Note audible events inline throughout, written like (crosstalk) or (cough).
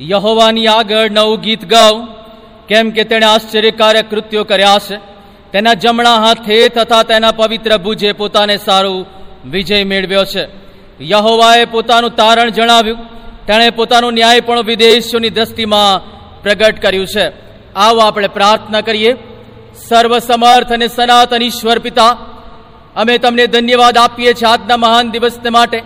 યહોવાની આગળ નવું ગીત ગાઉં કેમ કે તેણે આશ્ચર્યકારક કૃત્યો કર્યા છે તેના જમણા હાથે તથા તેના પવિત્ર ભુજે પોતાને સારું વિજય મેળવ્યો છે. યહોવાએ પોતાનું તારણ જણાવ્યું. તેણે પોતાનું ન્યાય પણ વિદેશોની દ્રષ્ટિમાં પ્રગટ કર્યું છે. આવો આપણે પ્રાર્થના કરીએ. સર્વસમર્થ અને સનાતન ઈશ્વર પિતા, અમે તમને ધન્યવાદ આપીએ છીએ આજના મહાન દિવસને માટે.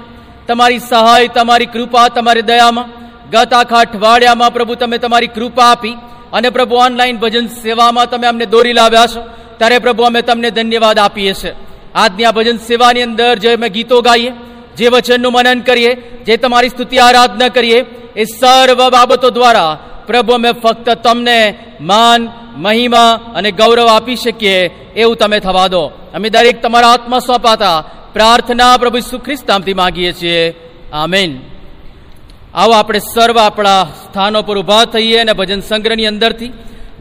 તમારી સહાય, તમારી કૃપા, તમારી દયામાં ગત આખા અઠવાડિયામાં પ્રભુ તમે તમારી કૃપા આપી અને પ્રભુ ઓનલાઈન ભજન સેવામાં તમે અમને દોરી લાવ્યા છો, ત્યારે પ્રભુ અમે તમને ધન્યવાદ આપીએ છીએ. આજની આ ભજન સેવાની અંદર જે અમે ગીતો ગાઈએ, જે વચનનું મનન કરીએ, જે તમારી સ્તુતિ આરાધના કરીએ, એ સર્વ બાબતો દ્વારા પ્રભુ અમે ફક્ત તમને માન, મહિમા અને ગૌરવ આપી શકીએ, એવું તમે થવા દો. અમે દરેક તમારા આત્મા સોંપાતા પ્રાર્થના પ્રભુ સુખ્રિસ્તામથી માગીએ છીએ. આમેન. આવો આપણે સર્વ આપણા સ્થાનો પર ઊભા થઈએ અને ભજન સંગ્રહની અંદરથી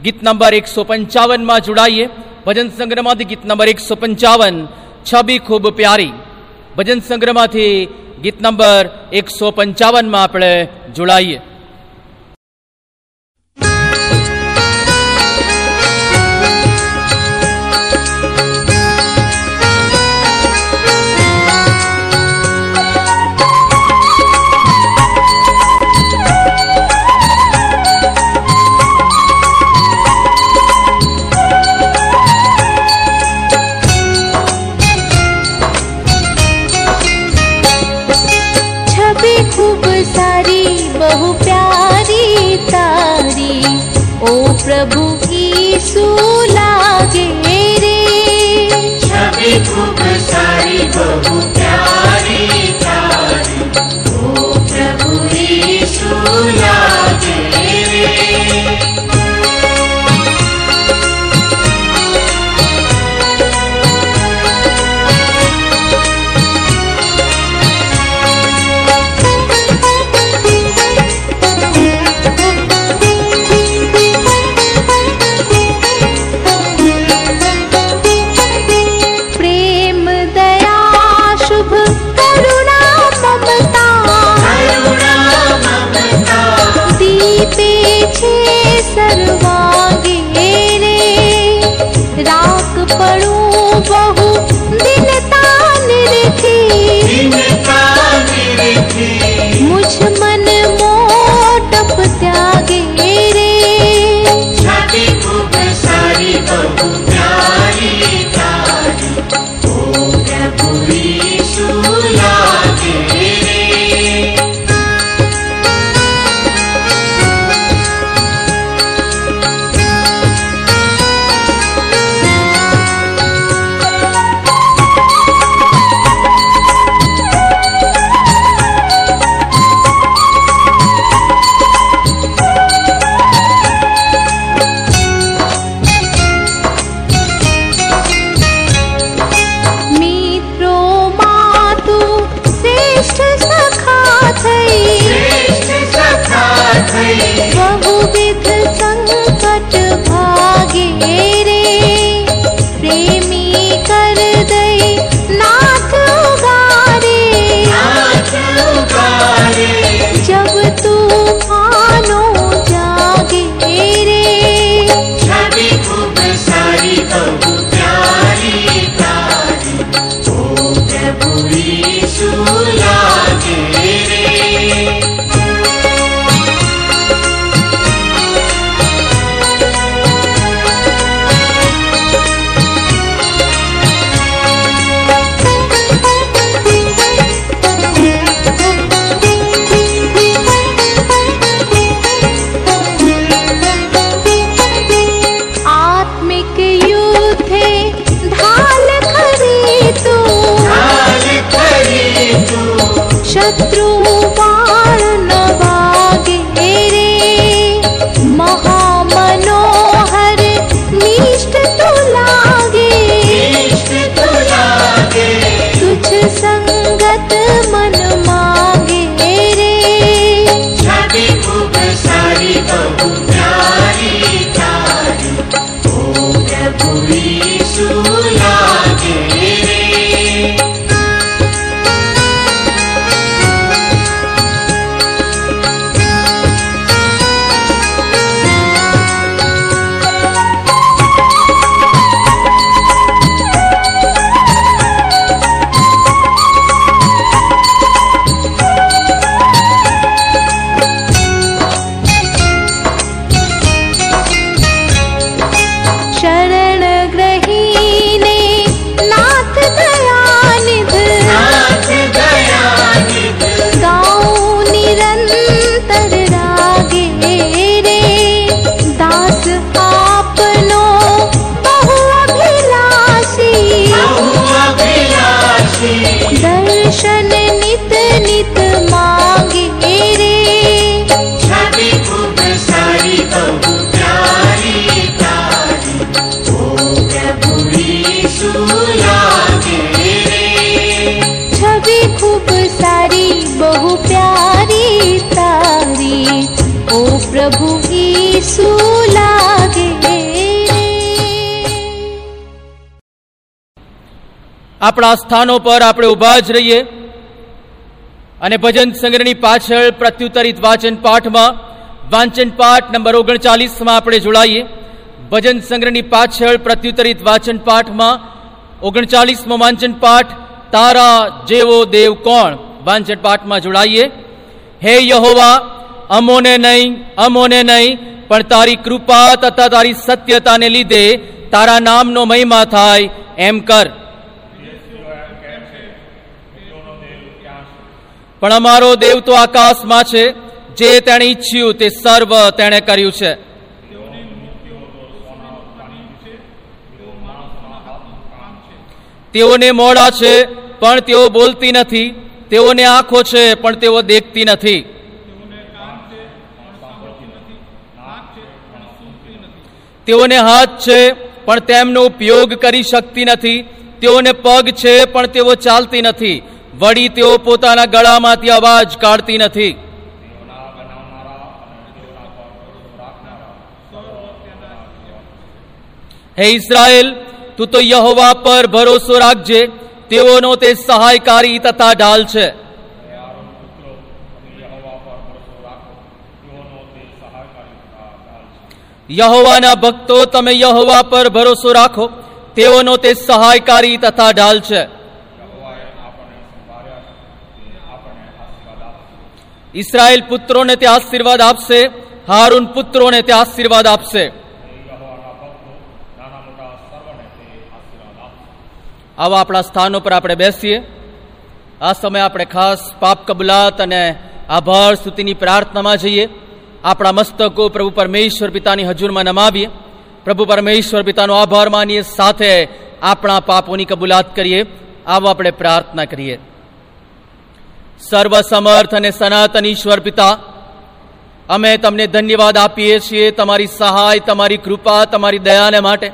ગીત નંબર એકસો પંચાવનમાં જોડાઈએ. ભજન સંગ્રહમાંથી ગીત નંબર એકસો પંચાવન, છબી ખૂબ પ્યારી. ભજન સંગ્રહમાંથી ગીત નંબર એકસો પંચાવનમાં આપણે જોડાઈએ. Oh. Hey! આપણા સ્થાનો પર આપણે ઊભા જ રહીએ. અને ભજન સંગ્રહની પાછળ પ્રત્યુત્તરિત વાંચન પાઠમાં, વાંચન પાઠ નંબર ઓગણચાલીસમાં આપણે જોડાઈએ. ભજન સંગ્રહની પાછળ પ્રત્યુત્તરિત વાંચન પાઠમાં, ઓગણચાલીસમો વાંચન પાઠ, તારા જેવો દેવ કોણ? વાંચન પાઠમાં જોડાઈએ. હે યહોવા, અમોને નહીં અમોને નહીં, પણ તારી કૃપા તથા તારી સત્યતાને લીધે તારા નામનો મહિમા થાય, એમ કર. પણ અમારો દેવ તો આકાશમાં છે જે તેણે ઈચ્છ્યું તે સર્વ તેણે કર્યું છે. તેઓને મોડા છે પણ તેઓ બોલતી નથી. તેઓને આંખો છે પણ તેઓ દેખતી નથી. તેઓને હાથ છે પણ તેમનો ઉપયોગ કરી શકતી નથી. તેઓને પગ છે પણ તેઓ ચાલતી નથી. વળી તેઓ પોતાના ગળામાંથી અવાજ કાઢતી નથી. હે ઇઝરાયેલ તું તો યહોવા પર ભરોસો રાખજે. તેઓનો તે સહાયકારી તથા ઢાલ છે. યહોવાના ભક્તો, તમે યહોવા પર ભરોસો રાખો. તેઓનો તે સહાયકારી તથા ઢાલ છે. ઇસ્રાયેલ પુત્રોને તે આશીર્વાદ આપશે, હારૂન પુત્રોને તે આશીર્વાદ આપશે. આવા આપણા સ્થાનો પર આપણે બેસીએ. આ સમયે આપણે ખાસ પાપ કબૂલાત અને આભાર સ્તુતિની પ્રાર્થનામાં જઈએ. આપણા મસ્તકો પ્રભુ પરમેશ્વર પિતાની હજુરમાં નમાવીએ. પ્રભુ પરમેશ્વર પિતાનો આભાર માનીએ. સાથે આપણા પાપોની કબૂલાત કરીએ. આવો આપણે પ્રાર્થના કરીએ. સર્વસમર્થ અને સનાતન ઈશ્વર પિતા, અમે તમને ધન્યવાદ આપીએ છીએ તમારી સહાય, તમારી કૃપા, તમારી દયાને માટે.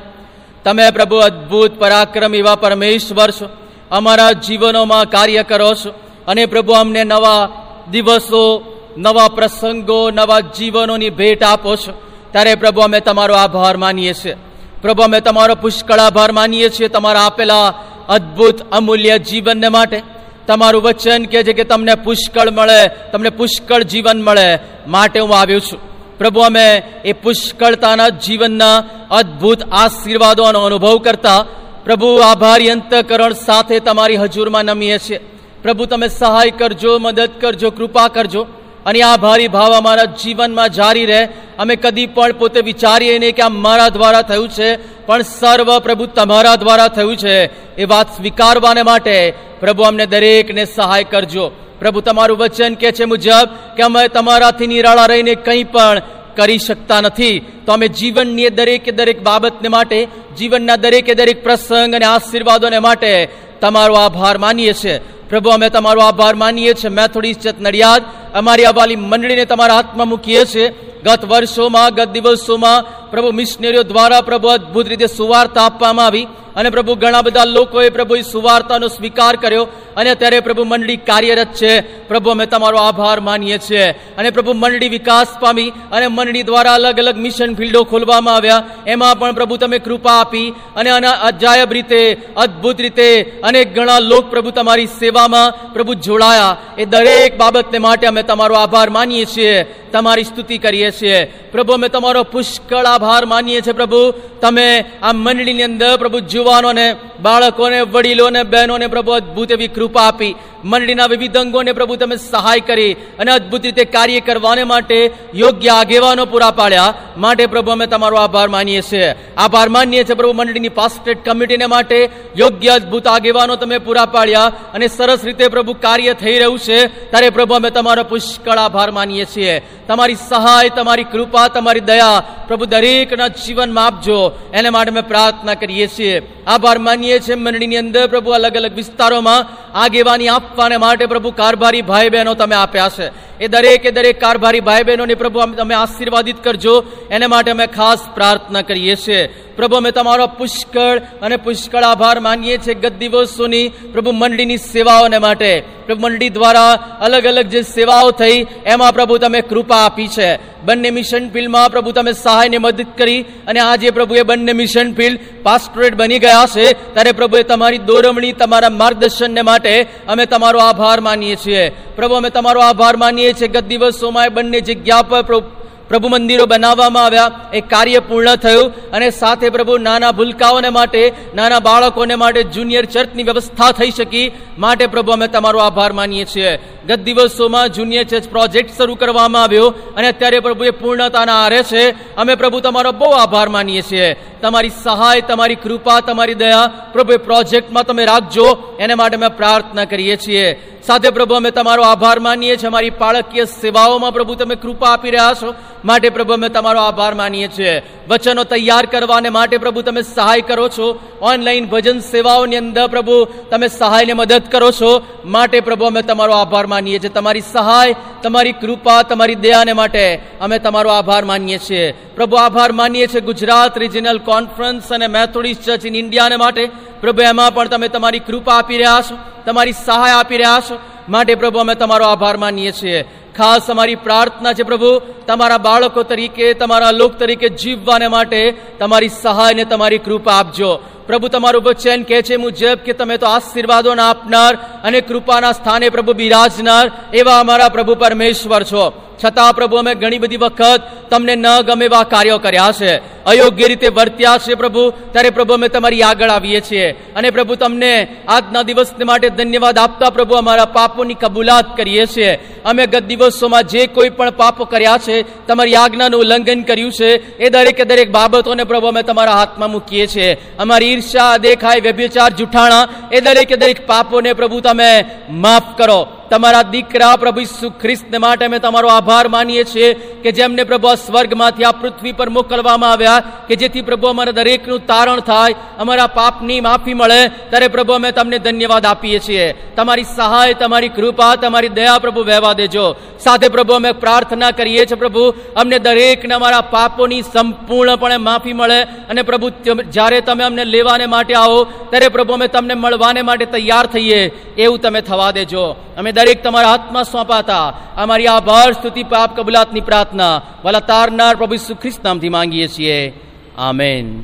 તમે પ્રભુ અદ્ભુત પરાક્રમ એવા પરમેશ્વર છો. અમારા જીવનોમાં કાર્ય કરો છો. અને પ્રભુ અમને નવા દિવસો, નવા પ્રસંગો, નવા જીવનોની ભેટ આપો છો. ત્યારે પ્રભુ અમે તમારો આભાર માનીએ છીએ. પ્રભુ અમે તમારો પુષ્કળ આભાર માનીએ છીએ તમારા આપેલા અદ્ભુત, અમૂલ્ય જીવનને માટે. તમારું વચન કહે છે કે તમને પુષ્કળ મળે, તમને પુષ્કળ જીવન મળે. માટે હું આવ્યો છું. પ્રભુ, અમે એ પુષ્કળતાના જીવનના અદ્ભુત આશીર્વાદોનો અનુભવ કરતા પ્રભુ, આભારી અંતકરણ સાથે તમારી હજુરમાં નમીએ છીએ. પ્રભુ, તમે સહાય કરજો, મદદ કરજો, કૃપા કરજો. અને આ ભારી ભાવ અમારા જીવનમાં જારી રહે. અમે કદી પણ પોતે વિચારીએ નહીં કે આ મારા દ્વારા થયું છે, પણ સર્વ પ્રભુ તમારા દ્વારા થયું છે. એ વાત સ્વીકારવાને માટે પ્રભુ અમને દરેકને સહાય કરજો. પ્રભુ તમારું વચન કે છે મુજબ કે અમે તમારાથી નિરાળા રહીને કંઈ પણ કરી શકતા નથી. તો અમે જીવનની દરેકે દરેક બાબતને માટે, જીવનના દરેકે દરેક પ્રસંગ અને આશીર્વાદોને માટે તમારો આભાર માનીએ છીએ. પ્રભુ, અમે તમારો આભાર માનીએ છીએ. મેથોડિસ્ટ નડિયાદ અમારી આ વાલી મંડળીને તમારા હાથમાં મૂકીએ છીએ. ગત વર્ષોમાં, ગત દિવસોમાં પ્રભુ મિશનરીઓ દ્વારા પ્રભુ અદ્ભુત રીતે સુવાર્તા આપવામાં આવી અને પ્રભુ ઘણા બધા લોકોએ પ્રભુ સુવાર્તાનો સ્વીકાર કર્યો અને અત્યારે પ્રભુ મંડળી કાર્યરત છે. પ્રભુ, અમે તમારો આભાર માનીએ છીએ. અને પ્રભુ મંડળી વિકાસ પામી અને મંડળી દ્વારા અલગ અલગ મિશન ફિલ્ડો ખોલવામાં આવ્યા. એમાં પણ પ્રભુ તમે કૃપા આપી અને આના અજાયબ રીતે, અદ્ભુત રીતે અનેક ઘણા લોક પ્રભુ તમારી સેવામાં પ્રભુ જોડાયા. એ દરેક બાબતને માટે અમે તમારો આભાર માનીએ છીએ, તમારી સ્તુતિ કરીએ છીએ. પ્રભુ, અમે તમારો પુષ્કળ આભાર માનીએ છીએ, પ્રભુ. તમે આ મંડળીની અંદર પ્રભુ, જુવાનોને, બાળકોને, વડીલોને, બહેનોને પ્રભુ અદ્ભુત એવી કૃપા આપી. મંડળીના વિવિધ અંગોને પ્રભુ તમે સહાય કરી અને અદ્ભુત રીતે કાર્ય કરવાને માટે યોગ્ય આગેવાનો પૂરા પાડ્યા. માટે પ્રભુ અમે તમારો આભાર માનીએ છીએ. આભાર માનીએ છીએ પ્રભુ મંડળીની પાસ્ટેટ કમિટીને માટે યોગ્ય અદ્ભુત આગેવાનો તમે પૂરા પાડ્યા અને સરસ રીતે પ્રભુ કાર્ય થઈ રહ્યું છે. ત્યારે પ્રભુ અમે તમારો પુષ્કળ આભાર માનીએ છીએ. તમારી સહાય, તમારી કૃપા, તમારી દયા પ્રભુ દરેકના જીવનમાં આપજો. એને માટે અમે પ્રાર્થના કરીએ છીએ. આભાર માનીએ છીએ મંડળીની અંદર પ્રભુ અલગ અલગ વિસ્તારોમાં આગેવાની આપવાને માટે પ્રભુ કારભારી ભાઈ બહેનો તમે આપ્યા છે. એ દરેકે દરેક કારભારી ભાઈ બહેનોને પ્રભુ તમે આશીર્વાદિત કરજો. એને માટે અમે ખાસ પ્રાર્થના કરીએ છીએ. પ્રભુ, અમે તમારો પુષ્કળ અને પુષ્કળ આભાર માનીએ છીએ ગત દિવસોની પ્રભુ મંડળીની સેવાઓને માટે. પ્રભુ મંડળી દ્વારા અલગ અલગ જે સેવાઓ થઈ, એમાં પ્રભુ તમે કૃપા આપી છે. બંને મિશન ફિલ્ડમાં પ્રભુ તમે સહાયને મદદ કરી અને આજે પ્રભુ એ બંને મિશન ફિલ્ડ પાસ્ટોરેટ બની ગયા છે. ત્યારે પ્રભુએ તમારી દોરમણી, તમારા માર્ગદર્શનને માટે અમે તમારો આભાર માનીએ છીએ. પ્રભુ, અમે તમારો આભાર માનીએ છીએ ગત દિવસોમાં બંને જગ્યા પર પ્રભુ મંદિરો બનાવવામાં આવ્યા. એ કાર્ય પૂર્ણ થયું અને સાથે પ્રભુ નાના ભૂલકાઓને માટે, નાના બાળકોને માટે જુનિયર ચર્ચની વ્યવસ્થા થઈ શકી. માટે પ્રભુ અમે તમારો આભાર માનીએ છીએ. ગત દિવસોમાં જુનિયર ચર્ચ પ્રોજેક્ટ શરૂ કરવામાં આવ્યો અને અત્યારે પ્રભુ એ પૂર્ણતાના આરે છે. અમે પ્રભુ તમારો બહુ આભાર માનીએ છીએ. તમારી સહાય, તમારી કૃપા, તમારી દયા પ્રભુ એ પ્રોજેક્ટમાં તમે રાખજો. એને માટે અમે પ્રાર્થના કરીએ છીએ. સાથે પ્રભુ, અમે તમારો આભાર માનીએ છીએ. અમારી પાળકીય સેવાઓમાં પ્રભુ, તમે કૃપા આપી રહ્યા છો. માટે પ્રભુ, અમે તમારો આભાર માનીએ છીએ. વચનો તૈયાર કરવાને માટે પ્રભુ, તમે સહાય કરો છો. ઓનલાઈન ભજન સેવાઓની અંદર પ્રભુ, તમે સહાયને મદદ કરો છો. માટે પ્રભુ, અમે તમારો આભાર માનીએ છીએ. તમારી સહાય, તમારી કૃપા, તમારી દયાને માટે અમે તમારો આભાર માનીએ છીએ. પ્રભુ, આભાર માનીએ છીએ ગુજરાત રિજનલ કોન્ફરન્સ અને મેથોડિસ્ટ ચર્ચ ઇન ઇન્ડિયાને માટે. પ્રભુ, એમાં પણ તમે તમારી કૃપા આપી રહ્યા છો, તમારી સહાય આપી રહ્યા છો. માટે પ્રભુ, અમે તમારો આભાર માનીએ છીએ. ખાસ અમારી પ્રાર્થના છે પ્રભુ, તમારા બાળકો તરીકે, તમારા લોક તરીકે જીવવાને માટે તમારી સહાય ને તમારી કૃપા આપજો. પ્રભુ તમારું વચન કહે છે મુજબ કે તમે તો આશીર્વાદોના આપનાર અને કૃપાના સ્થાને પ્રભુ બિરાજનાર એવા અમારા પ્રભુ પરમેશ્વર છો. છતાં પ્રભુ, અમે ઘણી બધી વખત તમને ન ગમે એવા કાર્યો કર્યા છે. અયોગ્ય રીતે વર્ત્યા છે પ્રભુ, ત્યારે પ્રભુ, અમે તમારી આગળ આવીએ છીએ. અને પ્રભુ, તમને આજના દિવસને માટે ધન્યવાદ આપતા પ્રભુ, અમારા પાપોની કબૂલાત કરીએ છીએ. અમે ગત દિવસોમાં જે કોઈ પણ પાપો કર્યા છે, તમારી આજ્ઞાનું ઉલ્લંઘન કર્યું છે. એ દરેકે દરેક બાબતોને પ્રભુ, અમે તમારા હાથમાં મૂકીએ છીએ. અમારી ઈર્ષા દેખાય વ્યભિચાર જુઠાણા એ દરેકે દરેક પાપોને પ્રભુ તમે માફ કરો. તમારા દીકરા પ્રભુ ઈસુ ખ્રિસ્તને માટે અમે તમારો આભાર માનીએ છીએ કે જેમને પ્રભુ આ સ્વર્ગમાંથી આ પૃથ્વી પર મોકલવામાં આવ્યા, કે જેથી પ્રભુ અમારા દરેકનું તારણ થાય, અમારા પાપની માફી મળે, ત્યારે પ્રભુ અમે તમને ધન્યવાદ આપીએ છીએ. તમારી સહાય, તમારી કૃપા, તમારી દયા પ્રભુ વહેવા દેજો. સાથે પ્રભુ અમે પ્રાર્થના કરીએ છીએ પ્રભુ, અમને દરેકને અમારા પાપોની સંપૂર્ણપણે માફી મળે અને પ્રભુ જ્યારે તમે અમને લેવાને માટે આવો, ત્યારે પ્રભુ અમે તમને મળવાને માટે તૈયાર થઈએ. એવું તમે થવા દેજો. અમે દરેક તમારા હાથમાં સોંપાતા. અમારી આભાર સ્તુતિ પાપ કબૂલાતની પ્રાર્થના વાલા તારનાર પ્રભુ સુખ્રિસ્ત નામથી માંગીએ છીએ. આમેન.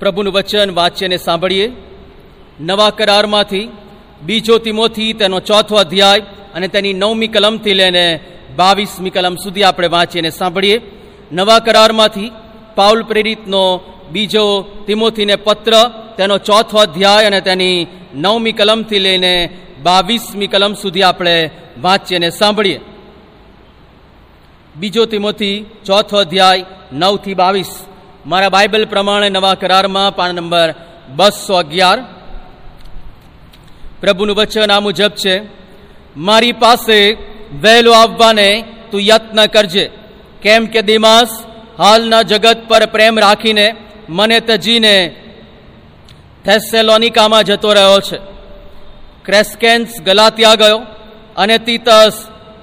પ્રભુનું વચન વાંચીને સાંભળીએ. નવા કરારમાંથી બીજો તિમોથી તેનો ચોથો અધ્યાય અને તેની નવમી કલમથી લઈને બાવીસમી કલમ સુધી આપણે વાંચીને સાંભળીએ. નવા કરારમાંથી પાઉલ પ્રેરિતનો બીજો તિમોથીને પત્ર તેનો ચોથો અધ્યાય અને તેની નવમી કલમથી લઈને બાવીસમી કલમ સુધી આપણે વાંચીએ અને સાંભળીએ. બીજો તિમોથી ચોથો અધ્યાય નવથી બાવીસ. મારા બાઇબલ પ્રમાણે નવા કરારમાં પાન નંબર બસો અગિયાર. પ્રભુનું વચન આ મુજબ છે, મારી પાસે વહેલો આવવાને તું યત્ન કરજે. કેમ કે દિમાસ હાલના જગત પર પ્રેમ રાખીને મને તજીને થેસેલોનિકામાં જતો રહ્યો છે. ક્રેસ્કેન્સ ગલાતિયા ગયો અને તીતસ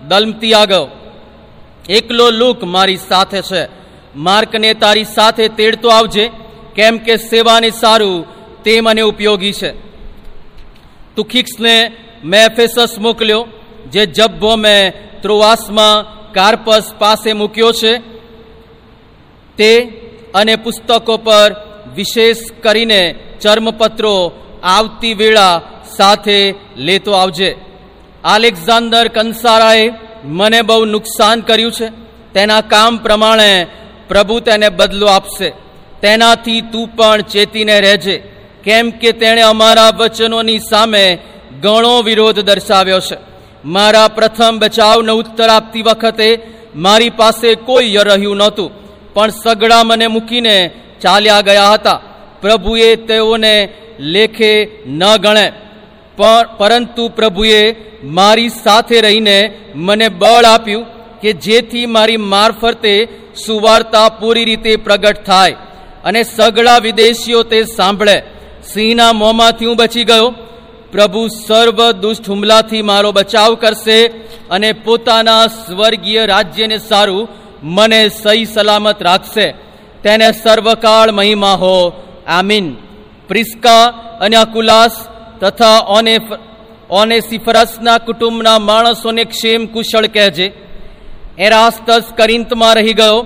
દલમતિયા ગયો. એકલો લુક મારી સાથે છે. માર્કને તારી સાથે તેડતો આવજે. કેમ કે સેવાને સારું તે મને ઉપયોગી છે. તુખિક્સને મેં એફેસસ મોકલ્યો, જે જબ્બો મેં ત્રોવાસમાં કાર્પસ પાસે મૂક્યો છે. તે અને પુસ્તકો પર વિશેષ કરીને ચર્મપત્રો આવતી વેળા સાથે લેતો આવજે. આલેક્ઝાન્ડર કંસારાએ મને બહુ નુકસાન કર્યું છે. તેના કામ પ્રમાણે પ્રભુ તેને બદલો આપશે. તેનાથી તું પણ ચેતીને રહેજે. કેમ કે તેણે અમારા વચનોની સામે ઘણો વિરોધ દર્શાવ્યો છે. મારા પ્રથમ બચાવનો ઉત્તર આપતી વખતે મારી પાસે કોઈ રહ્યું નહોતું, પણ સગડા મને મૂકીને ચાલ્યા ગયા હતા. પ્રભુએ તેઓને લેખે ન ગણે. પણ પરંતુ પ્રભુએ મારી સાથે રહીને મને બળ આપ્યું કે જેથી મારી મારફતે સુવાર્તા પૂરી રીતે પ્રગટ થાય અને સગળા વિદેશીઓ તે સાંભળે. સિંહના મોંમાંથી હું બચી ગયો. પ્રભુ સર્વ દુષ્ટ હુમલાથી મારો બચાવ કરશે અને પોતાના સ્વર્ગીય રાજ્યને સારું, મને સહી સલામત રાખશે. તેને સર્વકાળ મહિમા હો. આમીન. પ્રિસ્કા અને અકુલાસ તથા ઓને ઓનેસિફરસના કુટુંબના માણસોને ક્ષેમ કુશળ કહેજે. એરાસ્તસ કરિંતમાં રહી ગયો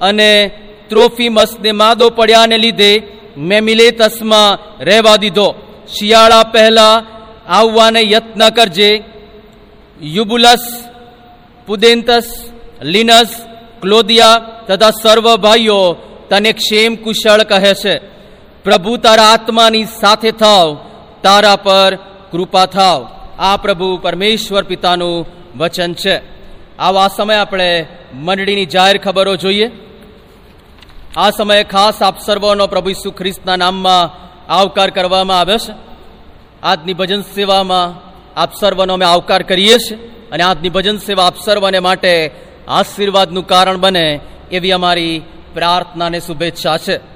અને ત્રોફીમસને માદો પડ્યાને લીધે મેં મિલેતસમાં રહેવા દીધો. શિયાળા પહેલા આવવાને યત્ન કરજે. યુબુલસ, પુદેન્તસ, લિનસ, ક્લોદિયા તથા સર્વ ભાઈઓ તને ક્ષેમ કુશળ કહે છે પ્રભુ તારા આત્માની સાથે થાવ, તારા પર કૃપા થાવ. આ પ્રભુ પરમેશ્વર પિતાનું વચન છે. આવા સમય આપણે મંડળીની જાહેર ખબરો જોઈએ. આ સમયે ખાસ આપ સર્વનો પ્રભુ ઈસુ ખ્રિસ્તના નામમાં આવકાર કરવામાં આવ્યો છે. આજની ભજન સેવામાં આપ સર્વનો અમે આવકાર કરીએ છીએ અને આજની ભજન સેવા આપ સર્વને માટે આશીર્વાદનું કારણ બને એવી અમારી પ્રાર્થનાને શુભેચ્છા છે.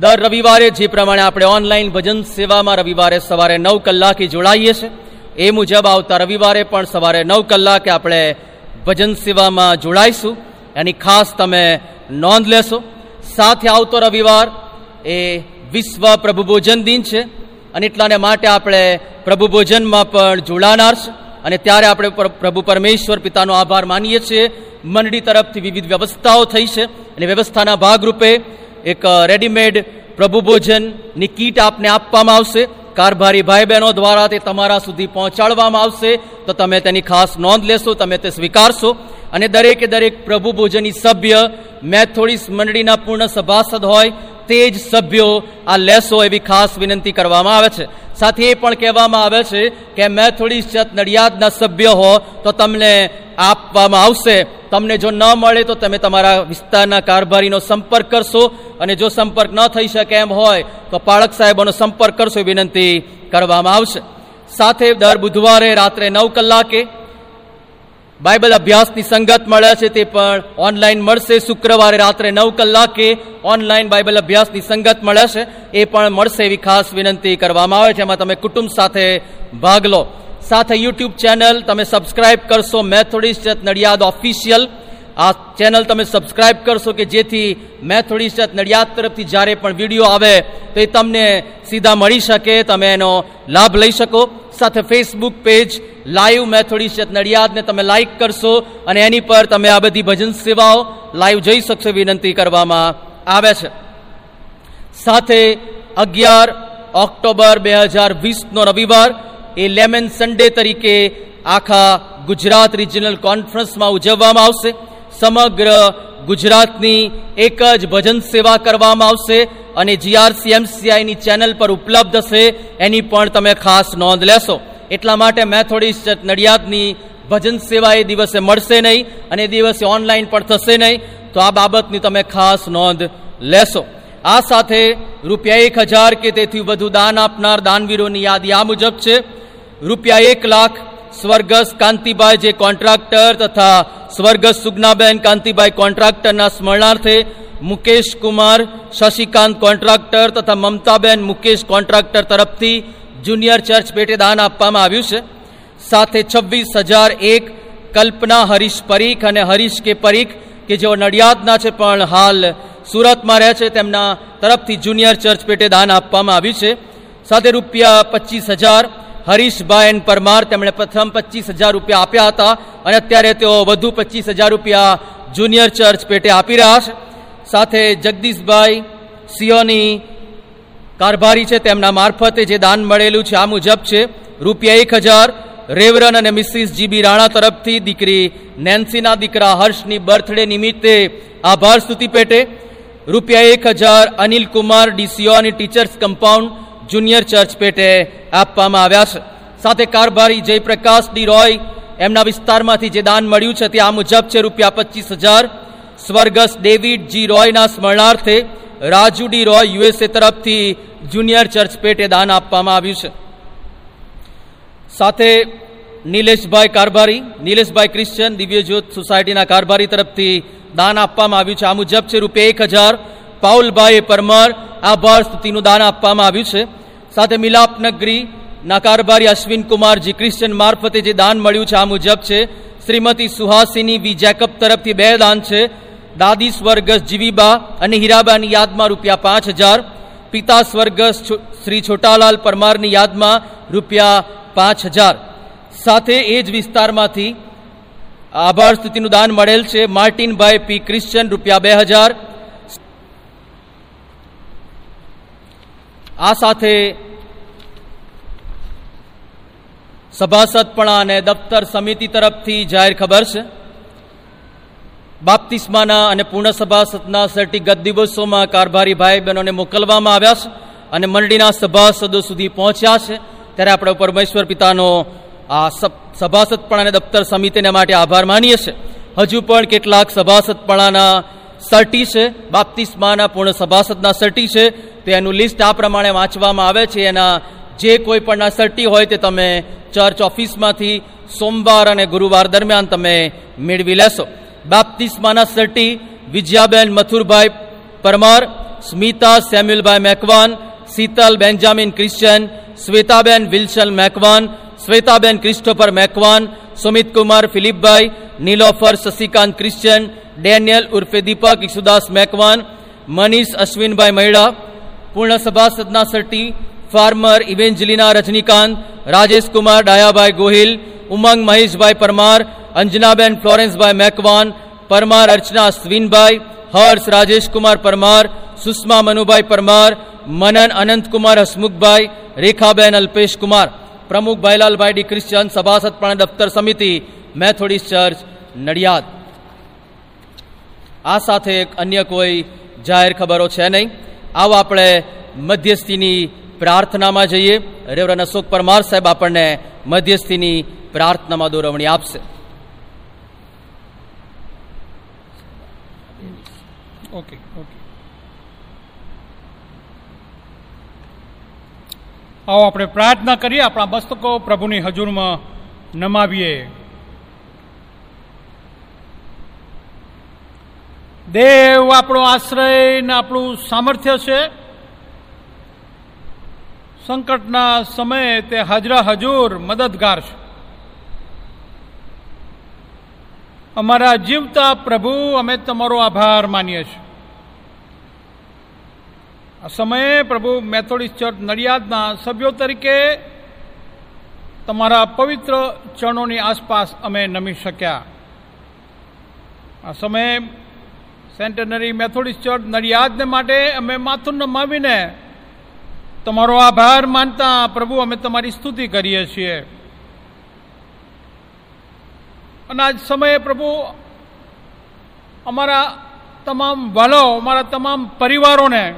દર રવિવારે જે પ્રમાણે આપણે ઓનલાઈન ભજન સેવામાં રવિવારે સવારે નવ કલાકે જોડાઈએ છીએ, એ મુજબ આવતા રવિવારે પણ સવારે નવ કલાકે આપણે ભજન સેવામાં જોડાઈશું. એની ખાસ તમે નોંધ લેશો. સાથે આવતો રવિવાર એ વિશ્વ પ્રભુ ભોજન દિન છે અને એટલાને માટે આપણે પ્રભુ ભોજનમાં પણ જોડાનાર છે. અને ત્યારે આપણે પ્રભુ પરમેશ્વર પિતાનો આભાર માનીએ છીએ. મંડળી તરફથી વિવિધ વ્યવસ્થાઓ થઈ છે અને વ્યવસ્થાના ભાગરૂપે એક રેડીમેડ પ્રભુ ભોજનની કીટ આપને આપવામાં આવશે. કારભારી ભાઈ બહેનો દ્વારા તે તમારા સુધી પહોંચાડવામાં આવશે. તો તમે તેની ખાસ નોંધ લેશો, તમે તે સ્વીકારશો. અને દરેકે દરેક પ્રભુ ભોજનની સભ્ય મેથોડિસ મંડળીના પૂર્ણ સભાસદ હોય, તે જ સભ્યો આ લેશો એવી ખાસ વિનંતી કરવામાં આવે છે. સાથે એ પણ કહેવામાં આવે છે કે મેથોડિસ જત નડિયાદના સભ્ય હો, તો તમને આપવામાં આવશે. તમને જો ન મળે તો તમે તમારા વિસ્તારના કારભારીનો સંપર્ક કરશો અને જો સંપર્ક ન થઈ શકે એમ હોય તો પાળક સાહેબોનો સંપર્ક કરશો વિનંતી કરવામાં આવશે. સાથે દર બુધવારે રાત્રે નવ કલાકે બાઇબલ અભ્યાસની સંગત મળે છે તે પણ ઓનલાઈન મળશે. શુક્રવારે રાત્રે નવ કલાકે ઓનલાઈન બાઇબલ અભ્યાસની સંગત મળે છે. એ પણ મળશે એવી ખાસ વિનંતી કરવામાં આવે છે. એમાં તમે કુટુંબ સાથે ભાગ લો. સાથે યુટ્યુબ ચેનલ તમે સબસ્ક્રાઇબ કરશો. Methodist Nadiad official. આ ચેનલ તમે સબસ્ક્રાઇબ કરશો કે જેથી મેથોડિસ્ટ નડિયાદ તરફથી જ્યારે પણ વીડિયો આવે તો એ તમને સીધા મળી શકે. તમે એનો લાભ લઈ શકો. સાથે ફેસબુક પેજ લાઈવ મેથોડિસ્ટ નડિયાદને તમે લાઈક કરશો અને એની પર તમે આ બધી ભજન સેવાઓ લાઈવ જઈ શકશો વિનંતી કરવામાં આવે છે. સાથે અગિયાર ઓક્ટોબર બે હજાર વીસનો રવિવાર એ લેમન સન્ડે તરીકે આખા ગુજરાત રિજનલ કોન્ફરન્સમાં ઉજવવામાં આવશે. સમગ્ર ગુજરાતની એક જ ભજન સેવા કરવામાં આવશે અને જીઆરસીએમસીઆઈની ચેનલ પર ઉપલબ્ધ હશે એની પણ તમે ખાસ નોંધ લેશો. એટલા માટે મેથોડિસ્ટ ચર્ચ નડિયાદની ભજન સેવા એ દિવસે મળશે નહીં અને એ દિવસે ઓનલાઈન પણ થશે નહીં. તો આ બાબતની તમે ખાસ નોંધ લેશો. આ સાથે રૂપિયા એક હજાર કે તેથી વધુ દાન આપનાર દાનવીરોની યાદી આ મુજબ છે. રૂપિયા એક લાખ સ્વર્ગસ્થ કાંતિભાઈ જે કોન્ટ્રાક્ટર તથા સ્વર્ગસ્થ સુગ્નાબેન કાંતિભાઈ કોન્ટ્રાક્ટરના સ્મરણાર્થે મુકેશ કુમાર, શશિકાંત કોન્ટ્રાક્ટર તથા મમતાબેન મુકેશ કોન્ટ્રાક્ટર તરફથી જુનિયર ચર્ચ પેટે દાન આપવામાં આવ્યું છે. સાથે છવ્વીસ હજાર એક કલ્પના હરીશ પરીખ અને હરીશ કે પરીખ, કે જેઓ નડિયાદના છે, પણ હાલ સુરતમાં રહે છે, તેમના તરફથી જુનિયર ચર્ચ પેટે દાન આપવામાં આવ્યું છે. સાથે રૂપિયા પચીસ હજાર હરીશભાઈ એન પરમાર તેમણે પ્રથમ પચીસ હજાર રૂપિયા આપ્યા હતા અને અત્યારે તેઓ વધુ પચીસ હજાર રૂપિયા જુનિયર ચર્ચ પેટે આપી રહ્યા છે. સાથે જગદીશભાઈ સિયોની કારભારી છે તેમના મારફતે જે દાન મળેલું છે, આ મુજબ છે, રૂપિયા એક હજાર, રેવરન અને મિસિસ જીબી રાણા તરફથી દીકરી નેન્સીના દીકરા હર્ષની બર્થડે નિમિત્તે આભાર સ્તુતિ પેટે. રૂપિયા એક હજાર અનિલ કુમાર ડીસીઓની ટીચર્સ કમ્પાઉન્ડ જુનિયર ચર્ચ પેટે આપવામાં આવ્યા છે. સાથે કારભારી જયપ્રકાશ ડી રોય એમના વિસ્તારમાંથી જે દાન મળ્યું છે તે આ મુજબ છે રૂપિયા પચીસ હજાર. સ્વર્ગસ ડેવિડ જી રોયના સ્મરણાર્થે રાજુ ડી રોય યુએસએ તરફથી જુનિયર ચર્ચ પેટે દાન આપવામાં આવ્યું છે. સાથે નિલેશભાઈ કારભારી, નિલેશભાઈ ક્રિશ્ચન, દિવ્યજ્યોત સોસાયટીના કારભારી તરફથી દાન આપવામાં આવ્યું છે. આ મુજબ છે રૂપિયા એક હજાર પાઉલભાઈ પરમાર આભાર સ્તુતિનું દાન આપવામાં આવ્યું છે. સાથે મિલાપ નગરી ના કારભારી અશ્વિન કુમારજી ક્રિશ્ચન મારફતે જે દાન મળ્યું છે આ મુજબ છે, શ્રીમતી સુહાસિની વી જેકબ તરફથી બે દાન છે. દાદી સ્વર્ગસ જીવીબા અને હીરાબાની યાદમાં રૂપિયા પાંચ હજાર. પિતા સ્વર્ગસ શ્રી છોટાલાલ પરમારની યાદમાં રૂપિયા પાંચ હજાર. સાથે એ જ વિસ્તારમાંથી આભાર સ્તુતિનું દાન મળેલ છે. માર્ટિનભાઈ પી ક્રિશ્ચન રૂપિયા બે હજાર. આ સાથે સભાસદપણા અને દફતર સમિતિ તરફથી જાહેર ખબર છે. બાપ્તિસ્માના અને પૂર્ણ સભાસદના સર્ટિગત દિવસોમાં કારભારી ભાઈ બહેનોને મોકલવામાં આવ્યા છે અને મંડળીના સભાસદો સુધી પહોંચ્યા છે. ત્યારે આપણે પરમેશ્વર પિતાનો આ સભાસદપણા અને દફતર સમિતિને માટે આભાર માનીએ છીએ. હજુ પણ કેટલાક સભાસદપણાના સર્ટી છે, બાપ્તિસ્માના પૂર્ણ સભાસદના સર્ટી છે, તો એનું લિસ્ટ આ પ્રમાણે વાંચવામાં આવે છે. એના જે કોઈ પણના સર્ટી હોય તે તમે ચર્ચ ઓફિસમાંથી સોમવાર અને ગુરુવાર દરમિયાન તમે મેળવી લેશો. બાપ્તિસ્માના સર્ટી, Vijayaben Mathurbhai Parmar, Smita, સેમ્યુલભાઈ Macwan, Sheetal Benjamin Christian, Shwetaben Wilson Macwan, Shwetaben Christopher Macwan Sumit Kumar ફિલિપભાઈ Nilofar Shashikant Christian Daniel ઉર્ફે દીપક ઈસુદાસ મેકવાન મનીષ અશ્વિનભાઈ મૈડા પૂર્ણ સભાસદના સર્ટી Farmer Evangelina Rajnikant Rajesh Kumar Dayabhai Gohil Umang Maheshbhai Parmar Anjanaben ફ્લોરેન્સભાઈ Macwan Parmar Archana Ashwinbhai Harsh Rajesh Kumar Parmar Sushma Manubhai Parmar Manan Anantkumar Hasmukhbhai Rekhaben Alpesh Kumar Pramukh Bhailalbhai D Christian સભાસદ પણ દફતર સમિતિ મેથોડિસ્ટ ચર્ચ, નડિયાદ. આ સાથે એક અન્ય કોઈ જાહેર ખબરો છે નહીં. આવો આપણે મધ્યસ્થીની પ્રાર્થનામાં જઈએ. રેવરન અશોક પરમાર સાહેબ આપણને મધ્યસ્થીની પ્રાર્થનામાં દોરવણી આપશે. ઓકે ઓકે આવો આપણે પ્રાર્થના કરીએ, આપણા મસ્તકો પ્રભુની હજુરમાં નમાવીએ. દેવ આપણો આશ્રય ને આપણું સામર્થ્ય છે. સંકટના સમયે તે હાજરા હજુર મદદગાર છે. અમારા જીવતા પ્રભુ, અમે તમારો આભાર માનીએ છીએ. આ સમયે પ્રભુ મેથોડિસ્ટ ચર્ચ નડિયાદના સભ્યો તરીકે તમારા પવિત્ર ચરણોની આસપાસ અમે નમી શક્યા. આ સમયે સેન્ટેનરી મેથોડિસ્ટ ચર્ચ નડિયાદને માટે અમે માથું નમાવીને તમારો આભાર માનતા પ્રભુ અમે તમારી સ્તુતિ કરીએ છીએ. અને આજ સમયે પ્રભુ અમારા તમામ વાલો, અમારા તમામ પરિવારોને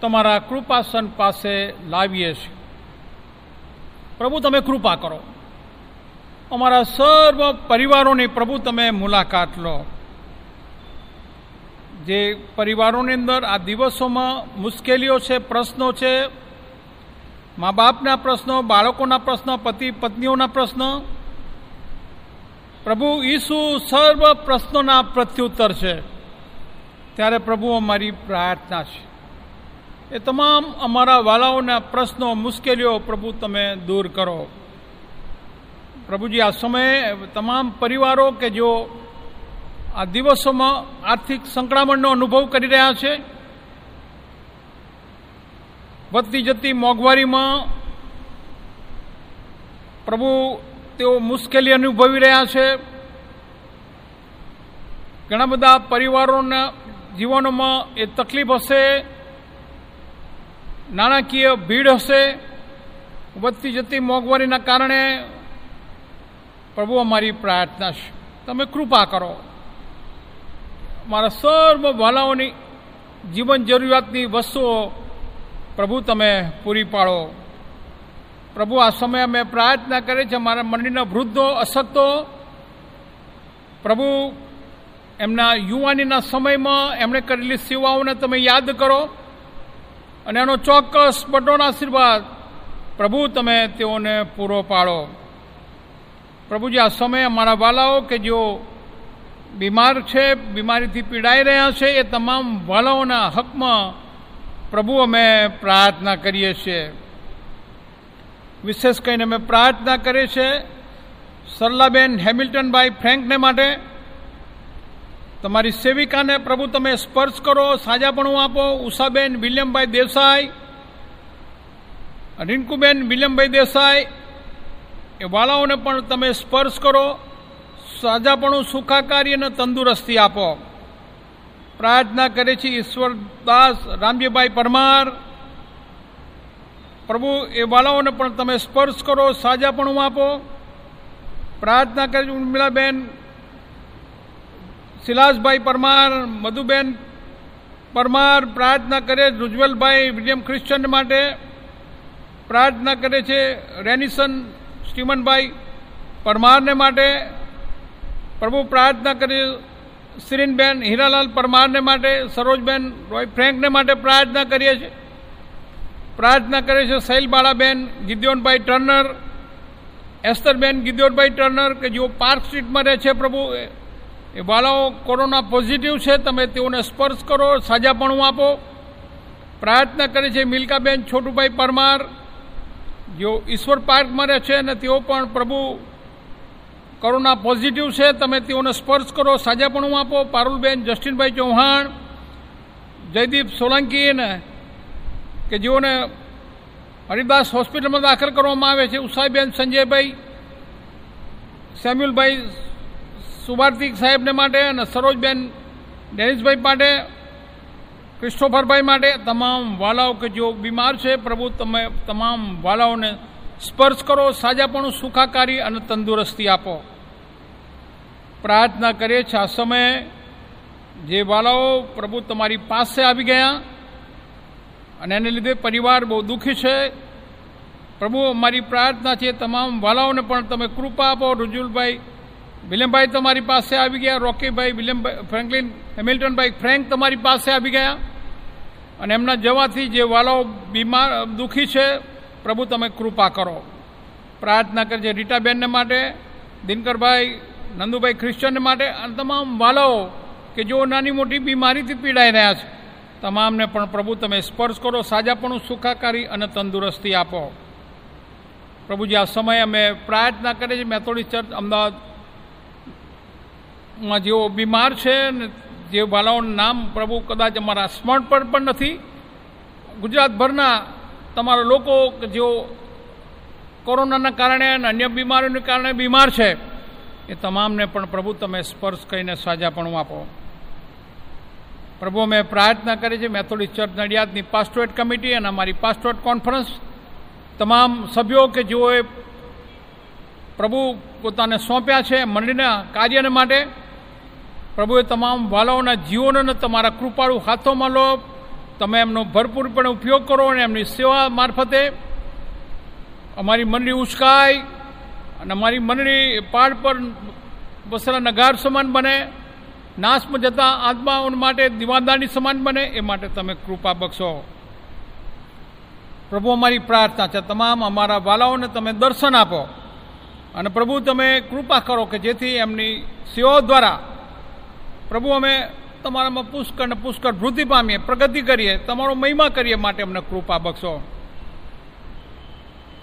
તમારા કૃપાસન પાસે લાવીએ છીએ. પ્રભુ, તમે કૃપા કરો. અમારા સર્વ પરિવારોની પ્રભુ, તમે મુલાકાત લો. જે પરિવારોની અંદર આ દિવસોમાં મુશ્કેલીઓ છે, પ્રશ્નો છે મા બાપના પ્રશ્નો, બાળકોના પ્રશ્નો, પતિ, પત્નીઓના પ્રશ્નો, પ્રભુ ઈસુ સર્વ પ્રશ્નોના પ્રત્યુત્તર છે. ત્યારે પ્રભુ અમારી પ્રાર્થના છે. એ તમામ અમારા વાલાઓના પ્રશ્નો, મુશ્કેલીઓ પ્રભુ તમે દૂર કરો. પ્રભુજી, આ સમયે તમામ પરિવારો કે જો આ દિવસોમાં આર્થિક સંકળામણનો અનુભવ કરી રહ્યા છે, વધતી જતી મોંઘવારીમાં પ્રભુ તેઓ મુશ્કેલી અનુભવી રહ્યા છે. ઘણા બધા પરિવારોના જીવનોમાં એ તકલીફ હશે નાણાકીય ભીડ હશે વધતી જતી મોંઘવારીના કારણે પ્રભુ અમારી પ્રાર્થના છે. તમે કૃપા કરો. મારા સર્વ વાલાઓની જીવન જરૂરિયાતની વસ્તુઓ પ્રભુ તમે પૂરી પાડો. પ્રભુ, આ સમયે અમે પ્રાર્થના કરીએ છીએ, મારા મંડળીના વૃદ્ધો અશક્તો પ્રભુ, એમના યુવાનીના સમયમાં એમણે કરેલી સેવાઓને તમે યાદ કરો. અને એનો ચોક્કસ બટોનો આશીર્વાદ પ્રભુ તમે તેઓને પૂરો પાડો. પ્રભુજી, આ સમયે અમારા વાલાઓ કે જેઓ બીમાર છે, બીમારીથી પીડાઈ રહ્યા છે, એ તમામ વાલાઓના હકમાં પ્રભુ અમે પ્રાર્થના કરીએ છીએ. વિશેષ કરીને અમે પ્રાર્થના કરીએ છીએ સરલાબેન હેમિલ્ટનભાઈ ફ્રેન્કને માટે તમારી સેવિકાને પ્રભુ તમે સ્પર્શ કરો, સાજાપણું આપો. ઉષાબેન વિલિયમભાઈ દેસાઈ રિન્કુબેન વિલિયમભાઈ દેસાઈ, એ વાલાઓને પણ તમે સ્પર્શ કરો, સાજાપણું સુખાકારી અને તંદુરસ્તી આપો. પ્રાર્થના કરે છે ઈશ્વરદાસ રામજીભાઈ પરમાર. પ્રભુ, એ વાલાઓને પણ તમે સ્પર્શ કરો, સાજાપણું આપો. પ્રાર્થના કરે છે ઉર્મિલાબેન શિલાસભાઈ પરમાર, મધુબેન પરમાર પ્રાર્થના કરે રુજવેલભાઈ વિલિયમ ક્રિશ્ચન માટે પ્રાર્થના કરે છે, રેનિસન સ્ટીમનભાઈ પરમારને માટે પ્રભુ પ્રાર્થના કરે શ્રીનબેન હીરાલાલ પરમારને માટે, સરોજબેન રોય ફ્રેન્કને માટે પ્રાર્થના કરીએ છીએ પ્રાર્થના કરે છે શૈલબાળાબેન ગિદ્યોનભાઈ ટર્નર, એસ્તરબેન ગિદ્યોનભાઈ ટર્નર, કે જેઓ પાર્ક સ્ટ્રીટમાં રહે છે પ્રભુ એ બાળાઓ કોરોના પોઝિટિવ છે, તમે તેઓને સ્પર્શ કરો, સાજાપણું આપો. પ્રયત્ન કરે છે મિલ્કાબેન છોટુભાઈ પરમાર, જેઓ ઈશ્વર પાર્કમાં રહે છે અને તેઓ પણ પ્રભુ કોરોના પોઝિટિવ છે, તમે તેઓને સ્પર્શ કરો, સાજાપણું આપો. પારુલબેન, જસ્ટિનભાઈ ચૌહાણ, જયદીપ સોલંકીને કે જેઓને હરિદાસ હોસ્પિટલમાં દાખલ કરવામાં આવે છે ઉષાઈબેન સંજયભાઈ, સેમ્યુલભાઈ સુભાર્તિક સાહેબને માટે અને સરોજબેન ડેનિસભાઈ માટે, ક્રિસ્ટોફરભાઈ માટે તમામ વાલાઓ કે જેઓ બીમાર છે, પ્રભુ તમે તમામ વાલાઓને સ્પર્શ કરો, સાજાપણું સુખાકારી અને તંદુરસ્તી આપો. પ્રાર્થના કરીએ છીએ આ સમયે જે વાલાઓ પ્રભુ તમારી પાસે આવી ગયા અને એને લીધે પરિવાર બહુ દુઃખી છે. પ્રભુ અમારી પ્રાર્થના છે, તમામ વાલાઓને પણ તમે કૃપા આપો, રુજુલભાઈ વિલિયમભાઈ તમારી પાસે આવી ગયા, રોકીભાઈ વિલિયમભાઈ ફ્રેન્કલિન, હેમિલ્ટનભાઈ ફ્રેન્ક તમારી પાસે આવી ગયા. અને એમના જવાથી જે વાલાઓ બીમાર, દુઃખી છે, પ્રભુ તમે કૃપા કરો. પ્રાર્થના કરજે રીટાબેનને માટે, દિનકરભાઈ, નંદુભાઈ ક્રિશ્ચનને માટે, અને તમામ વાલાઓ કે જેઓ નાની મોટી બીમારીથી પીડાઈ રહ્યા છે, તમામને પણ પ્રભુ તમે સ્પર્શ કરો, સાજાપણું સુખાકારી અને તંદુરસ્તી આપો. પ્રભુજી, આ સમયે અમે પ્રાર્થના કરીએ છીએ. મેથોડિસ્ટ ચર્ચ અમદાવાદમાં જેઓ બીમાર છે ને જે વાલાઓનું નામ પ્રભુ કદાચ અમારા સ્મરણ પર પણ નથી, ગુજરાતભરના તમારા લોકો કે જેઓ કોરોનાના કારણે અને અન્ય બીમારીઓને કારણે બીમાર છે, એ તમામને પણ પ્રભુ તમે સ્પર્શ કરીને સાજાપણું આપો. પ્રભુ, અમે પ્રાર્થના કરી છે મેથોડિસ્ટ ચર્ચ નડિયાદની પાસ્ટોરેટ કમિટી અને અમારી પાસ્ટોરેટ કોન્ફરન્સ તમામ સભ્યો કે જેઓએ પ્રભુ પોતાને સોંપ્યા છે મંડળીના કાર્યને માટે પ્રભુએ તમામ વાલાઓના જીવનોને તમારા કૃપાળુ હાથોમાં લો. તમે એમનો ભરપૂરપણે ઉપયોગ કરો અને એમની સેવા મારફતે અમારી મંડળી ઉચકાય અને અમારી મંડળી પાડ પર બસરા નગાર સમાન બને નાશમાં જતા આત્માઓ માટે દીવાદારની સમાન બને, એ માટે તમે કૃપા બક્ષો. પ્રભુ અમારી પ્રાર્થના છે, તમામ અમારા વાલાઓને તમે દર્શન આપો. અને પ્રભુ તમે કૃપા કરો કે જેથી એમની સેવાઓ દ્વારા પ્રભુ, અમે તમારામાં પુષ્કળ ને પુષ્કળ વૃદ્ધિ પામીએ, પ્રગતિ કરીએ, તમારો મહિમા કરીએ માટે અમને કૃપા બક્ષો.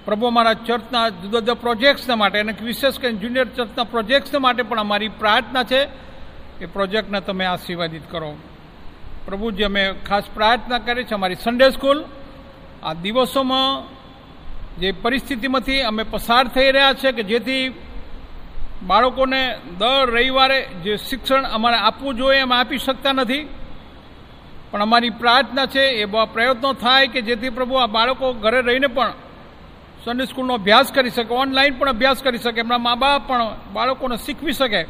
પ્રભુ, અમારા ચર્ચના જુદા જુદા પ્રોજેક્ટ્સને માટે, અને વિશેષ કરીને જુનિયર ચર્ચના પ્રોજેક્ટ્સને માટે પણ અમારી પ્રાર્થના છે, એ પ્રોજેક્ટને તમે આશીર્વાદિત કરો. પ્રભુજી અમે ખાસ પ્રાર્થના કરીએ છીએ, અમારી સન્ડે સ્કૂલ આ દિવસોમાં જે પરિસ્થિતિમાંથી અમે પસાર થઈ રહ્યા છે, કે જેથી બાળકોને દર રવિવારે જે શિક્ષણ અમારે આપવું જોઈએ અમે આપી શકતા નથી. પણ અમારી પ્રાર્થના છે, એ પ્રયત્નો થાય કે જેથી પ્રભુ આ બાળકો ઘરે રહીને પણ સન્ડે સ્કૂલનો અભ્યાસ કરી શકે, ઓનલાઈન પણ અભ્યાસ કરી શકે, એમના મા બાપ પણ બાળકોને શીખવી શકે.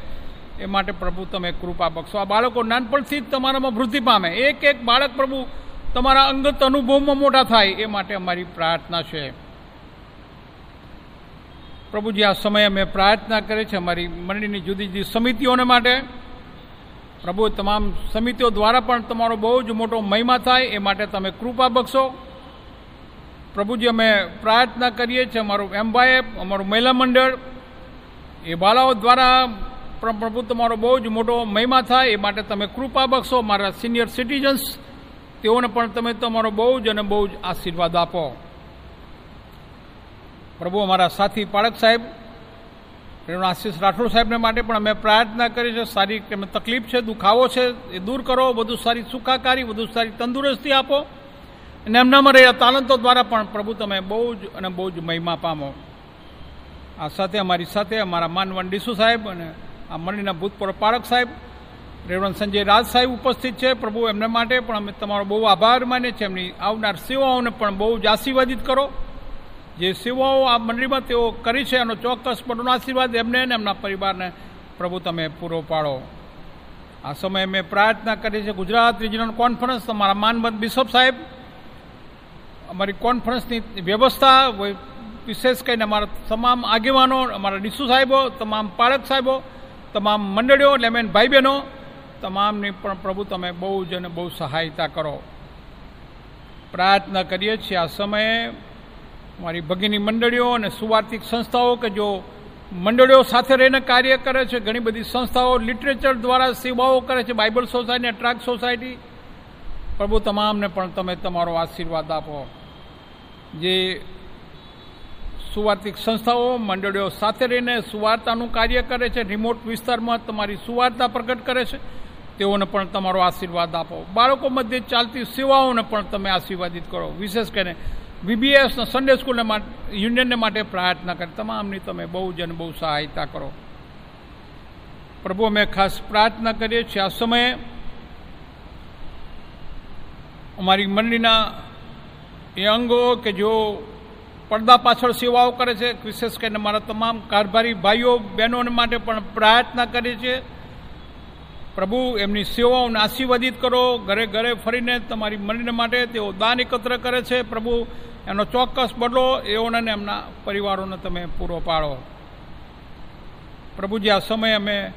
એ માટે પ્રભુ તમે કૃપા બક્ષો. આ બાળકો નાનપણથી જ તમારામાં વૃદ્ધિ પામે. એક એક બાળક પ્રભુ તમારા અંગત અનુભવમાં મોટા થાય, એ માટે અમારી પ્રાર્થના છે. પ્રભુજી, આ સમયે અમે પ્રાર્થના કરી છે અમારી મંડળીની જુદી જુદી સમિતિઓને માટે. પ્રભુ તમામ સમિતિઓ દ્વારા પણ તમારો બહુ જ મોટો મહિમા થાય, એ માટે તમે કૃપા બક્ષો. પ્રભુજી, અમે પ્રાર્થના કરીએ છીએ અમારું એમ્બાએફ અમારું મહિલા મંડળ, એ બાળાઓ દ્વારા પ્ર- પ્રભુ તમારો બહુ જ મોટો મહિમા થાય, એ માટે તમે કૃપા બક્ષો. મારા સિનિયર સિટીઝન્સ, તેઓને પણ તમે તમારો બહુ જ અને બહુ જ આશીર્વાદ આપો. પ્રભુ, અમારા સાથી પાળક સાહેબ રેણુ આશીષ રાઠોડ સાહેબને માટે પણ અમે પ્રાર્થના કરી છે સારી એમને તકલીફ છે, દુખાવો છે, એ દૂર કરો. વધુ સારી સુખાકારી વધુ સારી તંદુરસ્તી આપો. અને એમનામાં રહેલા તાલંતો દ્વારા પણ પ્રભુ, તમે બહુ જ અને બહુ જ મહિમા પામો. આ સાથે, અમારી સાથે, અમારા માનવાન ડીસુ સાહેબ અને આ મંડળીના ભૂતપૂર્વ પાળક સાહેબ, રેવણ સંજય રાજ સાહેબ ઉપસ્થિત છે. પ્રભુ, એમને માટે પણ અમે તમારો બહુ આભાર માનીએ છીએ. એમની આવનાર સેવાઓને પણ બહુ જ આશીર્વાદિત કરો. જે સેવાઓ આ મંડળીમાં તેઓ કરી છે એનો ચોક્કસ પડનો આશીર્વાદ એમને અને એમના પરિવારને પ્રભુ તમે પૂરો પાડો. આ સમયે મેં પ્રાર્થના કરી છે, ગુજરાત રિજનલ કોન્ફરન્સ તમારા માનવંત બિશપ સાહેબ, અમારી કોન્ફરન્સની વ્યવસ્થા વિશેષ કરીને અમારા તમામ આગેવાનો, અમારા ડીસુ સાહેબો, તમામ પાળક સાહેબો, તમામ મંડળીઓ, લેમેન ભાઈ બહેનો તમામની પણ પ્રભુ તમે બહુ જ અને બહુ સહાયતા કરો. પ્રાર્થના કરીએ છીએ આ સમયે મારી ભગીની મંડળીઓ અને સુવાર્થિક સંસ્થાઓ કે જો મંડળીઓ સાથે રહીને કાર્ય કરે છે, ઘણી બધી સંસ્થાઓ લિટરેચર દ્વારા સેવાઓ કરે છે, બાઇબલ સોસાયટી ટ્રાક સોસાયટી. પ્રભુ, તમામને પણ તમે તમારો આશીર્વાદ આપો. જે સુવાર્થિક સંસ્થાઓ, મંડળીઓ સાથે રહીને સુવાર્તાનું કાર્ય કરે છે, રિમોટ વિસ્તારમાં તમારી સુવાર્તા પ્રગટ કરે છે, તેઓને પણ તમારો આશીર્વાદ આપો. બાળકો મધ્યે ચાલતી સેવાઓને પણ તમે આશીર્વાદિત કરો. વિશેષ કરીને વીબીએસ સન્ડે સ્કૂલને માટે યુનિયનને માટે પ્રાર્થના કરી. તમામની તમે બહુ જ અને બહુ સહાયતા કરો. પ્રભુ, અમે ખાસ પ્રાર્થના કરીએ છીએ. આ સમયે અમારી મંડળીના એ અંગો કે જો પડદા પાછળ સેવાઓ કરે છે, વિશેષ કરીને મારા તમામ કારભારી ભાઈઓ, બહેનોને માટે પણ પ્રાર્થના કરીએ છીએ. પ્રભુ, એમની સેવાઓને આશીર્વાદિત કરો. ઘરે ઘરે ફરીને તમારી મંડળીને માટે તેઓ દાન એકત્ર કરે છે. પ્રભુ એનો ચોક્કસ બદલો એઓને અને એમના પરિવારોને તમે પૂરો પાડો. પ્રભુજી, આ સમયે અમે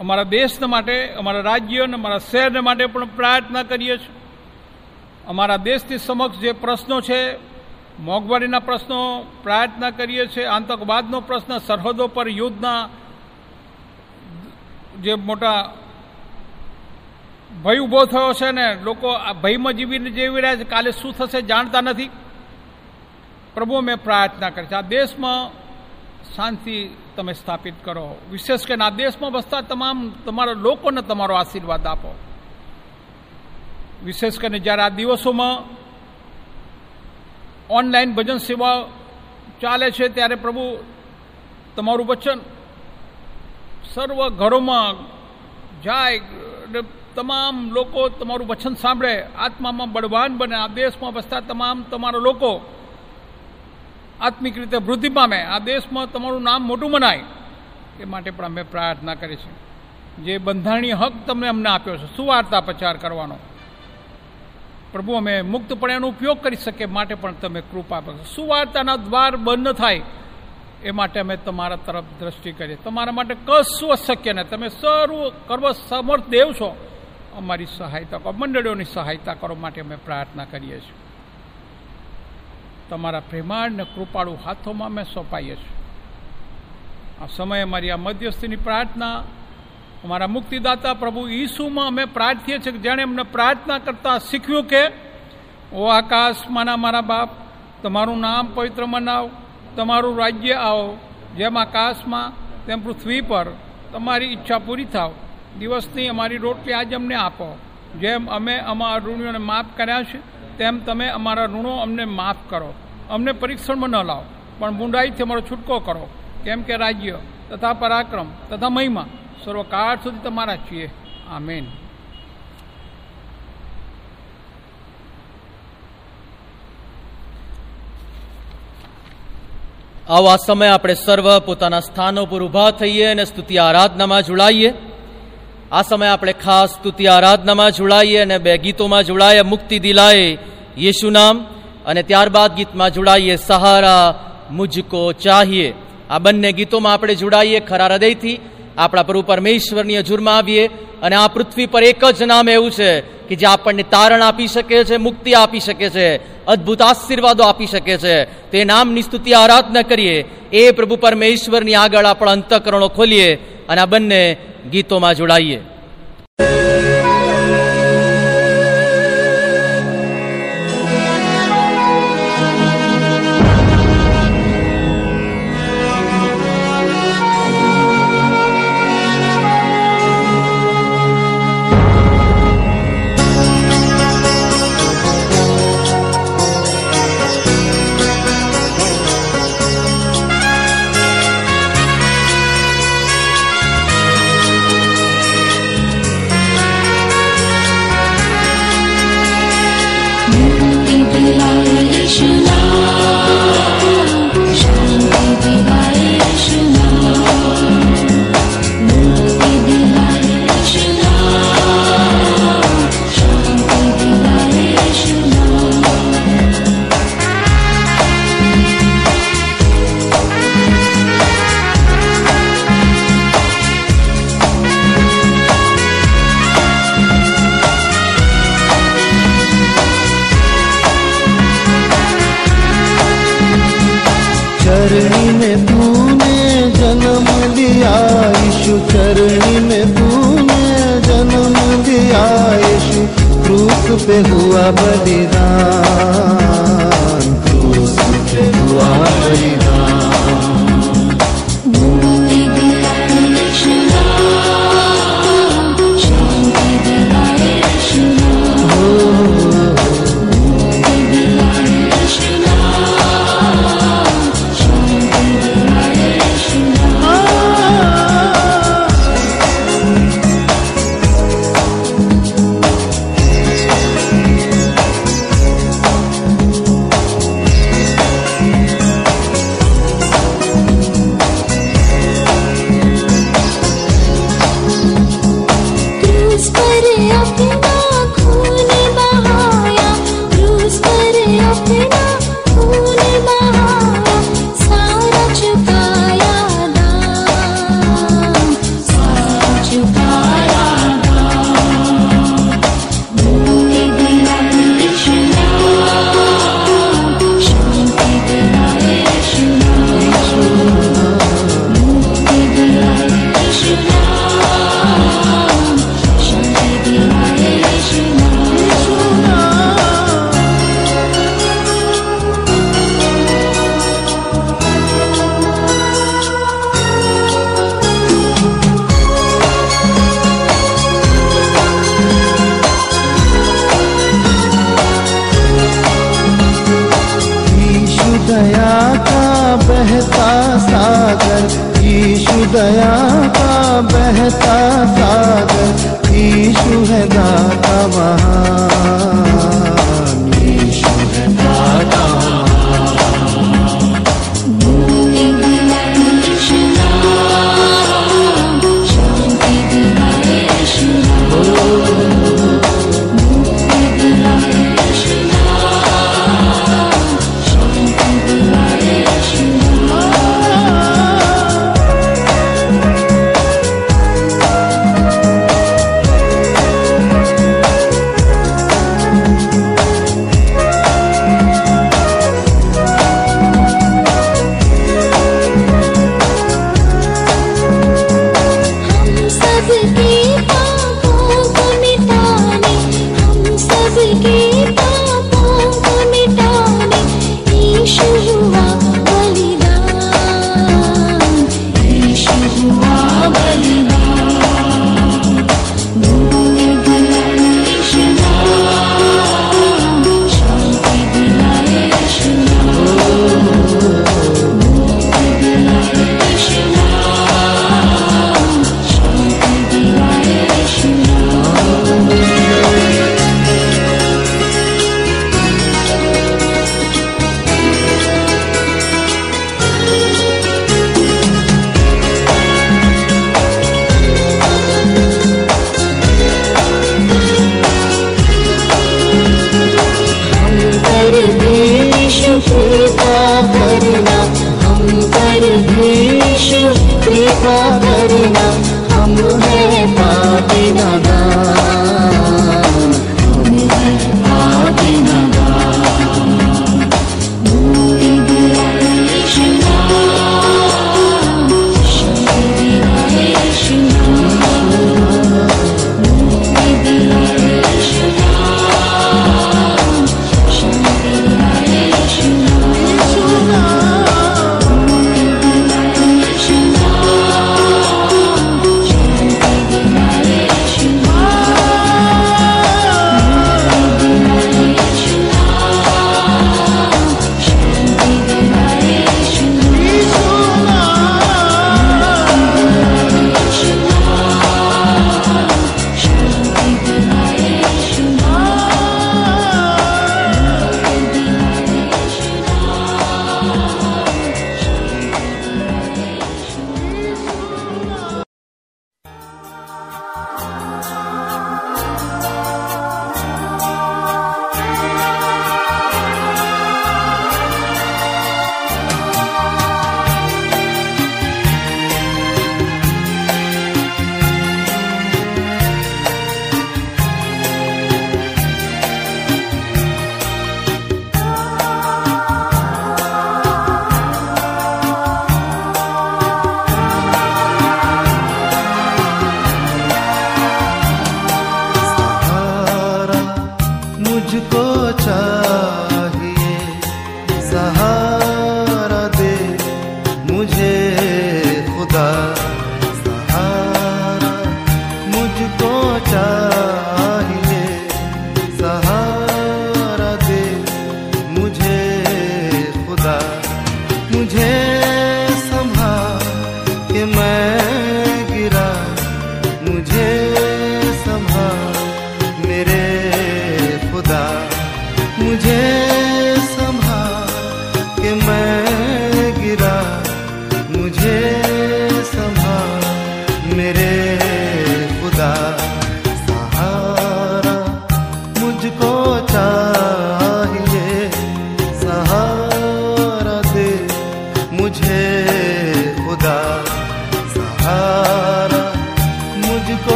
અમારા દેશને માટે, અમારા રાજ્ય અને અમારા શહેરને માટે પણ પ્રાર્થના કરીએ છીએ. અમારા દેશની સમક્ષ જે પ્રશ્નો છે, મોંઘવારીના પ્રશ્નો પ્રાર્થના કરીએ છીએ, આતંકવાદનો પ્રશ્ન, સરહદો પર યુદ્ધના જે મોટા ભય ઊભો થયો છે ને, લોકો આ ભયમાં જીવીને જીવી રહ્યા છે, કાલે શું થશે જાણતા નથી. પ્રભુ મેં પ્રાર્થના કરી છે આ દેશમાં શાંતિ તમે સ્થાપિત કરો. વિશેષ કરીને આ દેશમાં વસતા તમામ તમારા લોકોને તમારો આશીર્વાદ આપો. વિશેષ કરીને જ્યારે આ દિવસોમાં ઓનલાઈન ભજન સેવા ચાલે છે, ત્યારે પ્રભુ તમારું વચન સર્વ ઘરોમાં જાય તમામ લોકો તમારું વચન સાંભળે, આત્મામાં બળવાન બને, આ દેશમાં વસતા તમામ તમારા લોકો આત્મિક રીતે વૃદ્ધિ પામે, આ દેશમાં તમારું નામ મોટું મનાય. એ માટે પણ અમે પ્રાર્થના કરી છે. જે બંધારણીય હક તમને અમને આપ્યો છે, સુવાર્તા પ્રચાર કરવાનો. પ્રભુ, અમે મુક્તપણે એનો ઉપયોગ કરી શકીએ માટે પણ તમે કૃપા કરો. સુવાર્તાના દ્વાર બંધ થાય, એ માટે અમે તમારા તરફ દ્રષ્ટિ કરીએ. તમારા માટે કશું અશક્ય નહીં તમે સર્વ સર્વ સમર્થ દેવ છો. અમારી સહાયતા કરો, મંડળીઓની સહાયતા કરો માટે અમે પ્રાર્થના કરીએ છીએ. તમારા પ્રેમાળ કૃપાળુ હાથોમાં અમે સોંપાઈએ છીએ. આ સમયે અમારી આ મધ્યસ્થીની પ્રાર્થના, અમારા મુક્તિદાતા પ્રભુ ઈસુમાં અમે પ્રાર્થીએ છીએ કે જેણે અમને પ્રાર્થના કરતા શીખ્યું કે, ઓ આકાશમાંના મારા બાપ, તમારું નામ પવિત્ર મનાવ, તમારું રાજ્ય આવો. જેમ આકાશમાં, તેમ પૃથ્વી પર તમારી ઈચ્છા પૂરી થાવ. દિવસની અમારી રોટલી આજે અમને આપો. જેમ અમે અમારા ઋણીઓને માફ કર્યા છે, તેમ તમે અમારા ઋણો અમને માફ કરો. અમને પરીક્ષણમાં ન લાવો, પણ બુંડાઈથી અમારો છૂટકો કરો. કેમ કે રાજ્ય તથા પરાક્રમ તથા મહિમા સર્વકાળ સુધી તમારા છીએ. આમેન. મેન આવા સમય આપણે સર્વ પોતાના સ્થાનો પર ઊભા થઈએ અને સ્તુતિ આરાધનામાં જોડાઈએ. આ સમય આપણે ખાસ સ્તુતિ આરાધનામાં જોડાઈએ અને બે ગીતોમાં જોડાઈએ, મુક્તિ દિલાએ, યેશુ નામ, અને ત્યારબાદ ગીતમાં જોડાઈએ, સહારા મુજકો ચાહીએ. આ બંને ગીતોમાં આપણે જોડાઈએ ખરા હૃદયથી, આપણા પ્રભુ પરમેશ્વરની હજુરમાં આવીએ, અને આ પૃથ્વી પર એક જ નામ એવું છે કે જે આપણને તારણ આપી શકે છે, મુક્તિ આપી શકે છે, અદ્ભુત આશીર્વાદો આપી શકે છે. તે નામની સ્તુતિ આરાધના કરીએ. એ પ્રભુ પરમેશ્વરની આગળ આપણા અંતકરણો ખોલીએ. અને આ બંને ગીતોમાં જોડાઈએ. पे हुआ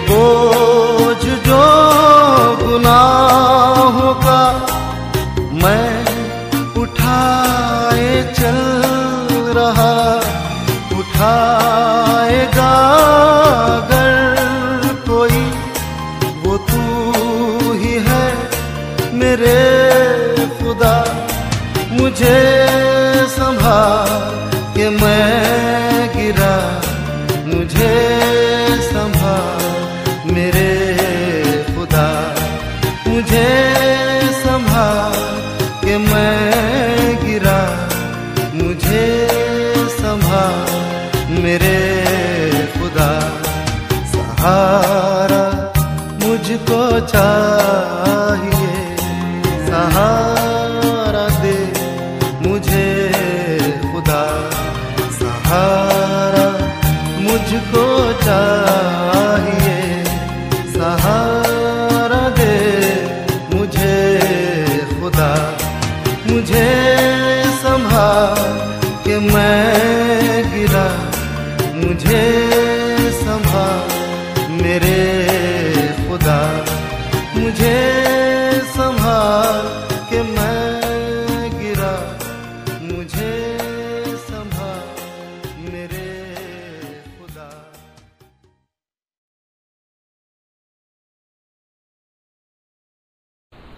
बोझ जो गुनाहों का मैं उठाए चल रहा, उठाएगा अगर कोई, वो तू ही है मेरे खुदा, मुझे संभाल के मैं गिरा मुझे संभाल के मैं गिरा मुझे संभाल मेरे खुदा। सहारा मुझको चाहिए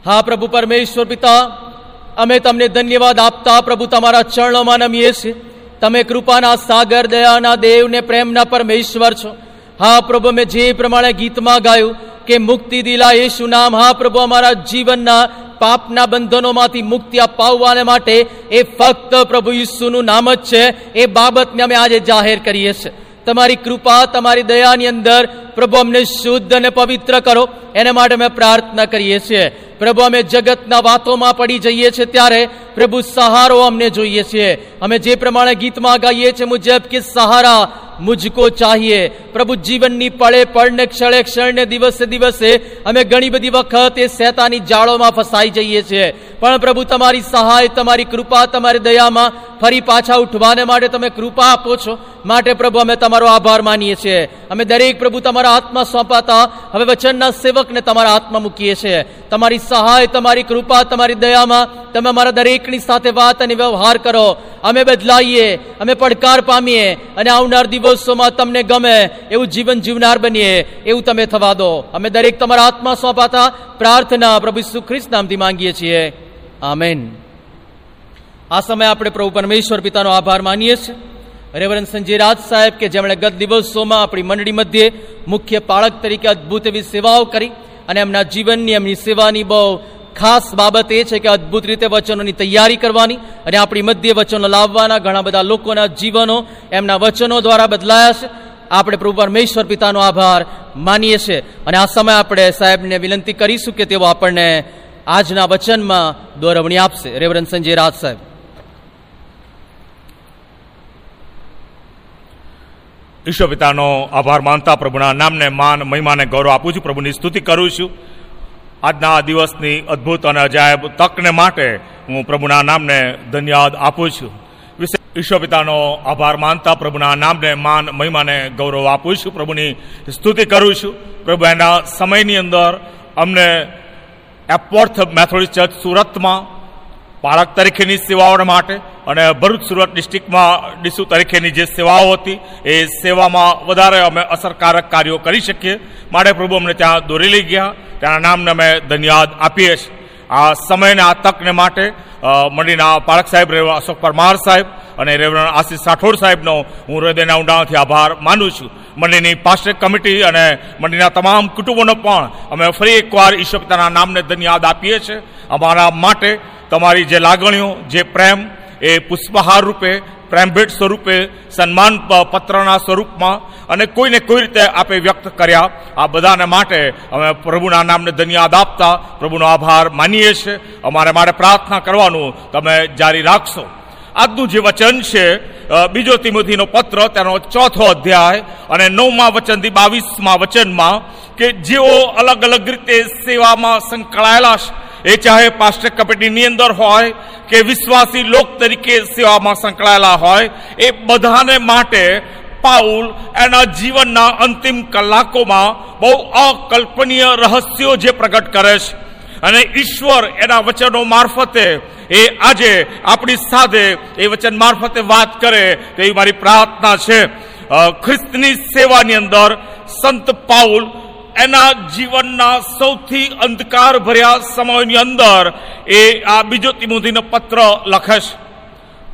હા, પ્રભુ પરમેશ્વર પિતા, અમે તમને ધન્યવાદ આપતા પ્રભુ તમારા ચરણોમાં નમીએ છીએ. તમે કૃપાના સાગર, દયાના દેવ ને પ્રેમના પરમેશ્વર છો. હા, પ્રભુ મેં જે પ્રમાણે ગીતમાં ગાયું કે મુક્તિ દિલા યેશુ નામ, હા, પ્રભુ, અમારા જીવનના પાપના બંધનોમાંથી મુક્તિ અપાવવાને માટે એ ફક્ત પ્રભુ ઈસુનું નામ જ છે. એ બાબતને અમે આજે જાહેર કરીએ છીએ. તમારી કૃપા, તમારી દયાની અંદર પ્રભુ અમને શુદ્ધ અને પવિત્ર કરો. એને માટે અમે પ્રાર્થના કરીએ છીએ. પ્રભુ, અમે જગતના વાતોમાં પડી જઈએ છીએ ત્યારે પ્રભુ સહારો અમને જોઈએ છીએ. અમે જે પ્રમાણે ગીતમાં ગાઈએ છીએ મુજબ કે સહારા મુજકો ચાહીએ. પ્રભુ, જીવનની પળે પળને, ક્ષણે ક્ષણને, દિવસે દિવસે અમે ઘણી બધી વખત એ શેતાની જાળોમાં ફસાઈ જઈએ છીએ. પણ પ્રભુ, તમારી સહાય, તમારી કૃપા, તમારી દયામાં ફરી પાછા ઉઠવાને માટે તમે કૃપા આપો છો. માટે પ્રભુ, અમે તમારો આભાર માનીએ છીએ. અમે દરેક પ્રભુ તમારા આત્મા સોંપાતા હવે વચનના સેવકને તમારા આત્મા મૂકીએ છીએ. તમારી સહાય, તમારી કૃપા, તમારી દયામાં, તમે અમારા દરેકની સાથે વાત અને વ્યવહાર કરો. અમે બદલાઈએ, અમે પડકાર પામીએ અને આવનાર દિવસોમાં તમને ગમે એવું જીવન જીવનાર બનીએ, એવું તમે થવા દો. અમે દરેક તમારા આત્મા સોંપાતા પ્રાર્થના પ્રભુ સુખ્રિસ્ત નામથી માંગીએ છીએ. આમેન. આ સમયે આપણે પ્રભુ પરમેશ્વર પિતાનો આભાર માનીએ છીએ. રેવરન સંજય રાજ સાહેબ કે જેમણે ગત દિવસોમાં આપણી મંડળી મધ્યે મુખ્ય પાળક તરીકે અદ્ભુત એવી સેવાઓ કરી. અને એમના જીવનની, એમની સેવાની બહુ ખાસ બાબત એ છે કે અદ્ભુત રીતે વચનોની તૈયારી કરવાની અને આપણી મધ્ય વચનો લાવવાના, ઘણા બધા લોકોના જીવનો એમના વચનો દ્વારા બદલાયા છે. આપણે પ્રભુ પરમેશ્વર પિતાનો આભાર માનીએ છીએ. અને આ સમય આપણે સાહેબને વિનંતી કરીશું કે તેઓ આપણને આજના વચનમાં દોરવણી આપશે. રેવરન સંજય રાજ સાહેબ. ઈશ્વર પિતાનો આભાર માનતા પ્રભુના નામને માન, મહિમાને ગૌરવ આપું છું. પ્રભુની સ્તુતિ કરું છું. આજના દિવસની અદ્ભુત અને અજાયબ તકને માટે હું પ્રભુના નામને ધન્યવાદ આપું છું. વિશે ઈશ્વર પિતાનો આભાર માનતા પ્રભુના નામને માન, મહિમાને ગૌરવ આપું છું. પ્રભુની સ્તુતિ કરું છું. પ્રભુ એના સમયની અંદર અમને એપોર્થ મેથોડિસ્ટ ચર્ચ સુરતમાં બાળક તરીકેની સેવાઓ માટે અને ભરૂચ સુરત ડિસ્ટ્રિક્ટમાં ડીસુ તરીકેની જે સેવાઓ હતી, એ સેવામાં વધારે અમે અસરકારક કાર્યો કરી શકીએ. માટે પ્રભુ અમને ત્યાં દોરી લઈ ગયા. ત્યાંના નામને અમે ધન્યવાદ આપીએ છીએ. આ સમયને, આ તકને માટે મંડીના પાળક સાહેબ રેવા અશોક પરમાર સાહેબ અને રેવરણ આશીષ રાઠોડ સાહેબનો હું હૃદયના ઊંડાણથી આભાર માનું છું. મંડીની પાસ્ટર કમિટી અને મંડીના તમામ કુટુંબોનો પણ અમે ફરી એકવાર ઈશ્વર પિતાના નામને ધન્યવાદ આપીએ છીએ. અમારા માટે તમારી જે લાગણીઓ, જે પ્રેમ, એ પુષ્પહાર રૂપે પ્રેમભેટ સ્વરૂપે, સન્માન પત્રના સ્વરૂપમાં અને કોઈને કોઈ રીતે આપે વ્યક્ત કર્યા, આ બધાને માટે અમે પ્રભુના નામને ધન્યવાદ આપતા, પ્રભુનો આભાર માનીએ છીએ. અમારે માટે પ્રાર્થના કરવાનું તમે જારી રાખશો. આજનું જે વચન છે બીજો તિમોથીનો પત્ર, તેનો ચોથો અધ્યાય અને નવમા વચનથી બાવીસમા વચનમાં કે જેઓ અલગ અલગ રીતે સેવામાં સંકળાયેલા છે. એ ચાહે પાસ્ટર કમિટીની અંદર હોય કે વિશ્વાસી લોક તરીકે સેવામાં સંકળાયેલા હોય, એ બધાને માટે પાઉલ એના જીવનના અંતિમ કલાકોમાં બહુ અકલ્પનીય રહસ્યો જે પ્રગટ કરે છે. અને ઈશ્વર એના વચનો મારફતે, એ આજે આપણી સાથે એ વચન મારફતે વાત કરે તેવી મારી પ્રાર્થના છે. ખ્રિસ્તની સેવાની અંદર સંત પાઉલ એના જીવનના સૌથી અંધકાર ભર્યા સમયની અંદર એ આ બીજો તિમોથીનો પત્ર લખે છે.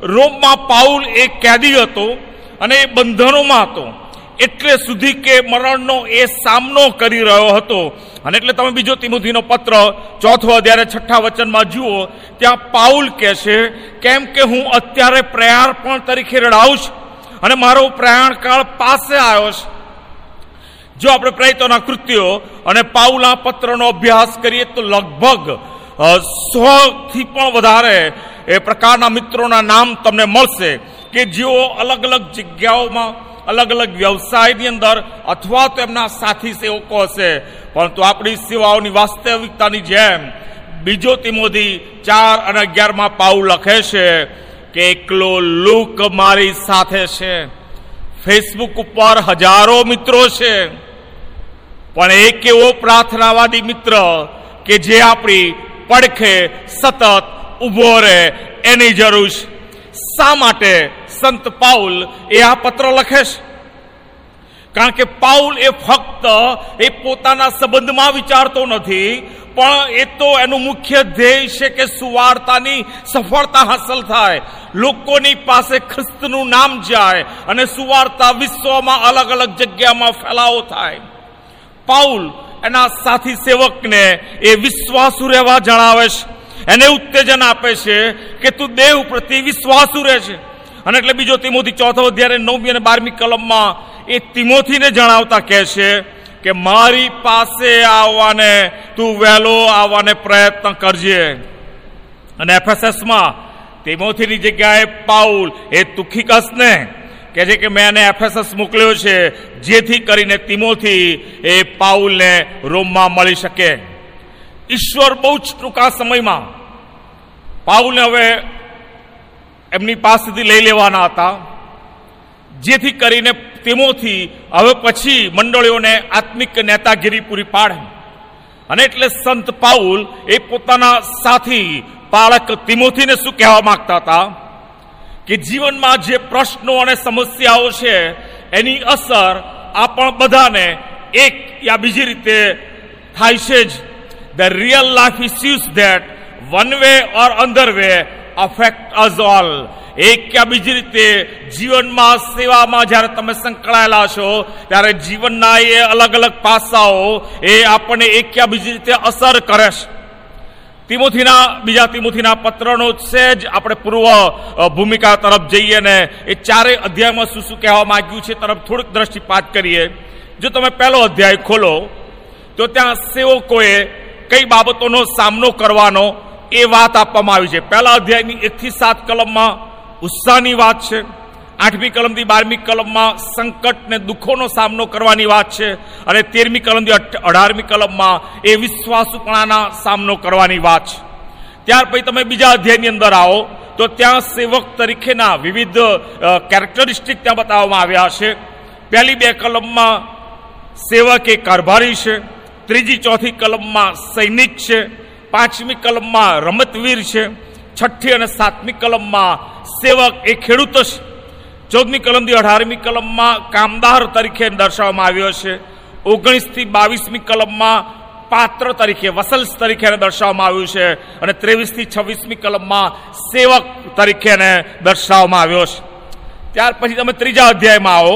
રોમમાં પાઉલ એ કેદી હતો અને એ બંધનોમાં હતો. એટલે સુધી કે મરણનો એ સામનો કરી રહ્યો હતો. અને એટલે તમે બીજો તિમોથીનો પત્ર ચોથો અધ્યારે છઠ્ઠા વચનમાં જુઓ, ત્યાં પાઉલ કહે છે, કેમ કે હું અત્યારે પ્રયાણપણ તરીકે રડાવું છું અને મારો પ્રયાણકાળ પાસે આવ્યો છે. જો આપણે પ્રયત્નોના કૃત્યો અને પાઉલા પત્રનો અભ્યાસ કરીએ તો લગભગ સો થી પણ વધારે એ પ્રકારના મિત્રોના નામ તમને મળશે કે જેઓ અલગ અલગ જગ્યાઓમાં અલગ અલગ વ્યવસાયની અંદર અથવા તો એમના સાથી સેવકો હશે. પરંતુ આપણી સેવાઓની વાસ્તવિકતાની જેમ બીજો તિમોધી ચાર અને અગિયારમાં પાઉલ લખે છે કે એકલો લુક મારી સાથે છે. ફેસબુક ઉપર હજારો મિત્રો છે. પણ એક એવો પ્રાર્થનાવાદી મિત્ર કે જે આપણી પડખે સતત ઊભો રહે, એની જરૂર છે. શા માટે સંત પાઉલ એ આ પત્ર લખે છે? કારણ કે પાઉલ એ ફક્ત એ પોતાના સંબંધમાં વિચારતો નથી, પણ એ તો એનું મુખ્ય ધ્યેય છે કે સુવાર્તાની સફળતા હાંસલ થાય. લોકોની પાસે ખ્રિસ્તનું નામ જાય અને સુવાર્તા વિશ્વમાં અલગ અલગ જગ્યામાં ફેલાવો થાય. પાઉલ એના સાથી સેવકને એ વિશ્વાસુ રહેવા જણાવે છે. એને ઉત્તેજન આપે છે કે તું દેવ પ્રત્યે વિશ્વાસુ રહે છે અને એટલે બીજો તિમોથી ચોથો અધ્યાય નવમી અને બારમી કલમમાં એ તિમોથીને જણાવતા કહે છે કે મારી પાસે આવવાને તું વહેલો આવવાને પ્રયત્ન કરજે. અને એફએસએસમાં તિમોથીની જગ્યાએ પાઉલ એ તુખિકસને કે છે કે મેં એને એફએસએસ મોકલ્યો છે, જેથી કરીને તિમોથી એ પાઉલને રોમમાં મળી શકે. ઈશ્વર બહુ જ ટૂંકા સમયમાં પાઉલને હવે એમની પાસેથી લઈ લેવાના હતા. જેથી કરીને તિમોથી હવે પછી મંડળીઓને આત્મિક નેતાગીરી પૂરી પાડે. અને એટલે સંત પાઉલ એ પોતાના સાથી, બાળક તિમોથીને શું કહેવા માંગતા હતા? કે જીવનમાં જે પ્રશ્નો અને સમસ્યાઓ છે, એની અસર આપણ બધાને એક યા બીજી રીતે થાય છે જ. The real life issues that one way or another way affect as all એક યા બીજી રીતે જીવનમાં સેવામાં જ્યારે તમે સંકળાયેલા છો, ત્યારે જીવનના એ અલગ અલગ પાસાઓ એ આપણને એક યા બીજી રીતે અસર કરે છે. તિમોથીના, બીજા તિમોથીના પત્રનો સહેજ આપણે પૂર્વ ભૂમિકા તરફ જઈએ ને એ ચારેય અધ્યાયમાં શું શું કહેવા માંગ્યું છે તરફ થોડીક દ્રષ્ટિપાત કરીએ. જો તમે પહેલો અધ્યાય ખોલો, તો ત્યાં સેવકોએ કઈ બાબતોનો સામનો કરવાનો એ વાત આપવામાં આવી છે. પહેલા અધ્યાયની એકથી સાત કલમમાં ઉત્સાહની વાત છે. આઠમી કલમથી બારમી કલમમાં સંકટ ને દુઃખોનો સામનો કરવાની વાત છે અને તેરમી કલમથી અઢારમી કલમમાં એ વિશ્વાસુપણાના સામનો કરવાની વાત છે. ત્યાર પછી તમે બીજા અધ્યાયની અંદર આવો, તો ત્યાં સેવક તરીકેના વિવિધ કેરેક્ટરિસ્ટિક ત્યાં બતાવવામાં આવ્યા છે. પહેલી બે કલમમાં સેવક એ કારભારી છે, ત્રીજી, ચોથી કલમમાં સૈનિક છે, પાંચમી કલમમાં રમતવીર છે, છઠ્ઠી અને સાતમી કલમમાં સેવક એ ખેડૂત છે ચૌદમી કલમથી અઢારમી કલમમાં કામદાર તરીકે દર્શાવવામાં આવ્યો છે. ઓગણીસથી બાવીસમી કલમમાં પાત્ર તરીકે, વસલ્સ તરીકે એને દર્શાવવામાં આવ્યું છે અને ત્રેવીસથી છવ્વીસમી કલમમાં સેવક તરીકે એને દર્શાવવામાં આવ્યો છે. ત્યાર પછી તમે ત્રીજા અધ્યાયમાં આવો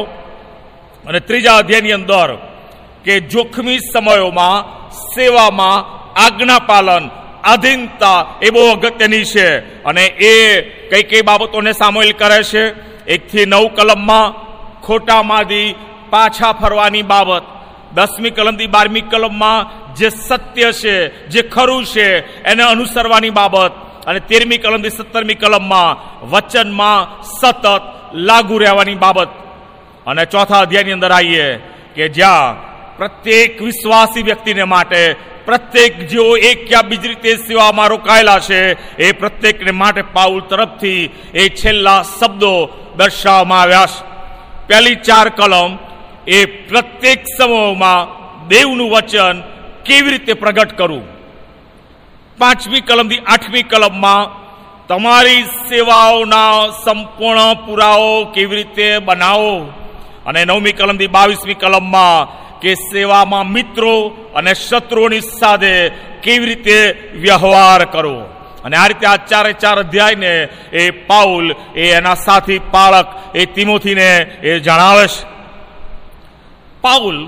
અને ત્રીજા અધ્યાયની અંદર કે જોખમી સમયોમાં સેવામાં આજ્ઞા પાલન, આધીનતા એ બહુ અગત્યની છે અને એ કઈ કઈ બાબતોને સામેલ કરે છે. એકથી નવ કલમમાં ખોટામાંથી પાછા ફરવાની બાબત. દસમી કલમથી બારમી કલમમાં જે સત્ય છે, જે ખરું છે, એને અનુસરવાની બાબત. અને તેરમી કલમથી સત્તરમી કલમમાં વચનમાં સતત લાગુ રહેવાની બાબત. અને ચોથા અધ્યાયની અંદર આવીએ કે જ્યાં પ્રત્યેક વિશ્વાસી વ્યક્તિને માટે પ્રત્યેક જેઓ એક યા બીજી રીતે સેવામાં રોકાયેલા છે, એ પ્રત્યેકને માટે પાઉલ તરફથી એ છેલ્લા શબ્દો દર્શાવવામાં આવ્યા છે. પહેલી ચાર કલમ, એ પ્રત્યેક સમૂહમાં દેવનું વચન કેવી રીતે પ્રગટ કરવું? પાંચમી કલમથી આઠમી કલમમાં, તમારી સેવાઓના સંપૂર્ણ પુરાવો કેવી રીતે બનાવો? અને નવમી કલમથી બાવીસમી કલમમાં કે સેવામાં મિત્રો અને શત્રુઓની સાથે કેવી રીતે વ્યવહાર કરવો? અને આ રીતે આ ચારે ચાર અધ્યાયને એ પાઉલ, એ એના સાથી પાળક, એ તિમોથીને એ જણાવે છે. પાઉલ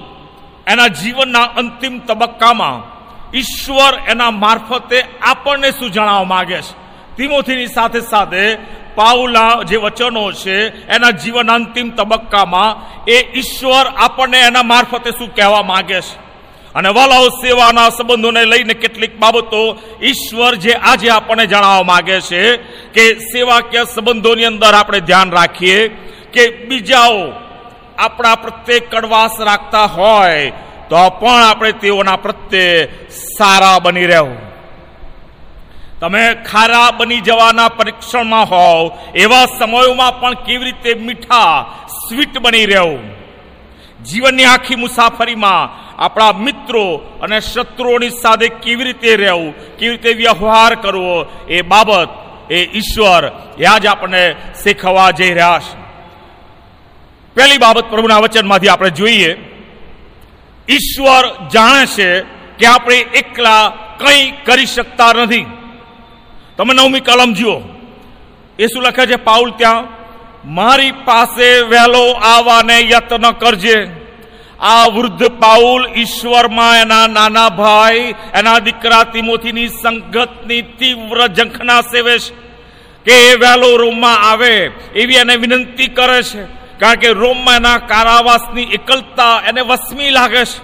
એના જીવનના અંતિમ તબક્કામાં ઈશ્વર એના મારફતે આપણને શું જણાવવા માગે છે? તિમોથીની સાથે સાથે પાઉલના જે વચનો છે, એના જીવન અંતિમ તબક્કામાં એ ઈશ્વર આપણને એના મારફતે શું કહેવા માંગે છે? અને વાલાઓ સેવાના સંબંધોને લઈને કેટલીક બાબતો ઈશ્વર જે આજે આપણને જણાવવા માંગે છે કે સેવાકીય સંબંધોની અંદર આપણે ધ્યાન રાખીએ કે બીજાઓ આપણા પ્રત્યે કડવાશ રાખતા હોય તો પણ આપણે તેઓના પ્રત્યે સારા બની રહેવું. તમે ખારા બની જવાના પરીક્ષણમાં હોવ, એવા સમયોમાં પણ કેવી રીતે મીઠા, સ્વીટ બની રહેવું? જીવનની આખી મુસાફરીમાં આપણા મિત્રો અને શત્રુઓની સાથે કેવી રીતે રહેવું, કેવી રીતે વ્યવહાર કરવો, એ બાબત એ ઈશ્વર એ જ આપણને શીખવવા જઈ રહ્યા છે. પહેલી બાબત પ્રભુના વચનમાંથી આપણે જોઈએ. ઈશ્વર જાણે છે કે આપણે એકલા કંઈ કરી શકતા નથી. તમે નવમી કલમ જુઓ. શું લખે છે, પાઉલ ત્યાં, મારી પાસે વહેલો આવવાને યત્ન કરજે. આ વૃદ્ધ પાઉલ ઈશ્વરમાં એના નાના ભાઈ, એના દીકરા તિમોથીની સંગતની તીવ્ર ઝંખના સેવે છે. કે એ વહેલો રોમમાં આવે, એવી એને વિનંતી કરે છે. કારણ કે રોમમાં એના કારાવાસની એકલતા એને વસમી લાગે છે.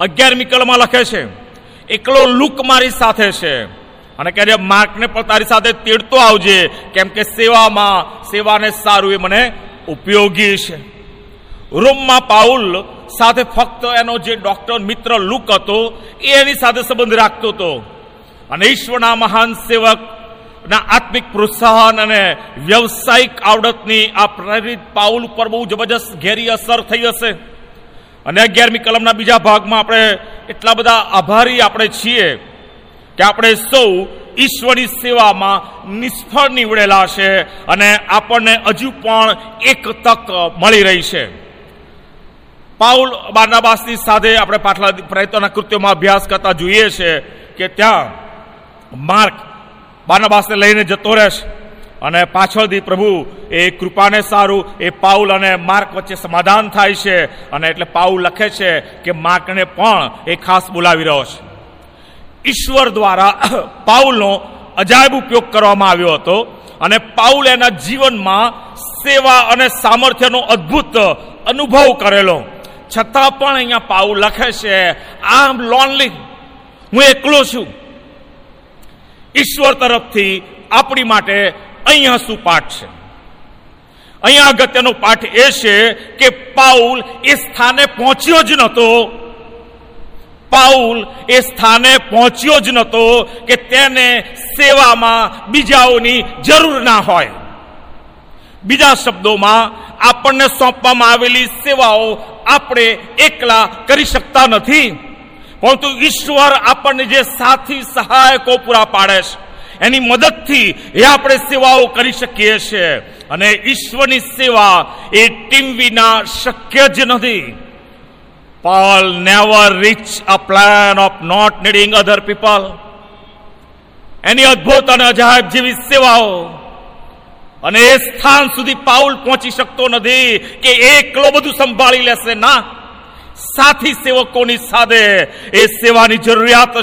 અગિયારમી કલમાં લખે છે, એકલો લુક મારી સાથે છે. અને છે, માર્કને પણ તારી સાથે તેડતો આવજે. કેમ કે સેવામાં, સેવાને સારું એ મને ઉપયોગી છે. રોમમાં પાઉલ સાથે ફક્ત એનો જે ડોક્ટર મિત્ર લુક હતો, એ એની સાથે સંબંધ રાખતો હતો. અને ઈશ્વરના મહાન સેવક, ના આત્મિક પ્રોત્સાહન અને વ્યવસાયિક આવડતની આ પ્રેરિત પાઉલ ઉપર બહુ જબરજસ્ત ઘેરી અસર થઈ હશે. અને અગિયારમી કલમના બીજા ભાગમાં આપણે એટલા બધા આભારી આપણે છીએ. કે આપણે સૌ ઈશ્વરની સેવામાં નિષ્ફળ નીવડેલા છે અને આપણને હજુ પણ એક તક મળી રહી છે. પાઉલ બારનાબાસની સાથે આપણે પાછલા પ્રયત્નોના કૃત્યોમાં અભ્યાસ કરતા જોઈએ છે કે ત્યાં માર્ક બારનાબાસને લઈને જતો રહેશે અને પાછળથી પ્રભુ એ કૃપાને સારું, એ પાઉલ અને માર્ક વચ્ચે સમાધાન થાય છે અને એટલે પાઉલ લખે છે કે માર્કને પણ એ ખાસ બોલાવી રહ્યો છે. ઈશ્વર દ્વારા (coughs) પાઉલનો અજાયબ ઉપયોગ કરવામાં આવ્યો હતો અને પાઉલ એના જીવનમાં સેવા અને સામર્થ્યનો અદ્ભુત અનુભવ કરેલો. છતાં પણ અહીંયા પાઉલ લખે છે આમ લોનલી હું એકલો છું. ઈશ્વર તરફથી આપણી માટે અહીંયા શું પાઠ છે? અહીંયા અગત્યનો પાઠ એ છે કે પાઉલ એ સ્થાને પહોંચ્યો જ નહોતો. પાઉલ એ સ્થાને પહોંચ્યો જ નહોતો કે તેને સેવામાં બીજાઓની જરૂર ના હોય. બીજા શબ્દોમાં આપણને સોંપવામાં આવેલી સેવાઓ આપણે એકલા કરી શકતા નથી. પરંતુ ઈશ્વર આપણને જે સાથી સહાયકો પૂરા પાડે છે, એની મદદથી એ આપણે સેવાઓ કરી શકીએ છીએ. અને ઈશ્વરની સેવા એ ટીમ વિના શક્ય જ નથી. Paul never reached a plan of not needing other people. એની અદભુત અને અજાયબ જેવી સેવાઓ અને એ સ્થાન સુધી પાઉલ પહોંચી શકતો નથી કે એકલો બધું સંભાળી લેશે ના, સાથી સેવકોની સાથે એ સેવાની જરૂરિયાત છે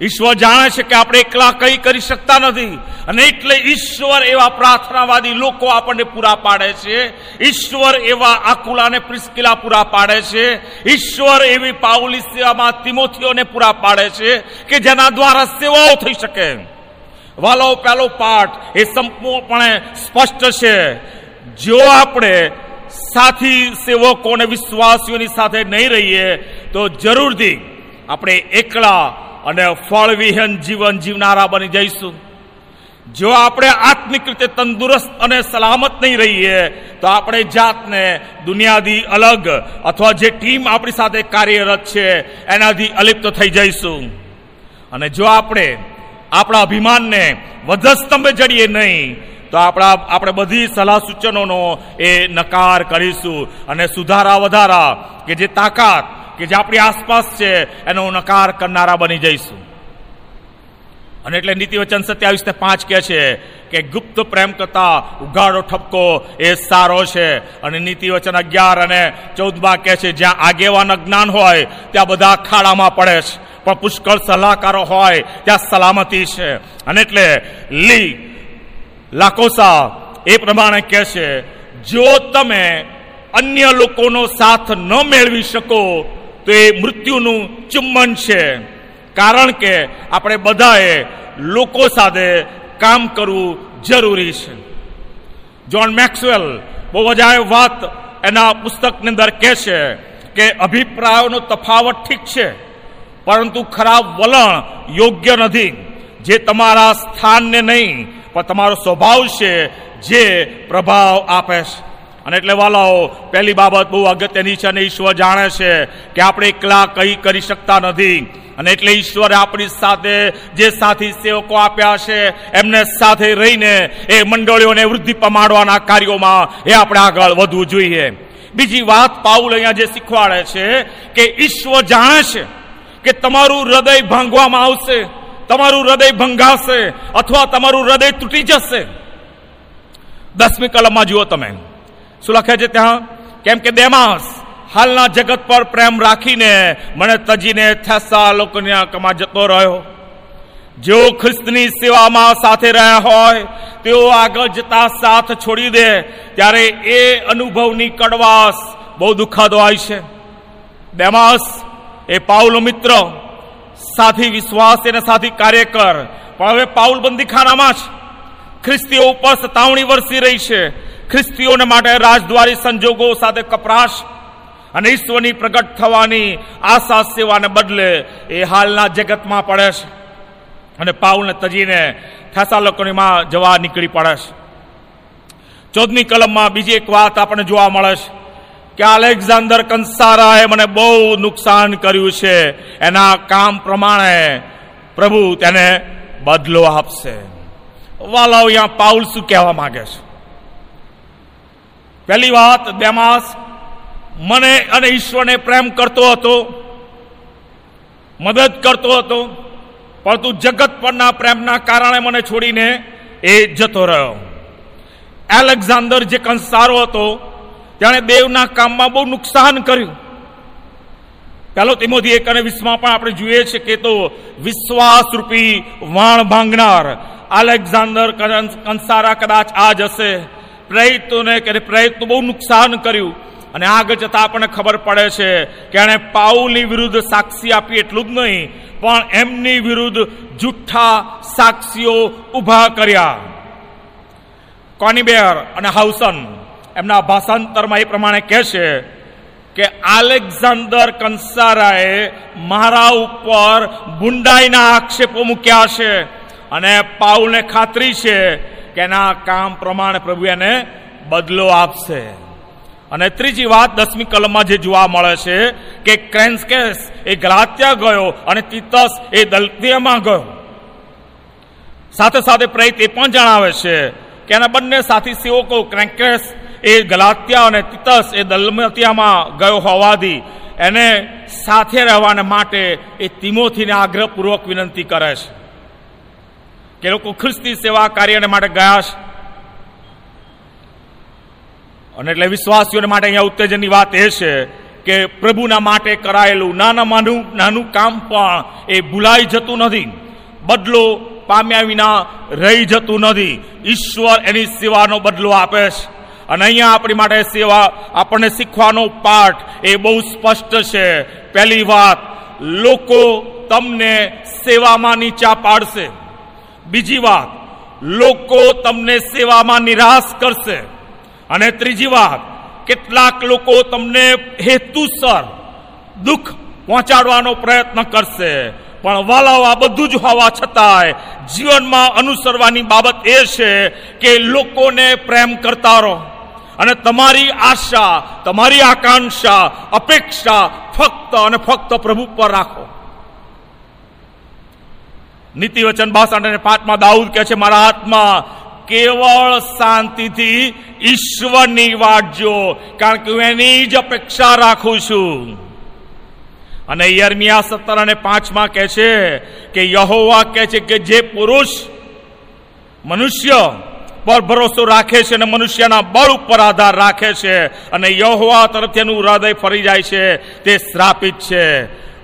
ઈશ્વર જાણે છે કે આપણે એકલા કંઈ કરી શકતા નથી. અને એટલે ઈશ્વર એવા પ્રાર્થનાવાદી લોકો આપણને પૂરા પાડે છે. ઈશ્વર એવા આકુલા અને પ્રિસ્કિલા પૂરા પાડે છે. ઈશ્વર એવી પાઉલી સેવામાં તિમોથીઓને પૂરા પાડે છે કે જેના દ્વારા સેવાઓ થઈ શકે. વાલો, પહેલો પાઠ એ સંપૂર્ણપણે સ્પષ્ટ છે. જો આપણે સાથી સેવકો અને વિશ્વાસીઓની સાથે નહીં રહીએ, તો જરૂરથી આપણે એકલા અને ફળવિહીન જીવન જીવનારા બની જઈશું. જો આપણે આત્મિક રીતે તંદુરસ્ત અને સલામત નહીં રહીએ, તો આપણે જાતને દુનિયાથી અલગ અથવા જે ટીમ આપણી સાથે કાર્યરત છે, એનાથી અલિપ્ત થઈ જઈશું. અને જો આપણે આપણા અભિમાનને વધસ્તંભે જડીએ નહીં, તો આપણા, આપણે બધી સલાહ સૂચનોનો એ નકાર કરીશું અને સુધારા વધારા કે જે તાકાત કે જે આપણી આસપાસ છે, એનો નકાર કરનારા બની જઈશું. અને એટલે નીતિવચન સત્યાવીસ ને પાંચ કે છે કે ગુપ્ત પ્રેમ કરતા ઉઘાડો ઠપકો એ સારો છે. અને નીતિવચન અગિયાર અને ચૌદમાં કહે છે, જ્યાં આગેવાન જ્ઞાન હોય, ત્યાં બધા ખાડામાં પડે છે. પણ પુષ્કળ સલાહકારો હોય, ત્યાં સલામતી છે. અને એટલે લી લાકોસા એ પ્રમાણે કહે છે, જો તમે અન્ય લોકોનો સાથ ન મેળવી શકો તો એ મૃત્યુનું ચુંબન છે. કારણ કે આપણે બધાએ લોકો સાથે કામ કરવું જરૂરી છે. જ્હોન મેક્સવેલ બહુ વધારે વાત એના પુસ્તકની અંદર કહે છે કે અભિપ્રાયોનો તફાવત ઠીક છે, પરંતુ ખરાબ વલણ યોગ્ય નથી. જે તમારા સ્થાનને નહીં, પણ તમારો સ્વભાવ છે જે પ્રભાવ આપે છે. અને એટલે વાલાઓ, પહેલી બાબત બહુ અગત્યની છે અને ઈશ્વર જાણે છે કે આપણે એકલા કંઈ કરી શકતા નથી. અને એટલે ઈશ્વરે આપણી સાથે, જે સાથી સેવકો આપ્યા છે, એમને સાથે રહીને એ મંડળીઓને વૃદ્ધિ પમાડવાના કાર્યોમાં એ આપણે આગળ વધવું જોઈએ. બીજી વાત પાઉલ અહીંયા જે શીખવાડે છે કે ઈશ્વર જાણે છે કે તમારું હૃદય ભાંગવામાં આવશે, તમારું હૃદય ભંગાશે, અથવા તમારું હૃદય તૂટી જશે. દસમી કલમમાં જુઓ તમે. શું લખે છે ત્યાં. કેમ કે દેમાસ, હાલના જગત પર પ્રેમ રાખીને મને તજીને થેસા લોકોને કમા જતો રહ્યો. જેઓ ખ્રિસ્તની સેવામાં સાથે રહ્યા હોય, તેઓ આગળ જતા સાથ છોડી દે, ત્યારે એ અનુભવની કડવાશ બહુ દુઃખદ હોય છે. દેમાસ એ પાઉલો મિત્ર, સાથી વિશ્વાસ અને સાથી કાર્યકર પણ હવે પાઉલ બંદીખાનામાં જ ખ્રિસ્તીઓ ઉપર સતાવણી વરસી રહી છે. ખ્રિસ્તીઓને માટે રાજદ્વારી સંજોગો સાથે કપરાશ અને ઈશ્વરની પ્રગટ થવાની આશા સેવાને બદલે એ હાલના જગતમાં પડે છે. અને પાઉલને તજીને થાસા લોકોનીમાં જવા નીકળી પડે છે. ચૌદમી કલમમાં બીજી એક વાત આપણને જોવા મળે છે કે આલેક્ઝાન્ડર કંસારાએ મને બહુ નુકસાન કર્યું છે. એના કામ પ્રમાણે પ્રભુ તેને બદલો આપશે. વાલાઓ અહીંયા પાઉલ શું કહેવા માંગે છે? પહેલી વાત, દેમાસ મને અને ઈશ્વરને પ્રેમ કરતો હતો, મદદ કરતો હતો, પરંતુ જગત પરના પ્રેમના કારણે મને છોડીને એ જતો રહ્યો. એલેક્ઝાન્ડર જે કંસારો હતો, તેણે દેવના કામમાં બહુ નુકસાન કર્યું. પહેલો તેમાંથી એક અને વીસમાં પણ આપણે જોઈએ છીએ કે તો વિશ્વાસરૂપી વાણ ભાંગનાર અલેક્ઝાન્ડર કંસારા કદાચ આ જશે પ્રયત્નોને કે પ્રયત્નો બહુ નુકસાન કર્યું. અને આગળ જતા આપણને ખબર પડે છે કે એણે પાઉલની વિરુદ્ધ સાક્ષી આપી એટલું જ નહીં, પણ એમની વિરુદ્ધ જુઠ્ઠા સાક્ષીઓ ઊભા કર્યા. કોનીબેર અને હાઉસન એમના ભાષાંતરમાં એ પ્રમાણે કહે છે કે આલેક્ઝાન્ડર કંસારાએ મારા ઉપર બુંડાઈના આક્ષેપો મૂક્યા છે અને પાઉલને ખાતરી છે કે એના કામ પ્રમાણે પ્રભુ એને બદલો આપશે? અને ત્રીજી વાત દસમી કલમમાં જે જોવા મળે છે કે ક્રેન્સકેસ એ ગલાત્યા ગયો અને તિતસ એ દલતિયામાં ગયો. સાથે સાથે પ્રયત એ પણ જણાવે છે કે એના બંને સાથી સેવકો ક્રેન્કેસ એ ગલાત્યા અને તિતસ એ દલમતિયામાં ગયો હોવાથી એને સાથે રહેવાને માટે એ તિમોથીને આગ્રહપૂર્વક વિનંતી કરે છે. કે લોકો ખ્રિસ્તી સેવા કાર્યને માટે ગયા છે અને એટલે વિશ્વાસીઓને માટે અહીંયા ઉત્તેજનની વાત એ છે કે પ્રભુના માટે કરાયેલું નાનું નાનું કામ પણ એ ભૂલાઈ જતું નથી. બદલો પામ્યા વિના રહી જતું નથી. ઈશ્વર એની સેવાનો બદલો આપે છે અને અહીંયા આપણી માટે સેવા આપણને શીખવાનો પાઠ એ બહુ સ્પષ્ટ છે. પહેલી વાત, લોકો તમને સેવામાં નીચા પાડશે. બીજી વાત, લોકો તમને સેવામાં નિરાશ કરશે. અને ત્રીજી વાત, કેટલાક લોકો તમને હેતુસર દુઃખ પહોંચાડવાનો પ્રયત્ન કરશે. પણ વાલાવા બધું જ હોવા છતાંય જીવનમાં અનુસરવાની બાબત એ છે કે લોકોને પ્રેમ કરતા રહો. અને તમારી આશા, તમારી આકાંક્ષા, અપેક્ષા ફક્ત અને ફક્ત પ્રભુ પર રાખો. નીતિ વચન બાસઠ અને પાંચમાં દાઉદ કહે છે, મારા હાથમાં કેવળ શાંતિથી ઈશ્વરની વાટજો કારણ કે હું એની જ અપેક્ષા રાખું છું. અને યર્મિયા સત્તર અને પાંચમાં કહે છે કે યહોવા કહે છે કે જે પુરુષ મનુષ્ય પર ભરોસો રાખે છે અને મનુષ્યના બળ ઉપર આધાર રાખે છે અને યહોવા તરફથી એનું હૃદય ફરી જાય છે, તે શ્રાપિત છે.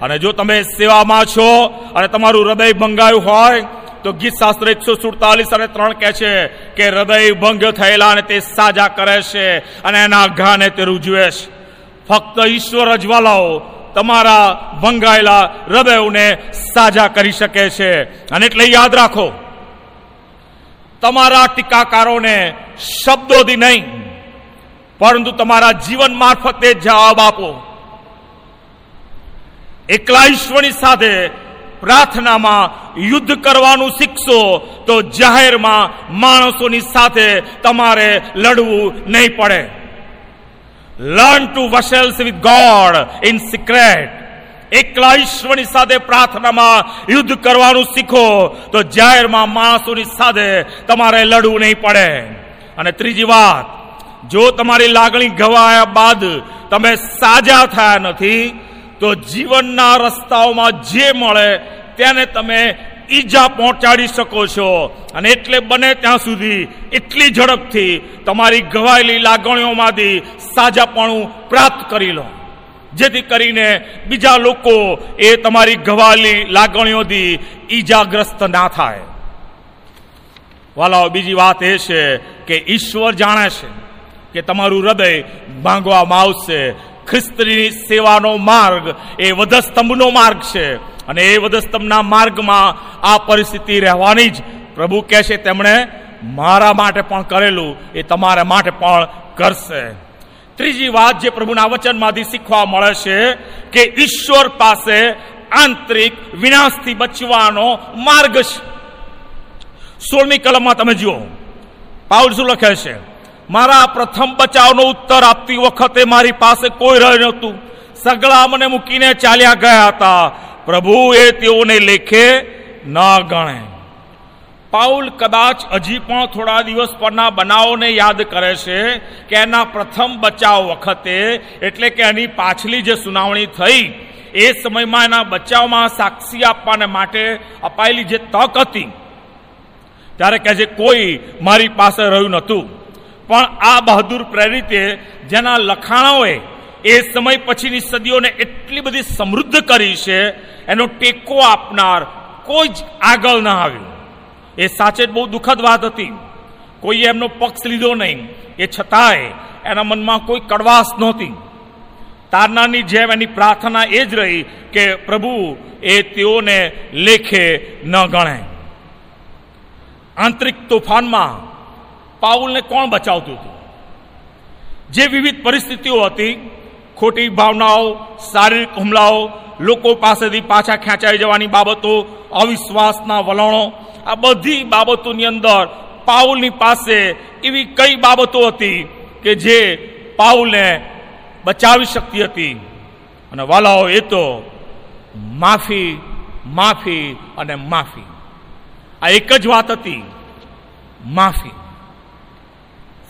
અને જો તમે સેવામાં છો અને તમારું હૃદય ભંગાયું હોય, તો ગીત શાસ્ત્ર એકસો સુડતાલીસ અને ત્રણ કહે છે કે હૃદય ભંગ થયેલા અને તે સાજા કરે છે અને એના ઘાને તે રૂજવે છે. ફક્ત ઈશ્વર અજવાલાઓ તમારા ભંગાયેલા હૃદયોને સાજા કરી શકે છે. અને એટલે યાદ રાખો, તમારા ટીકાકારોને શબ્દોથી નહીં, પરંતુ તમારા જીવન મારફતે જવાબ આપો. એકલા ઈશ્વરની સાથે પ્રાર્થનામાં યુદ્ધ કરવાનું શીખશો, તો જાહેરમાં માણસોની સાથે તમારે લડવું નહીં પડે. લર્ન ટુ વસેલ્સ વિથ ગોડ ઇન સિક્રેટ એકલા ઈશ્વરની સાથે પ્રાર્થનામાં યુદ્ધ કરવાનું શીખો, તો જાહેરમાં માણસોની સાથે તમારે લડવું નહીં પડે. અને ત્રીજી વાત, જો તમારી લાગણી ગવાયા બાદ તમે સાજા થયા નથી તો જીવનના રસ્તાઓમાં જે મળે તેને તમે ઈજા પહોંચાડી શકો છો. અને એટલે બને ત્યાં સુધી એટલી ઝડપથી તમારી ગવાયેલી લાગણીઓમાંથી સાજાપણું પ્રાપ્ત કરી લો. જેથી કરીને બીજા લોકો એ તમારી ગવાયેલી લાગણીઓથી ઈજાગ્રસ્ત ના થાય. વાલાઓ, બીજી વાત એ છે કે ઈશ્વર જાણે છે કે તમારું હૃદય માંગવામાં આવશે ખ્રિસ્તની સેવાનો માર્ગ એ વધસ્તંભનો માર્ગ છે. અને એ વધસ્તંભના માર્ગમાં આ પરિસ્થિતિ રહેવાની જ પ્રભુ કહે છે તેમણે, મારા માટે પણ કરેલું એ તમારા માટે પણ કરશે. ત્રીજી વાત જે પ્રભુના વચનમાંથી શીખવા મળે છે કે ઈશ્વર પાસે આંતરિક વિનાશથી બચવાનો માર્ગ છે. સોળમી કલમમાં તમે જુઓ. પાઉલ શું લખે છે? મારા પ્રથમ બચાવનો ઉત્તર આપતી વખતે મારી પાસે કોઈ રહ્યું નહોતું. સગળા મને મૂકીને ચાલ્યા ગયા હતા. પ્રભુ, એ તેઓને લેખે ન ગણે. પાઉલ કદાચ હજી પણ થોડા દિવસ પરના બનાવોને યાદ કરે છે કે એના પ્રથમ બચાવ વખતે, એટલે કે એની પાછલી જે સુનાવણી થઈ, એ સમયમાં એના બચાવમાં સાક્ષી આપવાને માટે અપાયેલી જે તક હતી, ત્યારે કહે છે કોઈ મારી પાસે રહ્યું નહોતું. પણ આ બહાદુર પ્રેરિતે જેના લખાણોએ એ સમય પછીની સદીઓને એટલી બધી સમૃદ્ધ કરી છે, એનો ટેકો આપનાર કોઈ જ આગળ ના આવ્યું. એ સાચે જ બહુ દુઃખદ વાત હતી. કોઈએ એમનો પક્ષ લીધો નહીં. એ છતાંય એના મનમાં કોઈ કડવાશ નહોતી. તારનાની જેમ એની પ્રાર્થના એ જ રહી કે, પ્રભુ, એ તેઓને લેખે ન ગણે આંતરિક તોફાનમાં પાઉલને કોણ બચાવતું હતું? જે વિવિધ પરિસ્થિતિઓ હતી, ખોટી ભાવનાઓ, શારીરિક હુમલાઓ, લોકો પાસેથી પાછા ખેંચાઈ જવાની બાબતો, અવિશ્વાસના વલણો, આ બધી બાબતોની અંદર પાઉલની પાસે એવી કઈ બાબતો હતી કે જે પાઉલને બચાવી શકતી હતી? અને વાલાઓ, એ તો માફી માફી અને માફી. આ એક જ વાત હતી, માફી.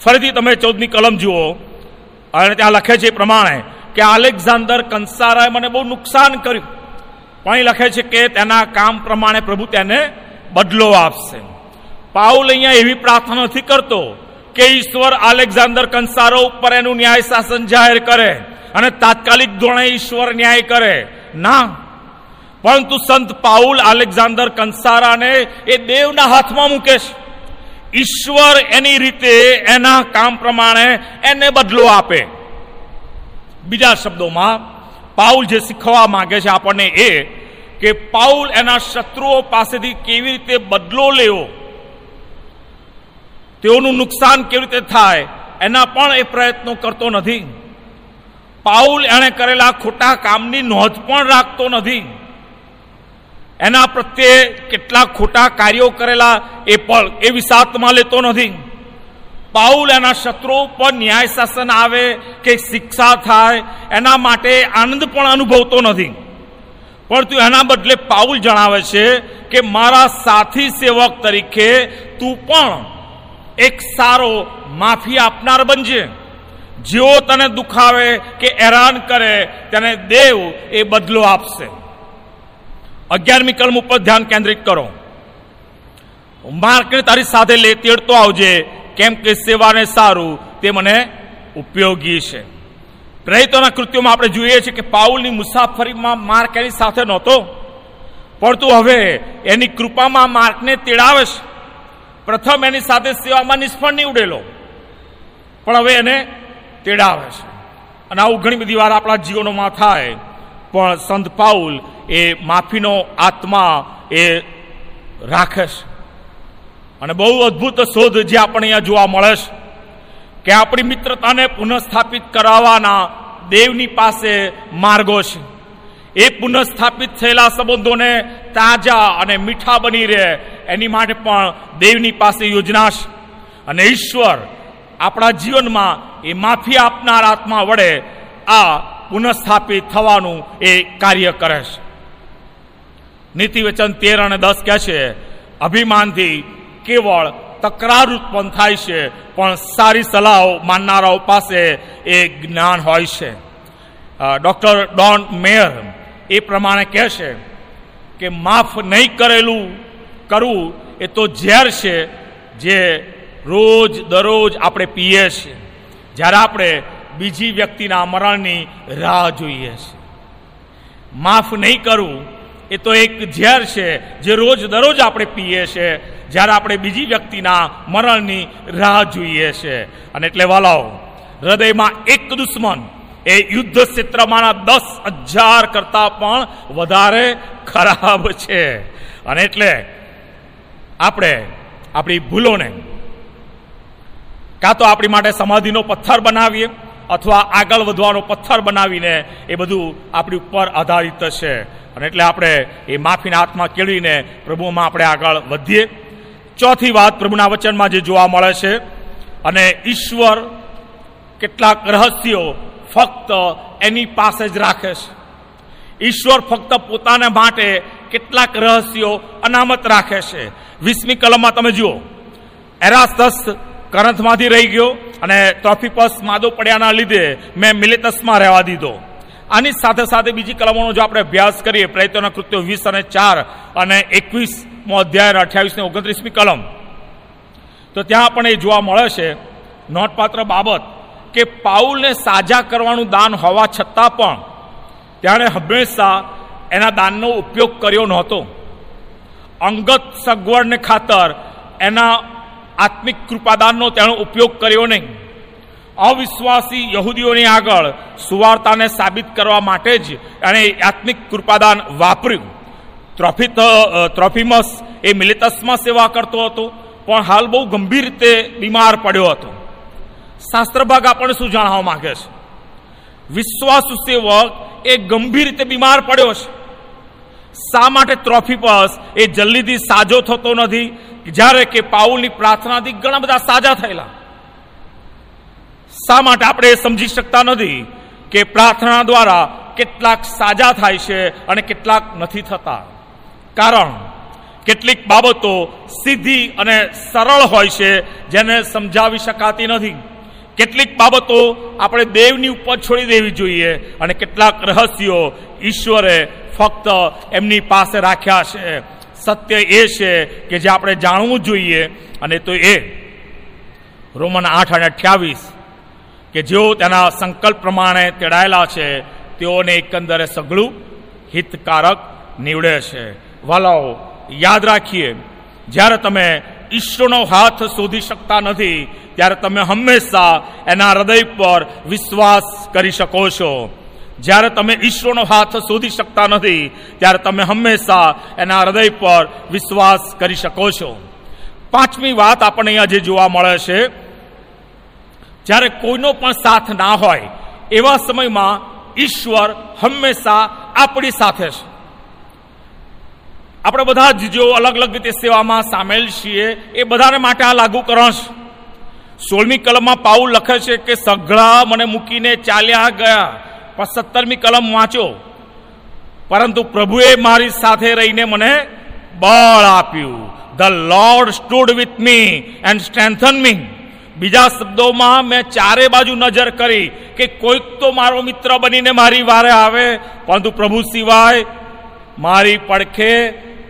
ફરીથી તમે ચૌદની કલમ જુઓ. અને ત્યાં લખે છે એ પ્રમાણે કે આલેક્ઝાન્ડર કંસારાએ મને બહુ નુકસાન કર્યું. પણ એ લખે છે કે તેના કામ પ્રમાણે પ્રભુ તેને બદલો આપશે. પાઉલ અહીંયા એવી પ્રાર્થના નથી કરતો કે ઈશ્વર આલેક્ઝાન્ડર કંસારો ઉપર એનું ન્યાય શાસન જાહેર કરે અને તાત્કાલિક ધોરણે ઈશ્વર ન્યાય કરે. ના. પરંતુ સંત પાઉલ આલેક્ઝાન્ડર કંસારાને એ દેવના હાથમાં મૂકે છે. ઈશ્વર એની રીતે એના કામ પ્રમાણે એને બદલો આપે. બીજા શબ્દોમાં પાઉલ જે શીખવા માંગે છે આપણને એ કે પાઉલ એના શત્રુઓ પાસેથી કેવી રીતે બદલો લેવો? તેઓનું નુકસાન કેવી રીતે થાય? એના પણ એ પ્રયત્નો કરતો નથી. પાઉલ એણે કરેલા ખોટા કામની નોંધ પણ રાખતો નથી. એના પ્રત્યે કેટલા ખોટા કાર્યો કરેલા એ પણ એ વિષાત્મા લેતો નથી. પાઉલ એના શત્રુઓ પર ન્યાય શાસન આવે કે શિક્ષા થાય, એના માટે આનંદ પણ અનુભવતો નથી. પરંતુ એના બદલે પાઉલ જણાવે છે કે, મારા સાથી સેવક તરીકે તું પણ એક સારો માફી આપનાર બનજે. જેઓ તને દુખાવે કે હેરાન કરે, તેને દેવ એ બદલો આપશે. અગિયારમી કલમ ઉપર ધ્યાન કેન્દ્રિત કરો. માર્કને તારી સાથે લે, તેડતો આવજે, કેમ કે સેવાને સારું, તે મને ઉપયોગી છે. પ્રેરિતોના કૃત્યોમાં આપણે જોઈએ છીએ કે પાઉલની મુસાફરીમાં માર્ક એની સાથે નહોતો, પરંતુ હવે એની કૃપામાં માર્કને તેડાવે છે. પ્રથમ એની સાથે સેવામાં નિષ્ફળ નીવડેલો પણ હવે એને તેડાવે છે. અને આવું ઘણી બધી વાર આપણા જીવનોમાં થાય. પણ સંત પાઉલ એ માફીનો આત્મા એ રાખે છે અને બહુ અદ્ભુત શોધ જે આપણે અહીંયા જોવા મળે છે કે આપણી મિત્રતાને પુનઃસ્થાપિત કરાવવાના દેવની પાસે માર્ગો છે. એ પુનઃસ્થાપિત થયેલા સંબંધોને તાજા અને મીઠા બની રહે એની માટે પણ દેવની પાસે યોજના છે. અને ઈશ્વર આપણા જીવનમાં એ માફી આપનાર આત્મા વડે આ પુનઃસ્થાપિત થવાનું એ કાર્ય કરે છે. નીતિવચન તેર અને દસ કહે છે, અભિમાનથી કેવળ તકરાર ઉત્પન્ન થાય છે, પણ સારી સલાહો માનનારાઓ પાસે એ જ્ઞાન હોય છે. ડોક્ટર ડોન મેયર એ પ્રમાણે કહે છે કે, માફ નહીં કરેલું કરવું એ તો ઝેર છે, જે રોજ દરરોજ આપણે પીએ છીએ. જ્યારે આપણે બીજી વ્યક્તિના મરણની રાહ જોઈએ છે. માફ નહીં કરવું એ તો એક ઝેર છે જે રોજ દરરોજ આપણે પીએ છીએ જ્યારે આપણે બીજી વ્યક્તિના મરણની રાહ જોઈએ છે. અને એટલે વાલાઓ, હૃદયમાં એક દુશ્મન, એ યુદ્ધ ક્ષેત્રમાંના દસ હજાર કરતા પણ વધારે ખરાબ છે. અને એટલે આપણે આપણી ભૂલોને, કાં તો આપણી માટે સમાધિનો પથ્થર બનાવીએ અથવા આગળ વધવાનો પથ્થર બનાવીને એ બધું આપણી ઉપર આધારિત છે. અને એટલે આપણે એ માફીના હાથમાં કેળવીને પ્રભુમાં આપણે આગળ વધીએ. ચોથી વાત પ્રભુના વચનમાં જે જોવા મળે છે, અને ઈશ્વર કેટલાક રહસ્યો ફક્ત એની પાસે જ રાખે છે. ઈશ્વર ફક્ત પોતાને માટે કેટલાક રહસ્યો અનામત રાખે છે. વીસમી કલમમાં તમે જુઓ, એરાસ્તસ કરંથમાંથી રહી ગયો અને ટ્રોફિપસ માદો પડ્યાના લીધે મેં મિલેતસમાં રહેવા દીધો. આની સાથે સાથે બીજી કલમોનો જો આપણે અભ્યાસ કરીએ, પ્રયત્નોના કૃત્યો વીસ અને ચાર અને એકવીસમો અધ્યાય અઠ્યાવીસ ને ઓગણત્રીસમી કલમ. તો ત્યાં પણ એ જોવા મળે છે, નોંધપાત્ર બાબત કે પાઉલને સાજા કરવાનું દાન હોવા છતાં પણ તેણે હંમેશા એના દાનનો ઉપયોગ કર્યો નહોતો. અંગત સગવડને ખાતર એના આત્મિક કૃપાદાનનો તેણે ઉપયોગ કર્યો નહીં. અવિશ્વાસી યહૂદીઓની આગળ સુવાર્તાને સાબિત કરવા માટે જ એણે આત્મિક કૃપાદાન વાપર્યું. ત્રોફિત ત્રોફિમસ એ મિલેતસમાં સેવા કરતો હતો, પણ હાલ બહુ ગંભીર રીતે બીમાર પડ્યો હતો. શાસ્ત્રભાગ આપણને શું જાણવા માંગે છે? વિશ્વાસુ સેવક એ ગંભીર રીતે બીમાર પડ્યો છે. શા માટે ત્રોફિપસ એ જલ્દીથી સાજો થતો નથી? જ્યારે કે પાઉલની પ્રાર્થનાથી ઘણા બધા સાજા થયેલા. શા માટે આપણે સમજી શકતા નથી કે પ્રાર્થના દ્વારા કેટલાક સાજા થાય છે અને કેટલાક નથી થતા? કારણ, કેટલીક બાબતો સીધી અને સરળ હોય છે જેને સમજાવી શકાતી નથી. કેટલીક બાબતો આપણે દેવની ઉપર છોડી દેવી જોઈએ અને કેટલાક રહસ્યો ઈશ્વરે ફક્ત એમની પાસે રાખ્યા છે. સત્ય એ છે કે જે આપણે જાણવું જોઈએ, અને તો એ રોમન આઠ અને અઠ્યાવીસ, કે જેઓ તેના સંકલ્પ પ્રમાણે તેડાયેલા છે, તેઓને એકંદરે સઘળું હિતકારક નીવડે છે. વાલાઓ, યાદ રાખીએ, જ્યારે તમે ઈશ્વરનો હાથ શોધી શકતા નથી, ત્યારે તમે હંમેશા એના હૃદય પર વિશ્વાસ કરી શકો છો. જ્યારે તમે ઈશ્વરનો હાથ શોધી શકતા નથી, ત્યારે તમે હંમેશા એના હૃદય પર વિશ્વાસ કરી શકો છો. પાંચમી વાત આપણને અહીંયા જે જોવા મળે છે, જ્યારે કોઈનો પણ સાથ ના હોય, એવા સમયમાં ઈશ્વર હંમેશા આપણી સાથે છે. આપણે બધા જ જો અલગ અલગ રીતે સેવામાં સામેલ છીએ, એ બધાને માટે આ લાગુ કરણ છે. સોળમી કલમમાં પાઉલ લખે છે કે સઘળા મને મૂકીને ચાલ્યા ગયા પણ સત્તરમી કલમ વાંચો. પરંતુ પ્રભુએ મારી સાથે રહીને મને બળ આપ્યું. The Lord stood with me and strengthen me બીજા શબ્દોમાં મેં ચારે બાજુ નજર કરી કે કોઈક તો મારો મિત્ર બનીને મારી વારે આવે, પરંતુ પ્રભુ સિવાય મારી પડખે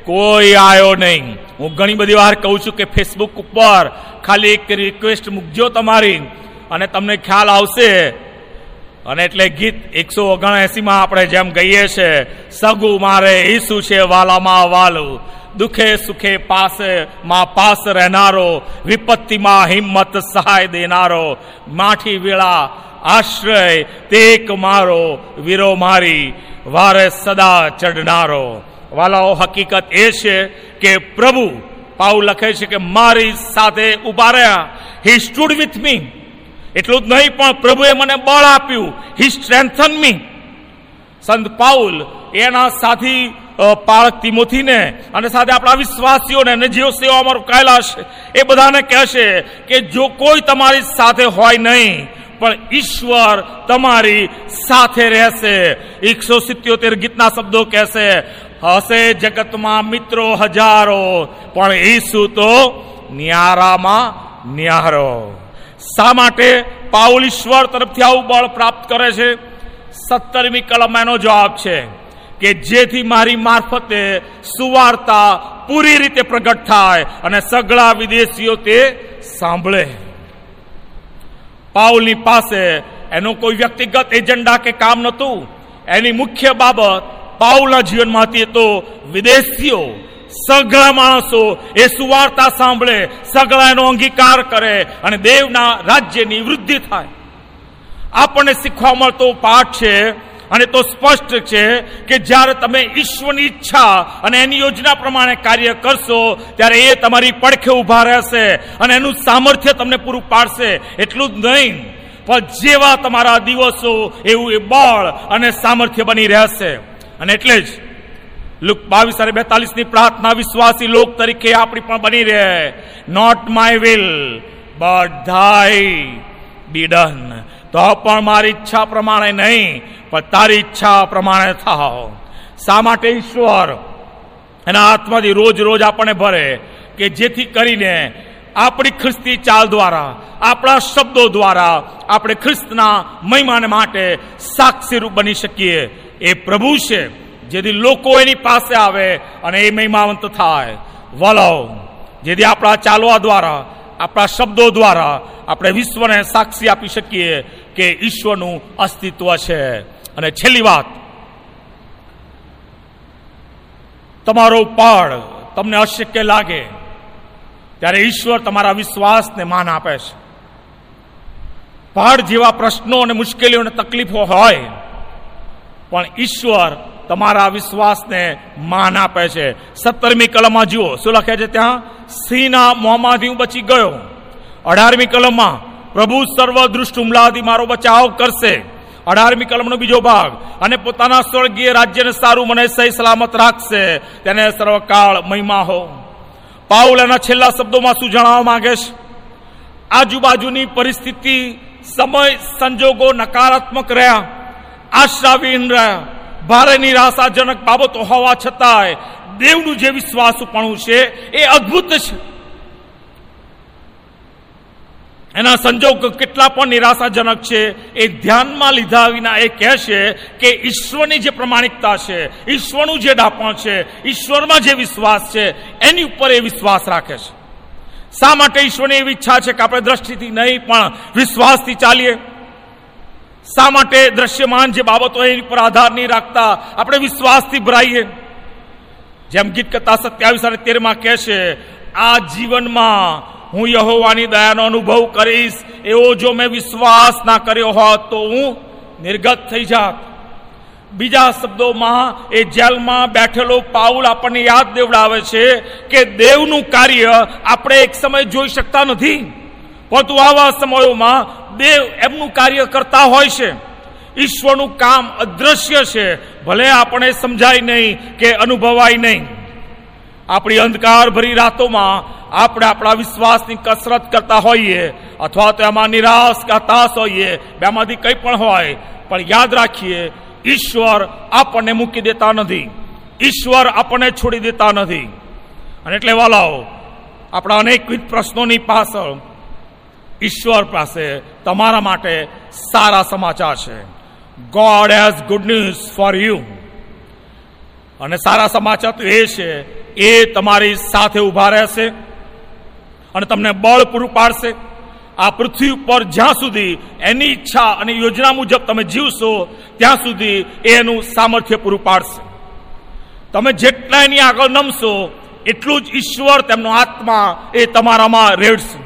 કોઈ આવ્યો નહીં. હું ઘણી બધી વાર કહું છું કે ફેસબુક ઉપર ખાલી એક રિક્વેસ્ટ મૂકજો તમારી, અને તમને ખ્યાલ આવશે અને એટલે ગીત એકસો ઓગણએસી માં આપણે જેમ ગઈએ છે, સગુ મારે ઈસુ છે વાલામાં વાલું. દુખે સુખે પાસે માં પાસ રહેનારો, વિપત્તિમાં હિંમત સહાય દેનારો. માઠી વેળા આશ્રય તેક મારો, વીરો મારી વારે સદા ચડનારો વાલાઓ, હકીકત એ છે કે પ્રભુ પાઉ લખે છે કે, મારી સાથે ઊભા રહ્યા. હી સ્ટુડ વિથ મી એટલું જ નહીં, પણ પ્રભુએ મને બળ આપ્યું. હી સ્ટ્રેન્થન મી સંત પાઉલ એના સાથી પાળક તિમોથીને અને સાથે આપણા વિશ્વાસીઓને અને જેઓ સેવામાં રોકાયેલા છે એ બધાને કહેશે કે જો કોઈ તમારી સાથે હોય નહીં, પણ ઈશ્વર તમારી સાથે રહેશે. એકસો સિત્યોતેર ગીતના શબ્દો કહેશે, હશે જગતમાં મિત્રો હજારો, પણ ઈસુ તો ન્યારામાં ન્યારો. શા માટે પાઉલ ઈશ્વર તરફથી આવું બળ પ્રાપ્ત કરે છે? સત્તરમી કલમ એનો જવાબ છે કે જેથી મારી મારફતે સુવાર્તા પૂરી રીતે પ્રગટ થાય અને સગળા વિદેશીઓ તે સાંભળે. પાઉલની પાસે એનો કોઈ વ્યક્તિગત એજન્ડા કે કામ નહોતું. એની મુખ્ય બાબત પાઉલના જીવનમાં હતી તો વિદેશીઓ સગળા માણસો એ સુવાર્તા સાંભળે, સગળા એનો અંગીકાર કરે અને દેવના રાજ્યની વૃદ્ધિ થાય. આપણને શીખવા મળતો પાઠ છે અને તો સ્પષ્ટ છે કે જ્યારે તમે ઈશ્વરની ઈચ્છા અને એની યોજના પ્રમાણે કાર્ય કરશો, ત્યારે એ તમારી પડખે ઊભા રહેશે અને એનું સામર્થ્ય તમને પૂરું પાડશે. એટલું જ નહીં, પણ જેવા તમારા દિવસો, એવું એ બળ અને સામર્થ્ય બની રહેશે. અને એટલે જ લુક બાવીસ અને બેતાલીસની પ્રાર્થના વિશ્વાસી લોક તરીકે આપણી પણ બની રહે. Not my will but thy be done તો પણ મારી ઈચ્છા પ્રમાણે નહીં, પણ તારી ઈચ્છા પ્રમાણે થાવ. શા માટે ઈશ્વર? એના આત્માથી રોજ રોજ આપણને ભરે કે જેથી કરીને આપણી ખ્રિસ્તી ચાલ દ્વારા, આપણા શબ્દો દ્વારા આપણે ખ્રિસ્તના મહિમાને માટે સાક્ષીરૂપ બની શકીએ. એ પ્રભુ છે. જેથી લોકો એની પાસે આવે અને એ મહિમાવંત થાય. વલવ, જેથી આપણા ચાલવા દ્વારા, આપણા શબ્દો દ્વારા આપણે વિશ્વને સાક્ષી આપી શકીએ કે ઈશ્વરનું અસ્તિત્વ છે. અને છેલ્લી વાત, તમારો પાડ તમને અશક્ય લાગે, ત્યારે ઈશ્વર તમારા વિશ્વાસને માન આપે છે. પહાડ જેવા પ્રશ્નો અને મુશ્કેલીઓ અને તકલીફો હોય, પણ ઈશ્વર તમારા વિશ્વાસને માન આપે છે. સત્તરમી કલમમાં જુઓ, શું લખે છે ત્યાં? સિંહના મોંમાંથી હું બચી ગયો. અઢારમી કલમમાં, પ્રભુ સર્વ દૃષ્ટ હુમલાથી મારો બચાવ કરશે. અઢારમી કલમનો બીજો ભાગ, અને પોતાના સ્વર્ગીય રાજ્યને સારું મને સહી સલામત રાખશે, તેને સર્વકાળ મહિમા હો. પાઉલ એના છેલ્લા શબ્દોમાં શું જણાવવા માંગે છે આજુબાજુની પરિસ્થિતિ સમય સંજોગો નકારાત્મક રહ્યા આશાવીન રહ્યા. ભારે નિરાશાજનક બાબતો હોવા છતાંય દેવનું જે વિશ્વાસપણું છે, એ અદ્ભુત છે. એના સંજોગ કેટલા પણ નિરાશાજનક છે, એ ધ્યાનમાં લીધા વિના એ કહે છે કે ઈશ્વરની જે પ્રમાણિકતા છે, ઈશ્વરનું જે ડાપણ છે, ઈશ્વરમાં જે વિશ્વાસ છે, એની ઉપર એ વિશ્વાસ રાખે છે. શા માટે ઈશ્વરની એવી ઈચ્છા છે કે આપણે દ્રષ્ટિથી નહીં પણ વિશ્વાસથી ચાલીએ? શા માટે દ્રશ્યમાન જે બાબતો એની પર આધાર નહીં રાખતા? આપણે વિશ્વાસથી ભરાઈએ. જેમ ગીત કરતા સત્યાવીસ અને તેરમાં કહે છે, આ જીવનમાં હું યહોવાની દયાનો અનુભવ કરીશ. એવો જો મેં વિશ્વાસ ના કર્યો હોત તો હું નિર્ગત થઈ જાત. બીજા શબ્દોમાં, એ જેલમાં બેઠેલો પાઉલ આપણને યાદ દેવડાવે છે કે દેવનું કાર્ય આપણે એક સમય જોઈ શકતા નથી. પરંતુ આવા સમયોમાં દેવ એમનું કાર્ય કરતા હોય છે. ઈશ્વરનું કામ અદ્રશ્ય છે. ભલે આપણે સમજાય નહીં કે અનુભવાય નહીં. આપણી અંધકાર ભરી રાતોમાં આપણે આપણા વિશ્વાસની કસરત કરતા હોઈએ અથવા તો એમાં નિરાશ કે હતાશ હોઈએ, બેમાંથી કંઈ પણ હોય. પણ યાદ રાખીએ, ઈશ્વર આપણને મૂકી દેતા નથી. ઈશ્વર આપણને છોડી દેતા નથી. અને એટલે વાલાઓ, આપણા અનેકવિધ પ્રશ્નોની પાછળ ઈશ્વર પાસે તમારા માટે સારા સમાચાર છે. God has good news for you અને સારા સમાચાર તો એ છે, એ તમારી સાથે ઊભા રહેશે અને તમને બળ પૂરું પાડશે. આ પૃથ્વી ઉપર જ્યાં સુધી એની ઈચ્છા અને યોજના મુજબ તમે જીવશો, ત્યાં સુધી એનું સામર્થ્ય પૂરું પાડશે. તમે જેટલા એની આગળ નમશો, એટલું જ ઈશ્વર તેમનો આત્મા એ તમારામાં રેડશે.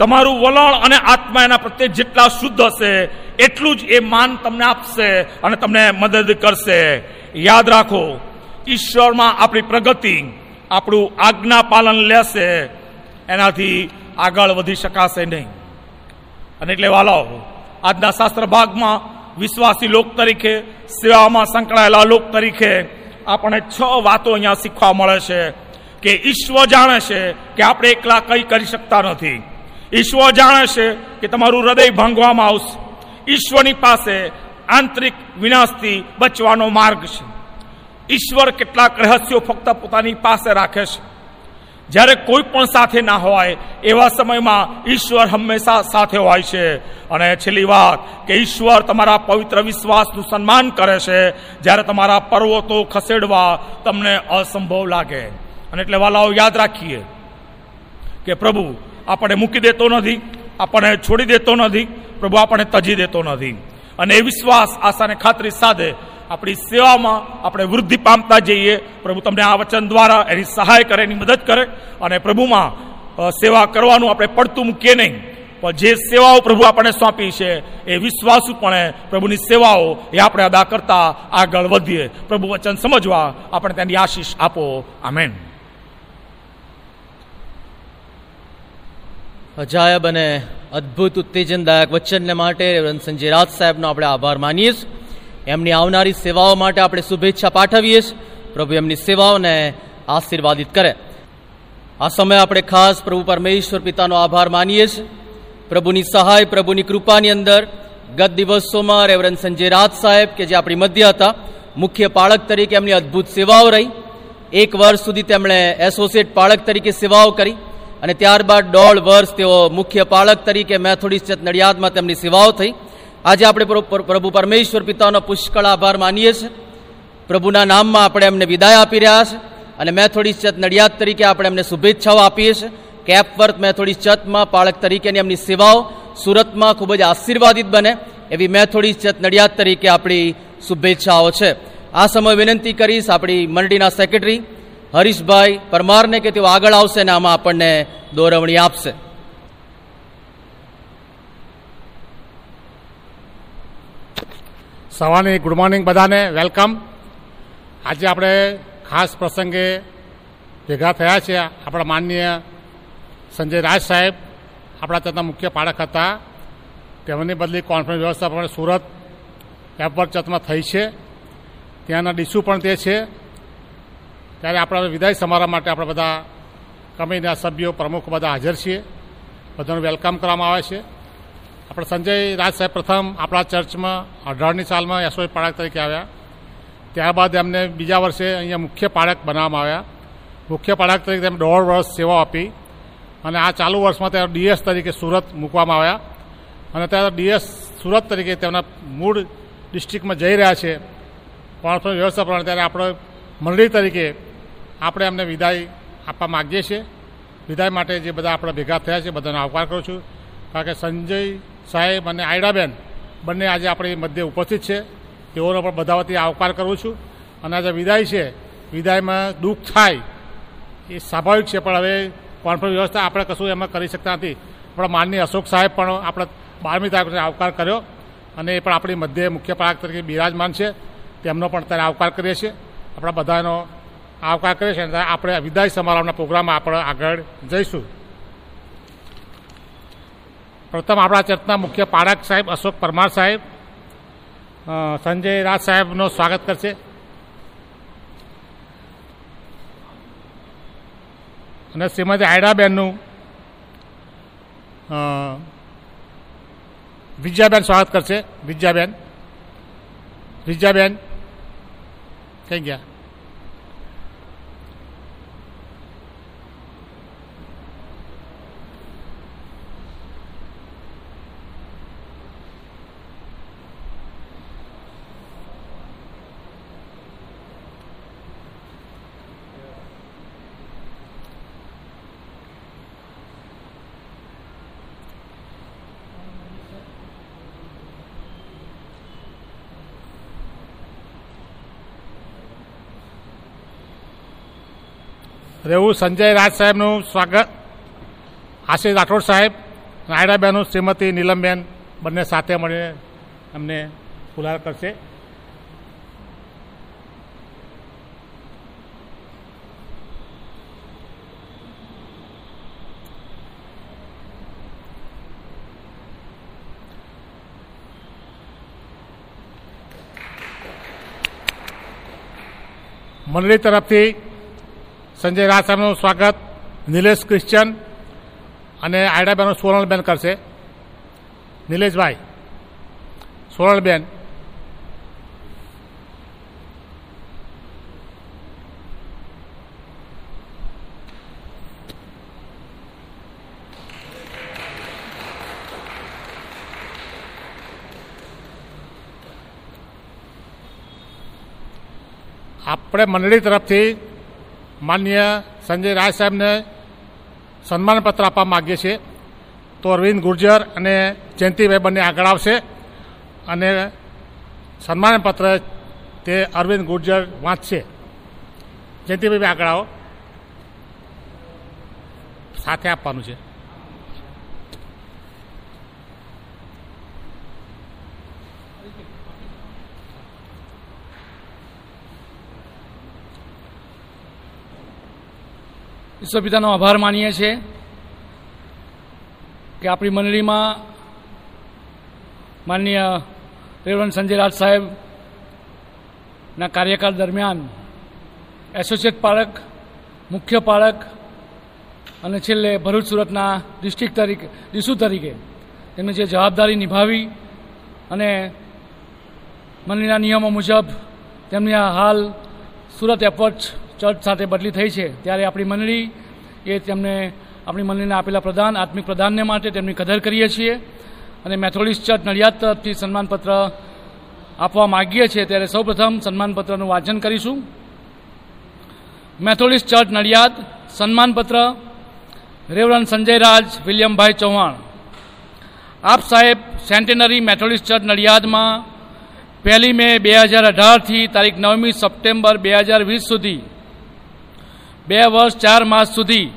તમારું વલણ અને આત્મા એના પ્રત્યે જેટલા શુદ્ધ હશે, એટલું જ એ માન તમને આપશે અને તમને મદદ કરશે. યાદ રાખો, ઈશ્વરમાં આપણી પ્રગતિ, આપણું આજ્ઞા પાલન લેશે, એનાથી આગળ વધી શકાશે નહીં. અને એટલે વાલાઓ આજના શાસ્ત્ર ભાગમાં વિશ્વાસી લોક તરીકે, સેવામાં સંકળાયેલા લોક તરીકે આપણને છ વાતો અહીંયા શીખવા મળે છે કે ઈશ્વર જાણે છે કે આપણે એકલા કંઈ કરી શકતા નથી. ઈશ્વર જાણે છે કે તમારું હૃદય ભાંગવામાં આવશે. ઈશ્વરની પાસે આંતરિક વિનાશથી બચવાનો માર્ગ છે. ઈશ્વર કેટલાક રહસ્યો ફક્ત પોતાની પાસે રાખે છે. જ્યારે કોઈ પણ સાથે ના હોય, એવા સમયમાં ઈશ્વર હંમેશા સાથે હોય છે. અને છેલ્લી વાત, કે ઈશ્વર તમારા પવિત્ર વિશ્વાસનું સન્માન કરે છે. જ્યારે તમારા પર્વતો ખસેડવા તમને અસંભવ લાગે. અને એટલે વાલાઓ યાદ રાખીએ કે પ્રભુ આપણને મૂકી દેતો નથી આપણને છોડી દેતો નથી, પ્રભુ આપણને તજી દેતો નથી. અને એ વિશ્વાસ આશાને ખાતરી સાથે આપણી સેવામાં આપણે વૃદ્ધિ પામતા જઈએ. પ્રભુ તમને આ વચન દ્વારા એની સહાય કરે, એની મદદ કરે અને પ્રભુમાં સેવા કરવાનું આપણે પડતું મૂકીએ નહીં. પણ જે સેવાઓ પ્રભુ આપણને સોંપી છે, એ વિશ્વાસુપણે પ્રભુની સેવાઓ એ આપણે અદા કરતા આગળ વધીએ. પ્રભુ વચન સમજવા આપણે તેની આશીષ આપો. આમેન. અજાયબ અને અદ્ભુત ઉત્તેજનદાયક વચનને માટે રેવરન્ડ સંજય રાજ સાહેબનો આપણે આભાર માનીએ છીએ. એમની આવનારી સેવાઓ માટે આપણે શુભેચ્છા પાઠવીએ છીએ. પ્રભુ એમની સેવાઓને આશીર્વાદિત કરે. આ સમયે આપણે ખાસ પ્રભુ પરમેશ્વર પિતાનો આભાર માનીએ છીએ. પ્રભુની સહાય, પ્રભુની કૃપાની અંદર ગત દિવસોમાં રેવરન્ડ સંજય રાજ સાહેબ કે જે આપણી મધ્ય હતા, મુખ્ય પાળક તરીકે એમની અદ્ભુત સેવાઓ રહી. એક વર્ષ સુધી તેમણે એસોસિએટ પાળક તરીકે સેવાઓ કરી. અને ત્યારબાદ દોઢ વર્ષ તેઓ મુખ્ય પાળક તરીકે મેથોડિસ્ટ નડિયાદમાં તેમની સેવાઓ થઈ. આજે આપણે પ્ર- પ્ર- પ્રભુ પરમેશ્વર પિતાનો પુષ્કળ આભાર માનીએ છીએ. પ્રભુના નામમાં આપણે એમને વિદાય આપી રહ્યા છે અને મેથોડિસ્ટ ચર્ચ નડિયાદ તરીકે આપણે એમને શુભેચ્છાઓ આપીએ છીએ. કેપવર્ત મેથોડિસ્ટ ચર્ચમાં પાળક તરીકેની એમની સેવાઓ સુરતમાં ખૂબ જ આશીર્વાદિત બને એવી મેથોડિસ્ટ ચર્ચ નડિયાદ તરીકે આપણી શુભેચ્છાઓ છે. આ સમય વિનંતી કરીશ આપણી મંડળીના સેક્રેટરી હરીશભાઈ પરમારને કે તેઓ આગળ આવશે ને આમાં આપણને દોરવણી આપશે. સવારની ગુડ મોર્નિંગ બધાને, વેલકમ. આજે આપણે ખાસ પ્રસંગે ભેગા થયા છે આપણા માનનીય સંજય રાજ સાહેબ. આપણા ત્યાંના મુખ્ય પાઠક હતા. તેમની બદલી કોન્ફરન્સ વ્યવસ્થા પણ સુરત એપવર ચતમાં થઈ છે. ત્યાંના ડીસુ પણ તે છે. ત્યારે આપણા વિદાય સમારંભ માટે આપણે બધા કમિટીના સભ્યો પ્રમુખ બધા હાજર છીએ. બધાનું વેલકમ કરવામાં આવે છે. આપણે સંજય રાજ સાહેબ પ્રથમ આપણા ચર્ચમાં અઢારની સાલમાં યશોય પાળક તરીકે આવ્યા. ત્યારબાદ એમને બીજા વર્ષે અહીંયા મુખ્ય પાળક બનાવવામાં આવ્યા. મુખ્ય પાળક તરીકે તેમને દોઢ વર્ષ સેવા આપી અને આ ચાલુ વર્ષમાં ત્યારે ડીએસ તરીકે સુરત મૂકવામાં આવ્યા. અને ત્યારે ડીએસ સુરત તરીકે તેમના મૂળ ડિસ્ટ્રિક્ટમાં જઈ રહ્યા છે. કોન્ફરન્સ વ્યવસ્થા પ્રમાણે ત્યારે આપણે મંડળી તરીકે આપણે એમને વિદાય આપવા માગીએ છીએ. વિદાય માટે જે બધા આપણે ભેગા થયા છે, બધાનો આવકાર કરું છું. કારણ કે સંજય સાહેબ અને આયડાબેન બંને આજે આપણી મધ્ય ઉપસ્થિત છે. તેઓનો પણ બધા વતી આવકાર કરું છું. અને આજે વિદાય છે. વિદાયમાં દુઃખ થાય એ સ્વાભાવિક છે, પણ હવે કોન્ફરન્સ વ્યવસ્થા આપણે કશું એમાં કરી શકતા નથી. આપણા માનનીય અશોક સાહેબ પણ આપણે બારમી તારીખને આવકાર કર્યો. અને એ પણ આપણી મધ્ય મુખ્ય પાક તરીકે બિરાજમાન છે. તેમનો પણ ત્યારે આવકાર કરીએ છીએ. આપણા બધાનો આવકાર કરીએ છીએ આપણે વિદાય સમારોહના પ્રોગ્રામમાં આપણે આગળ જઈશું. પ્રથમ આપણા ચર્ચના મુખ્ય પાળક સાહેબ અશોક પરમાર સાહેબ સંજય રાજ સાહેબનો સ્વાગત કરશે. અને શ્રીમતી આયડાબેનનું વિજયાબેન સ્વાગત કરશે. વિજયાબેન વિજયાબેન થઈ ગયા? રેવું સંજય રાજ સાહેબનું સ્વાગત. આશીષ રાઠોડ સાહેબ રાયડાબેનું શ્રીમતી નીલમબેન બંને સાથે મળીને અમને ફુલાર કરશે. મંડળી તરફથી સંજય રાજ સાહેબનું સ્વાગત, નિલેશ ક્રિશ્ચન અને આયડાબેનનું સોરણબેન કરશે. નિલેશભાઈ સોરણબેન આપણે મંડળી તરફથી માન્ય સંજય રાય સાહેબને સન્માનપત્ર આપવા માગીએ છીએ. તો અરવિંદ ગુર્જર અને જયંતિભાઈ બંને આગળ આવશે. અને સન્માનપત્ર તે અરવિંદ ગુર્જર વાંચશે. જયંતિભાઈ, આગળ આવો. સાથે આપવાનું છે. ઈશ્વર આભાર માનીએ છીએ કે આપણી મંડળીમાં માનનીય રેવન સંજય રાજ સાહેબના કાર્યકાળ દરમિયાન એસોસિએટ પાળક મુખ્ય પાળક અને છેલ્લે ભરૂચ સુરતના ડિસ્ટ્રિક્ટ તરીકે, ડીસુ તરીકે તેમણે જે જવાબદારી નિભાવી અને મંડળીના નિયમો મુજબ તેમની આ હાલ સુરત એપોર્ટ ચર્ચ સાથે બદલી થઈ છે, ત્યારે આપણી મંડળી એ તેમને, આપણી મંડળીને આપેલા પ્રધાન આત્મિક પ્રધાનને માટે તેમની કદર કરીએ છીએ. અને મેથોડિસ્ટ ચર્ચ નડિયાદ તરફથી સન્માનપત્ર આપવા માગીએ છીએ, ત્યારે સૌપ્રથમ સન્માનપત્રનું વાંચન કરીશું. મેથોડિસ્ટ ચર્ચ નડિયાદ, સન્માનપત્ર રેવરન સંજય રાજ વિલિયમભાઈ ચૌહાણ. આપ સાહેબ સેન્ટેનરી મેથોડિસ્ટ ચર્ચ નડિયાદમાં પહેલી મે બે હજાર અઢારથી તારીખ નવમી સપ્ટેમ્બર બે હજાર વીસ સુધી બે વર્ષ, ચાર માસ સુધી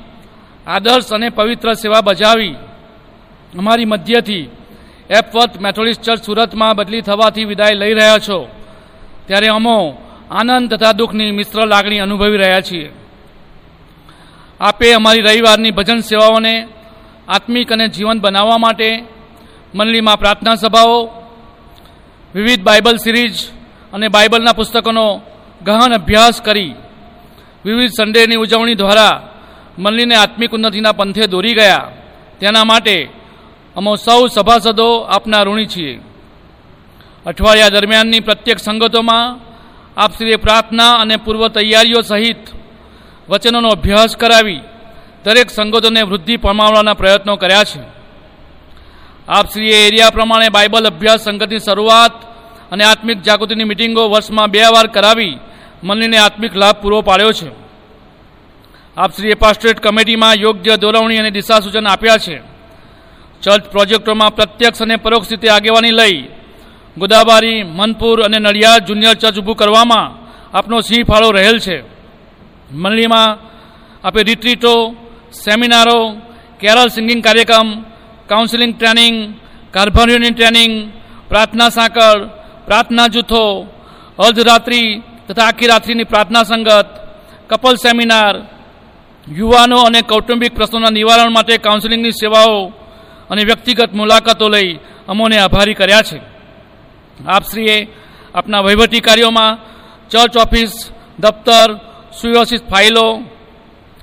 આદર્શ અને પવિત્ર સેવા બજાવી અમારી મધ્યથી એપવર્થ મેથોડિસ્ટ ચર્ચ સુરતમાં બદલી થવાથી વિદાય લઈ રહ્યા છો. ત્યારે અમો આનંદ તથા દુઃખની મિશ્ર લાગણી અનુભવી રહ્યા છીએ. આપે અમારી રવિવારની ભજન સેવાઓને આત્મિક અને જીવન બનાવવા માટે મંડળીમાં પ્રાર્થના સભાઓ, વિવિધ બાઇબલ સિરીઝ અને બાઇબલના પુસ્તકોનો ગહન અભ્યાસ કરી વિવિધ સન્ડેની ઉજવણી દ્વારા મંડળીને આત્મિક ઉન્નતિના પંથે દોરી ગયા. તેના માટે અમો સૌ સભાસદો આપના ઋણી છીએ. અઠવાડિયા દરમિયાનની પ્રત્યેક સંગતોમાં આપશ્રીએ પ્રાર્થના અને પૂર્વ તૈયારીઓ સહિત વચનોનો અભ્યાસ કરાવી દરેક સંગતોને વૃદ્ધિ પમાવવાના પ્રયત્નો કર્યા છે. આપશ્રીએ એરિયા પ્રમાણે બાઇબલ અભ્યાસ સંગતની શરૂઆત અને આત્મિક જાગૃતિની મિટિંગો વર્ષમાં બે વાર કરાવી મંડળીને આત્મિક લાભ પૂરો પાડ્યો છે. આપશ્રીએ પાસ્ટરેટ કમિટીમાં યોગ્ય દોરવણી અને દિશા સૂચન આપ્યા છે. ચર્ચ પ્રોજેક્ટોમાં પ્રત્યક્ષ અને પરોક્ષ રીતે આગેવાની લઈ ગોદાબારી, મનપુર અને નડિયાદ જુનિયર ચર્ચ ઊભું કરવામાં આપનો સિંહ ફાળો રહેલ છે. મંડળીમાં આપે રિટ્રીટો, સેમિનારો કેરલ સિંગિંગ કાર્યક્રમ, કાઉન્સિલિંગ ટ્રેનિંગ કાર્ભારીઓની ટ્રેનિંગ, પ્રાર્થના સાંકળ, પ્રાર્થના જૂથો, અર્ધરાત્રિ તથા આખી રાત્રિની પ્રાર્થના સંગત, કપલ સેમિનાર, યુવાનો અને કૌટુંબિક પ્રશ્નોના નિવારણ માટે કાઉન્સિલિંગની સેવાઓ અને વ્યક્તિગત મુલાકાતો લઈ અમોને આભારી કર્યા છે. આપશ્રીએ આપના વહીવટી કાર્યોમાં ચર્ચ ઓફિસ, દફતર, સુવ્યવસ્થિત ફાઇલો,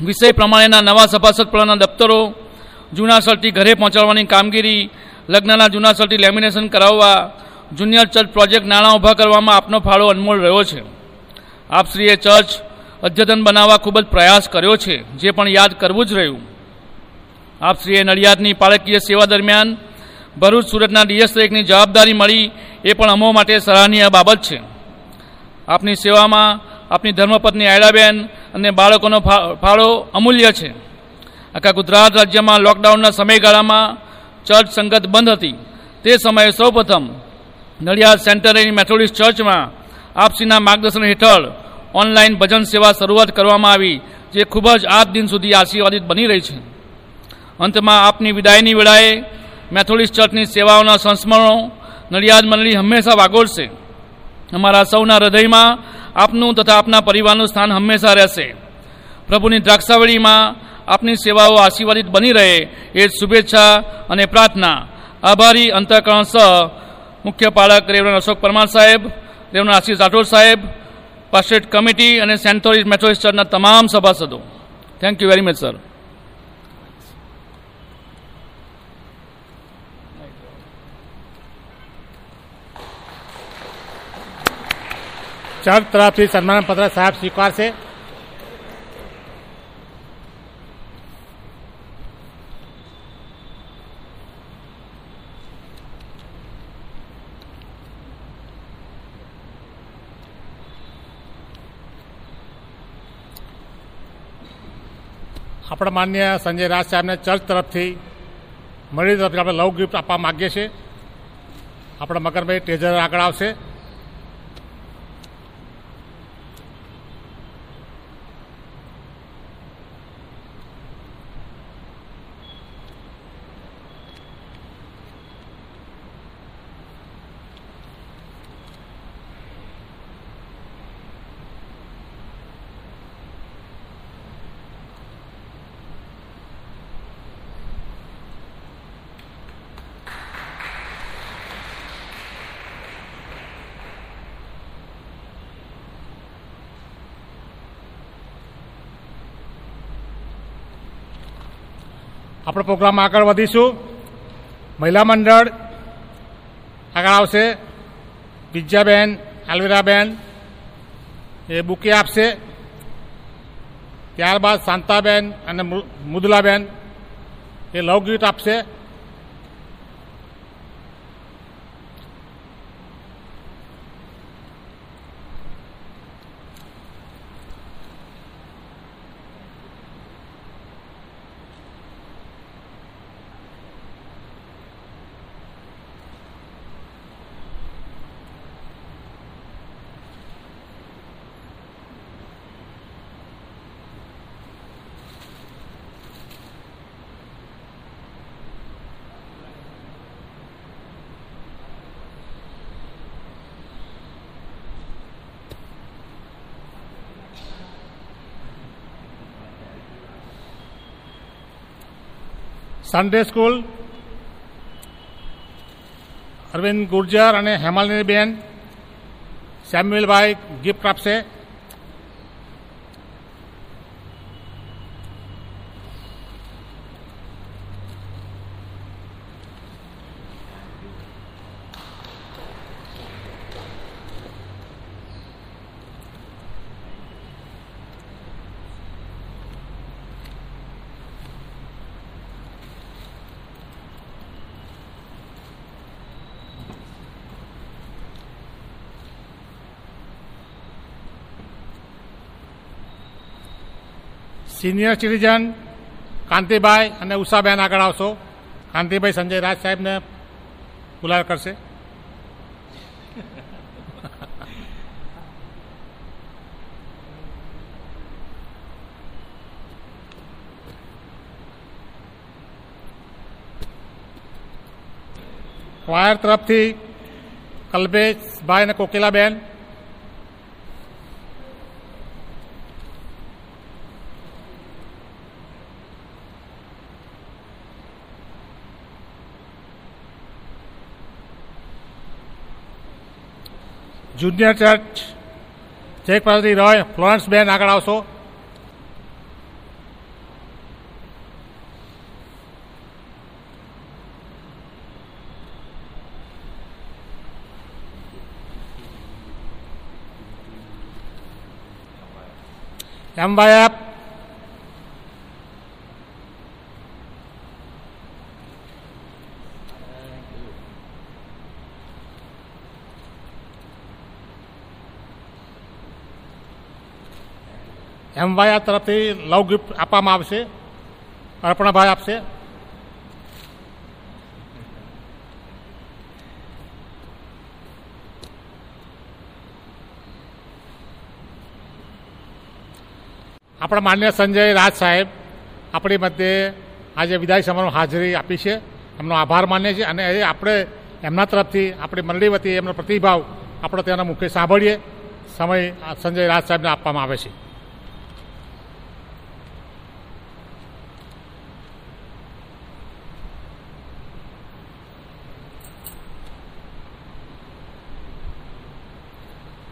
વિષય પ્રમાણેના નવા સભાસદપણાના દફતરો, જૂના સર્ટી ઘરે પહોંચાડવાની કામગીરી, લગ્નના જૂના સર્ટી લેમિનેશન કરાવવા, જુનિયર ચર્ચ પ્રોજેક્ટ નાણાં ઊભા કરવામાં આપનો ફાળો અનમોલ રહ્યો છે. આપશ્રીએ ચર્ચ અદ્યતન બનાવવા ખૂબ જ પ્રયાસ કર્યો છે, જે પણ યાદ કરવું જ રહ્યું. આપશ્રીએ નડિયાદની પાળકીય સેવા દરમિયાન ભરૂચ સુરતના ડીએસ જવાબદારી મળી એ પણ અમો માટે સરાહનીય બાબત છે. આપની સેવામાં આપની ધર્મપત્ની આયડાબેન અને બાળકોનો ફાળો અમૂલ્ય છે. આખા ગુજરાત રાજ્યમાં લોકડાઉનના સમયગાળામાં ચર્ચ સંગત બંધ હતી. તે સમયે સૌપ્રથમ નડિયાદ સેન્ટરની મેથોડિસ્ટ ચર્ચમાં આપસીના માર્ગદર્શન હેઠળ ઓનલાઈન ભજન સેવા શરૂઆત કરવામાં આવી, જે ખૂબ જ આજ દિન સુધી આશીર્વાદિત બની રહી છે. અંતમાં આપની વિદાયની વેળાએ મેથોડિસ્ટ ચર્ચની સેવાઓના સંસ્મરણો નડિયાદ મંડળી હંમેશા વાગોળશે. અમારા સૌના હૃદયમાં આપનું તથા આપના પરિવારનું સ્થાન હંમેશા રહેશે. પ્રભુની દ્રાક્ષાવળીમાં આપની સેવાઓ આશીર્વાદિત બની રહે એ શુભેચ્છા અને પ્રાર્થના. આભારી અંતઃકરણ સહ મુખ્ય પાલક રેવરન અશોક પરમાર સાહેબ રેવરન આશીષ રાઠોડ સાહેબ પાસ્ટેટ કમિટી અને સેન્ટોરિસ મેથોડિસ્ટ તમામ સભાસદો. Thank you very much sir ચાર તરફથી સન્માનપત્ર સાહેબ સ્વીકારશે. આપણા માન્ય સંજય રાજ સાહેબને ચર્ચ તરફથી મળી તરફથી આપણે લવ ગિફ્ટ આપવા માગીએ છીએ. આપણા મકરભાઈ ટેઝર આગળ આવશે. આપણે પ્રોગ્રામ આગળ વધીશું. મહિલા મંડળ આગળ આવશે. બીજાબેન આલવીરાબેન, એ બુકે આપશે. ત્યારબાદ શાંતાબેન અને મુદલાબેન એ લવગીત આપશે. સન્ડે સ્કૂલ અરવિંદ ગુર્જર અને હેમાલિની બેન સેમ્યુએલભાઈ ગિફ્ટ આપશે સિનિયર સિટીઝન કાંતિભાઈ અને ઉષાબેન આગળ આવશો. કાંતિભાઈ સંજય રાજ સાહેબને બોલાવ કરશે. વાયર તરફથી કલ્પેશભાઈ અને કોકિલાબેન જુનિયર ચર્ચ ચેક પાસેથી રહે ફ્લોરન્સ બેન આગળ આવશો. એમ બાય આ તરફથી લવ ગિફ્ટ આપવામાં આવશે. અર્પણાભાઈ આપશે. આપણા માન્ય સંજય રાજ સાહેબ આપણી મધ્યે આજે વિદાય સમારોહ હાજરી આપી છે. એમનો આભાર માનીએ છીએ અને એ આપણે એમના તરફથી આપણી મંડળી વતી એમનો પ્રતિભાવ આપણે તેના મુખે સાંભળીએ. સમય સંજય રાજ સાહેબને આપવામાં આવે છે.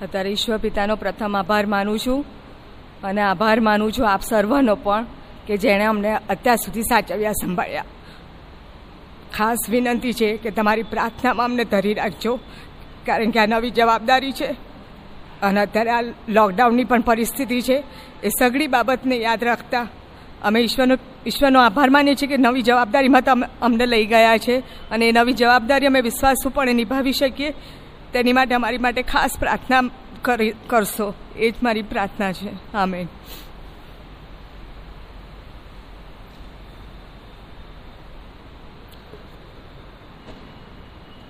અત્યારે ઈશ્વર પિતાનો પ્રથમ આભાર માનું છું. અને આભાર માનું છું આપ સર્વનો પણ, કે જેણે અમને અત્યાર સુધી સાચવ્યા, સંભાળ્યા. ખાસ વિનંતી છે કે તમારી પ્રાર્થનામાં અમને ધરી રાખજો, કારણ કે આ નવી જવાબદારી છે. અને અત્યારે આ લોકડાઉનની પણ પરિસ્થિતિ છે, એ સગળી બાબતને યાદ રાખતા અમે ઈશ્વરનો ઈશ્વરનો આભાર માનીએ છીએ કે નવી જવાબદારીમાં તમે અમને લઈ ગયા છે. અને એ નવી જવાબદારી અમે વિશ્વાસુપણે નિભાવી શકીએ. તેની માટે અમારી માટે ખાસ પ્રાર્થના કરી, કરશો. એ જ મારી પ્રાર્થના છે. આમેન.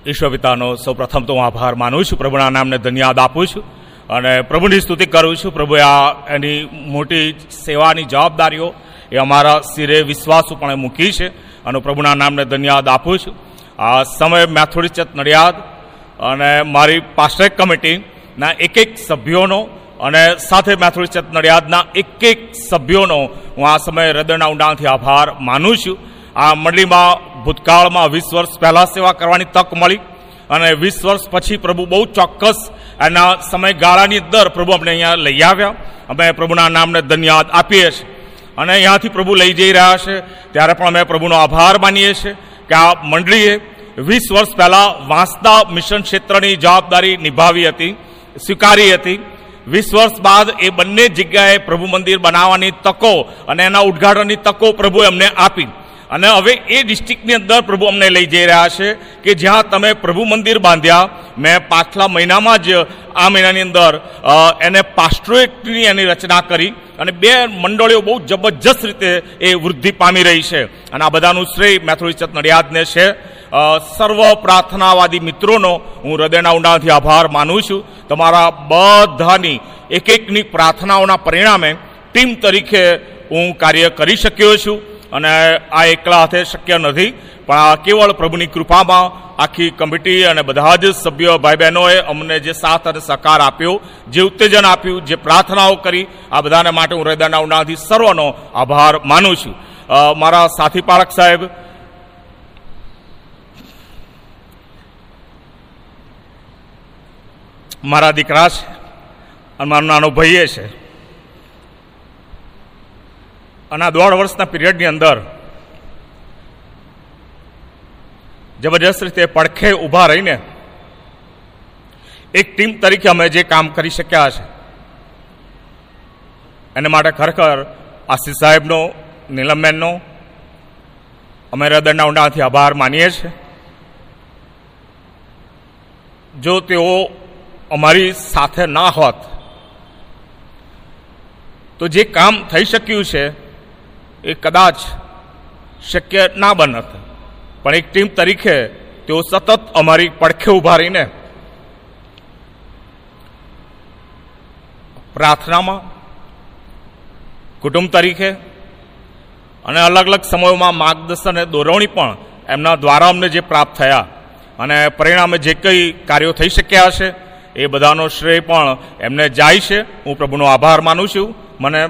ઈશ્વર પિતાનો સૌ પ્રથમ તો હું આભાર માનું છું. પ્રભુના નામને ધન્યવાદ આપું છું અને પ્રભુની સ્તુતિ કરું છું. પ્રભુએ આ એની મોટી સેવાની જવાબદારીઓ એ અમારા શિરે વિશ્વાસુપણે મૂકી છે અને પ્રભુના નામને ધન્યવાદ આપું છું. આ સમય મેથોડિસ્ટ નડિયાદ અને મારી પાસ્ટેક કમિટીના એક એક સભ્યોનો અને સાથે મેથોડિસ્ટ નડિયાદના એક એક સભ્યોનો હું આ સમયે હૃદયના ઊંડાણથી આભાર માનું છું. આ મંડળીમાં ભૂતકાળમાં વીસ વર્ષ પહેલાં સેવા કરવાની તક મળી અને વીસ વર્ષ પછી પ્રભુ બહુ ચોક્કસ એના સમયગાળાની અંદર પ્રભુ અમને અહીંયા લઈ આવ્યા. અમે પ્રભુના નામને ધન્યવાદ આપીએ છીએ. અને અહીંયાથી પ્રભુ લઈ જઈ રહ્યા છે. ત્યારે પણ અમે પ્રભુનો આભાર માનીએ છીએ કે આ મંડળીએ વીસ વર્ષ પહેલા વાંસદા મિશન ક્ષેત્રની જવાબદારી નિભાવી હતી, સ્વીકારી હતી. વીસ વર્ષ બાદ એ બંને જગ્યાએ પ્રભુ મંદિર બનાવવાની તકો અને એના ઉદ્ઘાટનની તકો પ્રભુએ અમને આપી. અને હવે એ ડિસ્ટ્રિક્ટની અંદર પ્રભુ અમને લઈ જઈ રહ્યા છે કે જ્યાં તમે પ્રભુ મંદિર બાંધ્યા. મેં પાછલા મહિનામાં જ આ મહિનાની અંદર એને પાસ્ટ્રોએટની એની રચના કરી અને બે મંડળીઓ બહુ જબરજસ્ત રીતે એ વૃદ્ધિ પામી રહી છે. અને આ બધાનું શ્રેય મેથોડિસ્ટ નડિયાદને છે. સર્વ પ્રાર્થનાવાદી મિત્રોનો હું હૃદયના ઊંડાણથી આભાર માનું છું. તમારા બધાની એક એકની પ્રાર્થનાઓના પરિણામે ટીમ તરીકે હું કાર્ય કરી શક્યો છું. અને આ એકલા હાથે શક્ય નથી, પણ આ કેવળ પ્રભુની કૃપામાં આખી કમિટી અને બધા જ સભ્યો ભાઈ બહેનોએ અમને જે સાથ અને સહકાર આપ્યો, જે ઉત્તેજન આપ્યું, જે પ્રાર્થનાઓ કરી, આ બધાને માટે હું હૃદયના ઉનાથી સર્વનો આભાર માનું છું. મારા સાથી પારક સાહેબ, મારા દીકરા છે અને મારો નાનો ભાઈએ છે. અને આ દોઢ વર્ષના પીરિયડની અંદર જબરજસ્ત રીતે પડખે ઊભા રહીને એક ટીમ તરીકે અમે જે કામ કરી શક્યા છે, એને માટે ખરેખર આશીષ સાહેબનો નીલમબેનનો અમે હૃદયના ઊંડાણથી આભાર માનીએ છીએ. જો તેઓ અમારી સાથે ના હોત, તો જે કામ થઈ શક્યું છે એ કદાચ શક્ય ના બનત. પણ એક ટીમ તરીકે તેઓ સતત અમારી પડખે ઊભા રહીને પ્રાર્થનામાં, કુટુંબ તરીકે અને અલગ અલગ સમયોમાં માર્ગદર્શન અને દોરવણી પણ એમના દ્વારા અમને જે પ્રાપ્ત થયા અને પરિણામે જે કંઈ કાર્યો થઈ શક્યા હશે એ બધાનો શ્રેય પણ એમને જાય છે. હું પ્રભુનો આભાર માનું છું. મને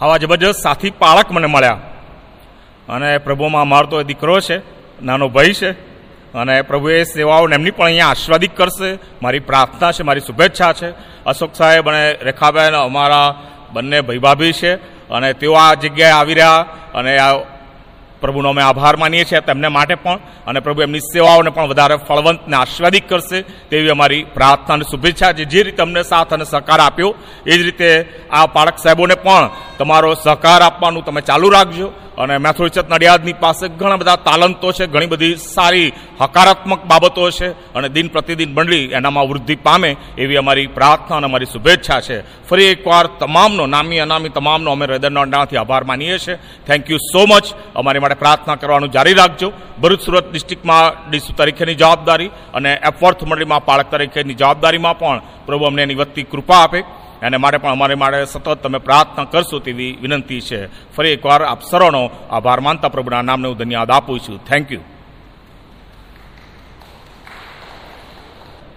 આવા જબરજસ્ત સાથી પાળક મને મળ્યા. અને પ્રભુમાં અમારો તો દીકરો છે, નાનો ભાઈ છે, અને પ્રભુ એ સેવાઓને એમની પણ અહીંયા આશીર્વાદિત કરશે. મારી પ્રાર્થના છે, મારી શુભેચ્છા છે. અશોક સાહેબ અને રેખાબેન અમારા બંને ભાઈ ભાભી છે, અને તેઓ આ જગ્યાએ આવી રહ્યા, અને આ પ્રભુનો અમે આભાર માનીએ છીએ તેમને માટે પણ અને પ્રભુ એમની સેવાઓને પણ વધારે ફળવંત અને આસ્વાદિત કરશે તેવી અમારી પ્રાર્થના અને શુભેચ્છા છે. જે રીતે અમને સાથ અને સહકાર આપ્યો, એ જ રીતે આ પાળક સાહેબોને પણ તમારો સહકાર આપવાનું તમે ચાલુ રાખજો. અને મેથોચત નડિયાદની પાસે ઘણા બધા તાલંતો છે, ઘણી બધી સારી હકારાત્મક બાબતો છે અને દિન પ્રતિદિન મંડળી એનામાં વૃદ્ધિ પામે એવી અમારી પ્રાર્થના અને અમારી શુભેચ્છા છે. ફરી એકવાર તમામનો, નામી અનામી તમામનો અમે હૃદયનાથી આભાર માનીએ છીએ. થેન્ક યુ સો મચ અમારી માટે પ્રાર્થના કરવાનું જારી રાખજો. ભરૂચ સુરત ડિસ્ટ્રિક્ટમાં ડીસુ તરીકેની જવાબદારી અને એફવર્થ મંડળીમાં પાળક તરીકેની જવાબદારીમાં પણ પ્રભુ અમને એની વધતી કૃપા આપે. એને માટે પણ અમારે માટે સતત તમે પ્રાર્થના કરશો તેવી વિનંતી છે. ફરી એકવાર આપ સર્વનો આભાર માનતા પ્રભુના નામને હું ધન્યવાદ આપું છું. થેન્ક યુ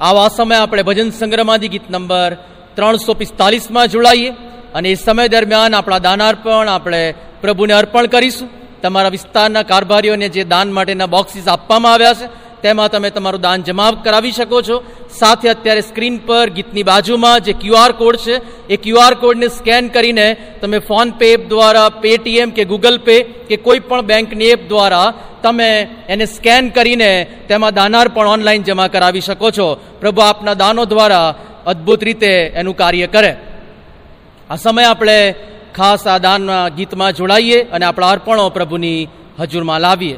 આવા સમય આપણે ભજન સંગ્રહમાંથી ગીત નંબર ત્રણસો પિસ્તાલીસમાં જોડાઈએ અને એ સમય દરમિયાન આપણા દાનાર્પણ આપણે પ્રભુને અર્પણ કરીશું. તમારા વિસ્તારના કારભારીઓને જે દાન માટેના બોક્સીસ આપવામાં આવ્યા છે તેમાં તમે તમારું દાન જમા કરાવી શકો છો. સાથે અત્યારે સ્ક્રીન પર ગીતની બાજુમાં જે ક્યુઆર કોડ છે, એ ક્યુઆર કોડને સ્કેન કરીને તમે ફોન પે દ્વારા પેટીએમ કે ગૂગલ પે કે કોઈ પણ બેંકની એપ દ્વારા તમે એને સ્કેન કરીને તેમાં દાનાર પણ ઓનલાઈન જમા કરાવી શકો છો. પ્રભુ આપના દાનો દ્વારા અદ્ભુત રીતે એનું કાર્ય કરે. આ સમય આપણે ખાસ આ દાનના ગીતમાં જોડાઈએ અને આપણા અર્પણો પ્રભુની હજુરમાં લાવીએ.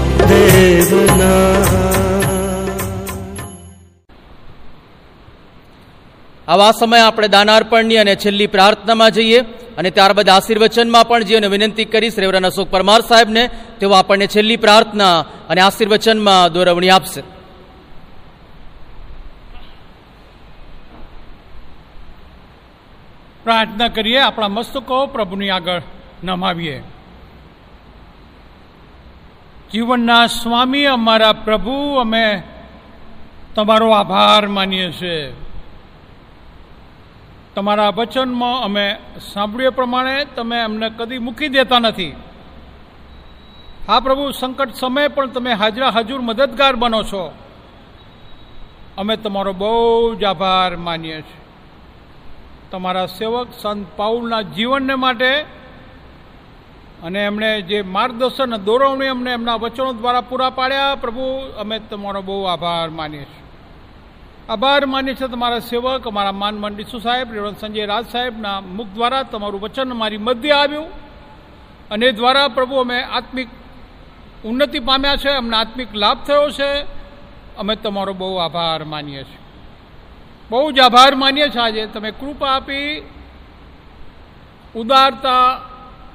આવા સમયે આપણે દાનાર્પણની અને છેલ્લી પ્રાર્થનામાં જઈએ અને ત્યારબાદ આશીર્વચનમાં પણ જઈએ અને વિનંતી કરીશ રેવરાન અશોક પરમાર સાહેબને, તેઓ આપણને છેલ્લી પ્રાર્થના અને આશીર્વચનમાં દોરવણી આપશે. પ્રાર્થના કરીએ, આપણા મસ્તકો પ્રભુની આગળ નમાવીએ. જીવનના સ્વામી અમારા પ્રભુ, અમે તમારો આભાર માનીએ છીએ. તમારા વચનમાં અમે સાંભળ્યા પ્રમાણે તમે અમને કદી મૂકી દેતા નથી. હા પ્રભુ, સંકટ સમયે પણ તમે હાજરા હજુર મદદગાર બનો છો. અમે તમારો બહુ જ આભાર માનીએ છીએ. તમારા સેવક સંત પાઉલના જીવનને માટે અને એમણે જે માર્ગદર્શન દોરવણી અમને એમના વચનો દ્વારા પૂરા પાડ્યા, પ્રભુ, અમે તમારો બહુ આભાર માનીએ છીએ. આભાર માની છે તમારા સેવક, અમારા માન મંડીસુ સાહેબ, રેવણ સંજય રાજ સાહેબના મુખ દ્વારા તમારું વચન મારી મધ્ય આવ્યું. અને દ્વારા પ્રભુ અમે આત્મિક ઉન્નતિ પામ્યા છે, અમને આત્મિક લાભ થયો છે. અમે તમારો બહુ આભાર માનીએ છીએ. બહુ જ આભાર માનીએ છીએ આજે. તમે કૃપા આપી ઉદારતા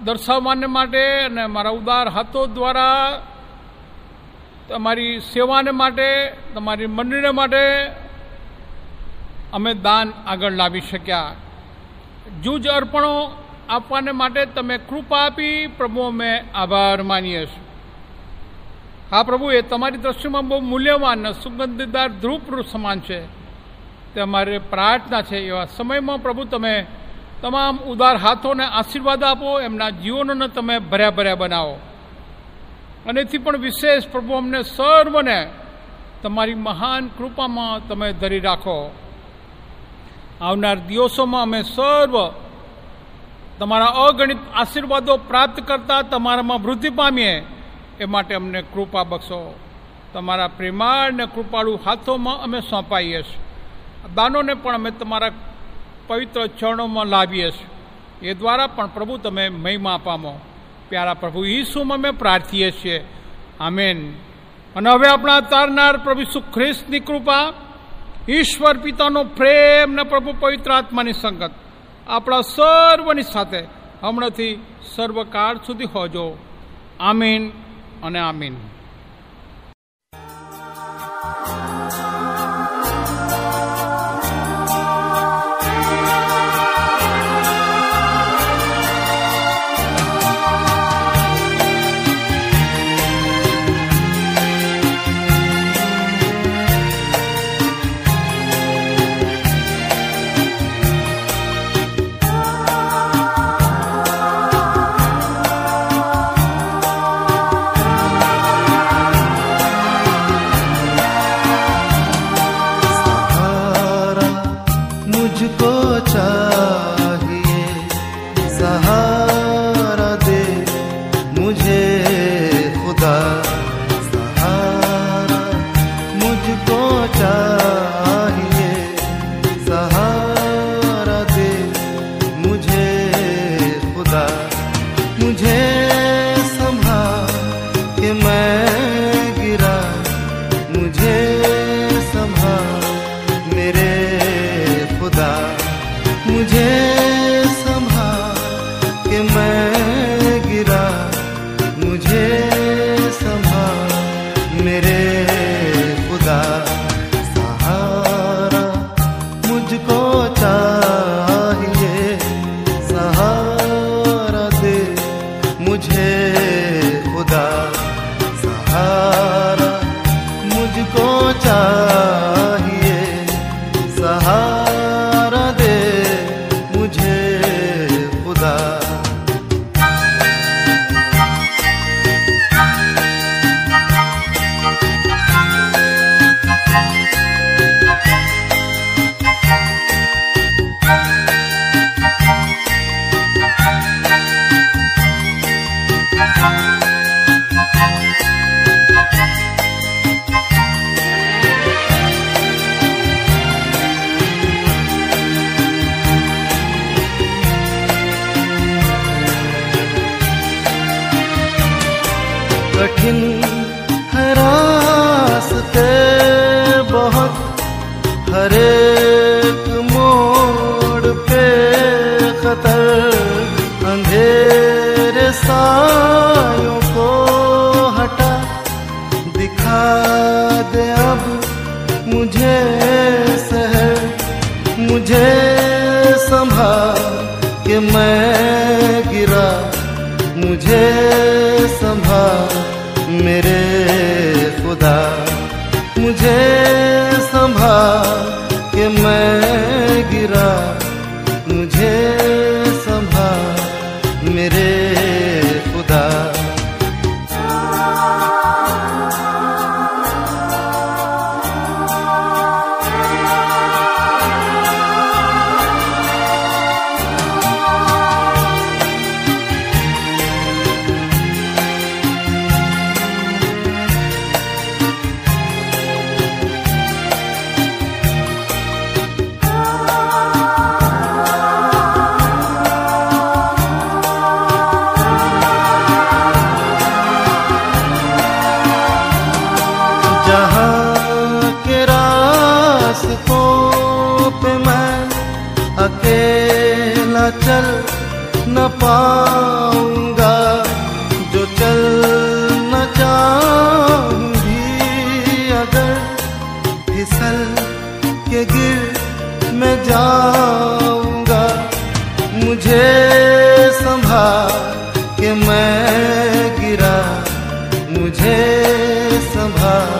દર્શાવવાને માટે અને મારા ઉદાર હાથો દ્વારા તમારી સેવાને માટે, તમારી મંડળીને માટે અમે દાન આગળ લાવી શક્યા. જૂજ અર્પણો આપવાને માટે તમે કૃપા આપી પ્રભુ અમે આભાર માનીએ છીએ. હા પ્રભુ, એ તમારી દ્રષ્ટિમાં બહુ મૂલ્યવાન સુગંધીદાર ધ્રુવ સમાન છે. તે અમારે પ્રાર્થના છે એવા સમયમાં પ્રભુ તમે તમામ ઉદાર હાથોને આશીર્વાદ આપો, એમના જીવનોને તમે ભર્યા ભર્યા બનાવો. અને એથી પણ વિશેષ પ્રભુ અમને સર્વને તમારી મહાન કૃપામાં તમે ધરી રાખો. આવનાર દિવસોમાં અમે સર્વ તમારા અગણિત આશીર્વાદો પ્રાપ્ત કરતા તમારામાં વૃદ્ધિ પામીએ એ માટે અમને કૃપા બક્ષો. તમારા પ્રેમાળ ને કૃપાળુ હાથોમાં અમે સોંપાઈએ છીએ. દાનોને પણ અમે તમારા પવિત્ર ચરણોમાં લાવીએ છીએ. એ દ્વારા પણ પ્રભુ તમે મહિમા પામો પ્યારા પ્રભુ ઈસુમાં અમે પ્રાર્થીએ છીએ. આમેન. અને હવે આપણા તારનાર પ્રભુ ઈસુ ખ્રિસ્તની કૃપા ઈશ્વર પિતાનો પ્રેમ ને પ્રભુ પવિત્ર આત્માની સંગત. આપણા સર્વની સાથે હમણાંથી સર્વકાળ સુધી હોજો. આમીન અને આમીન.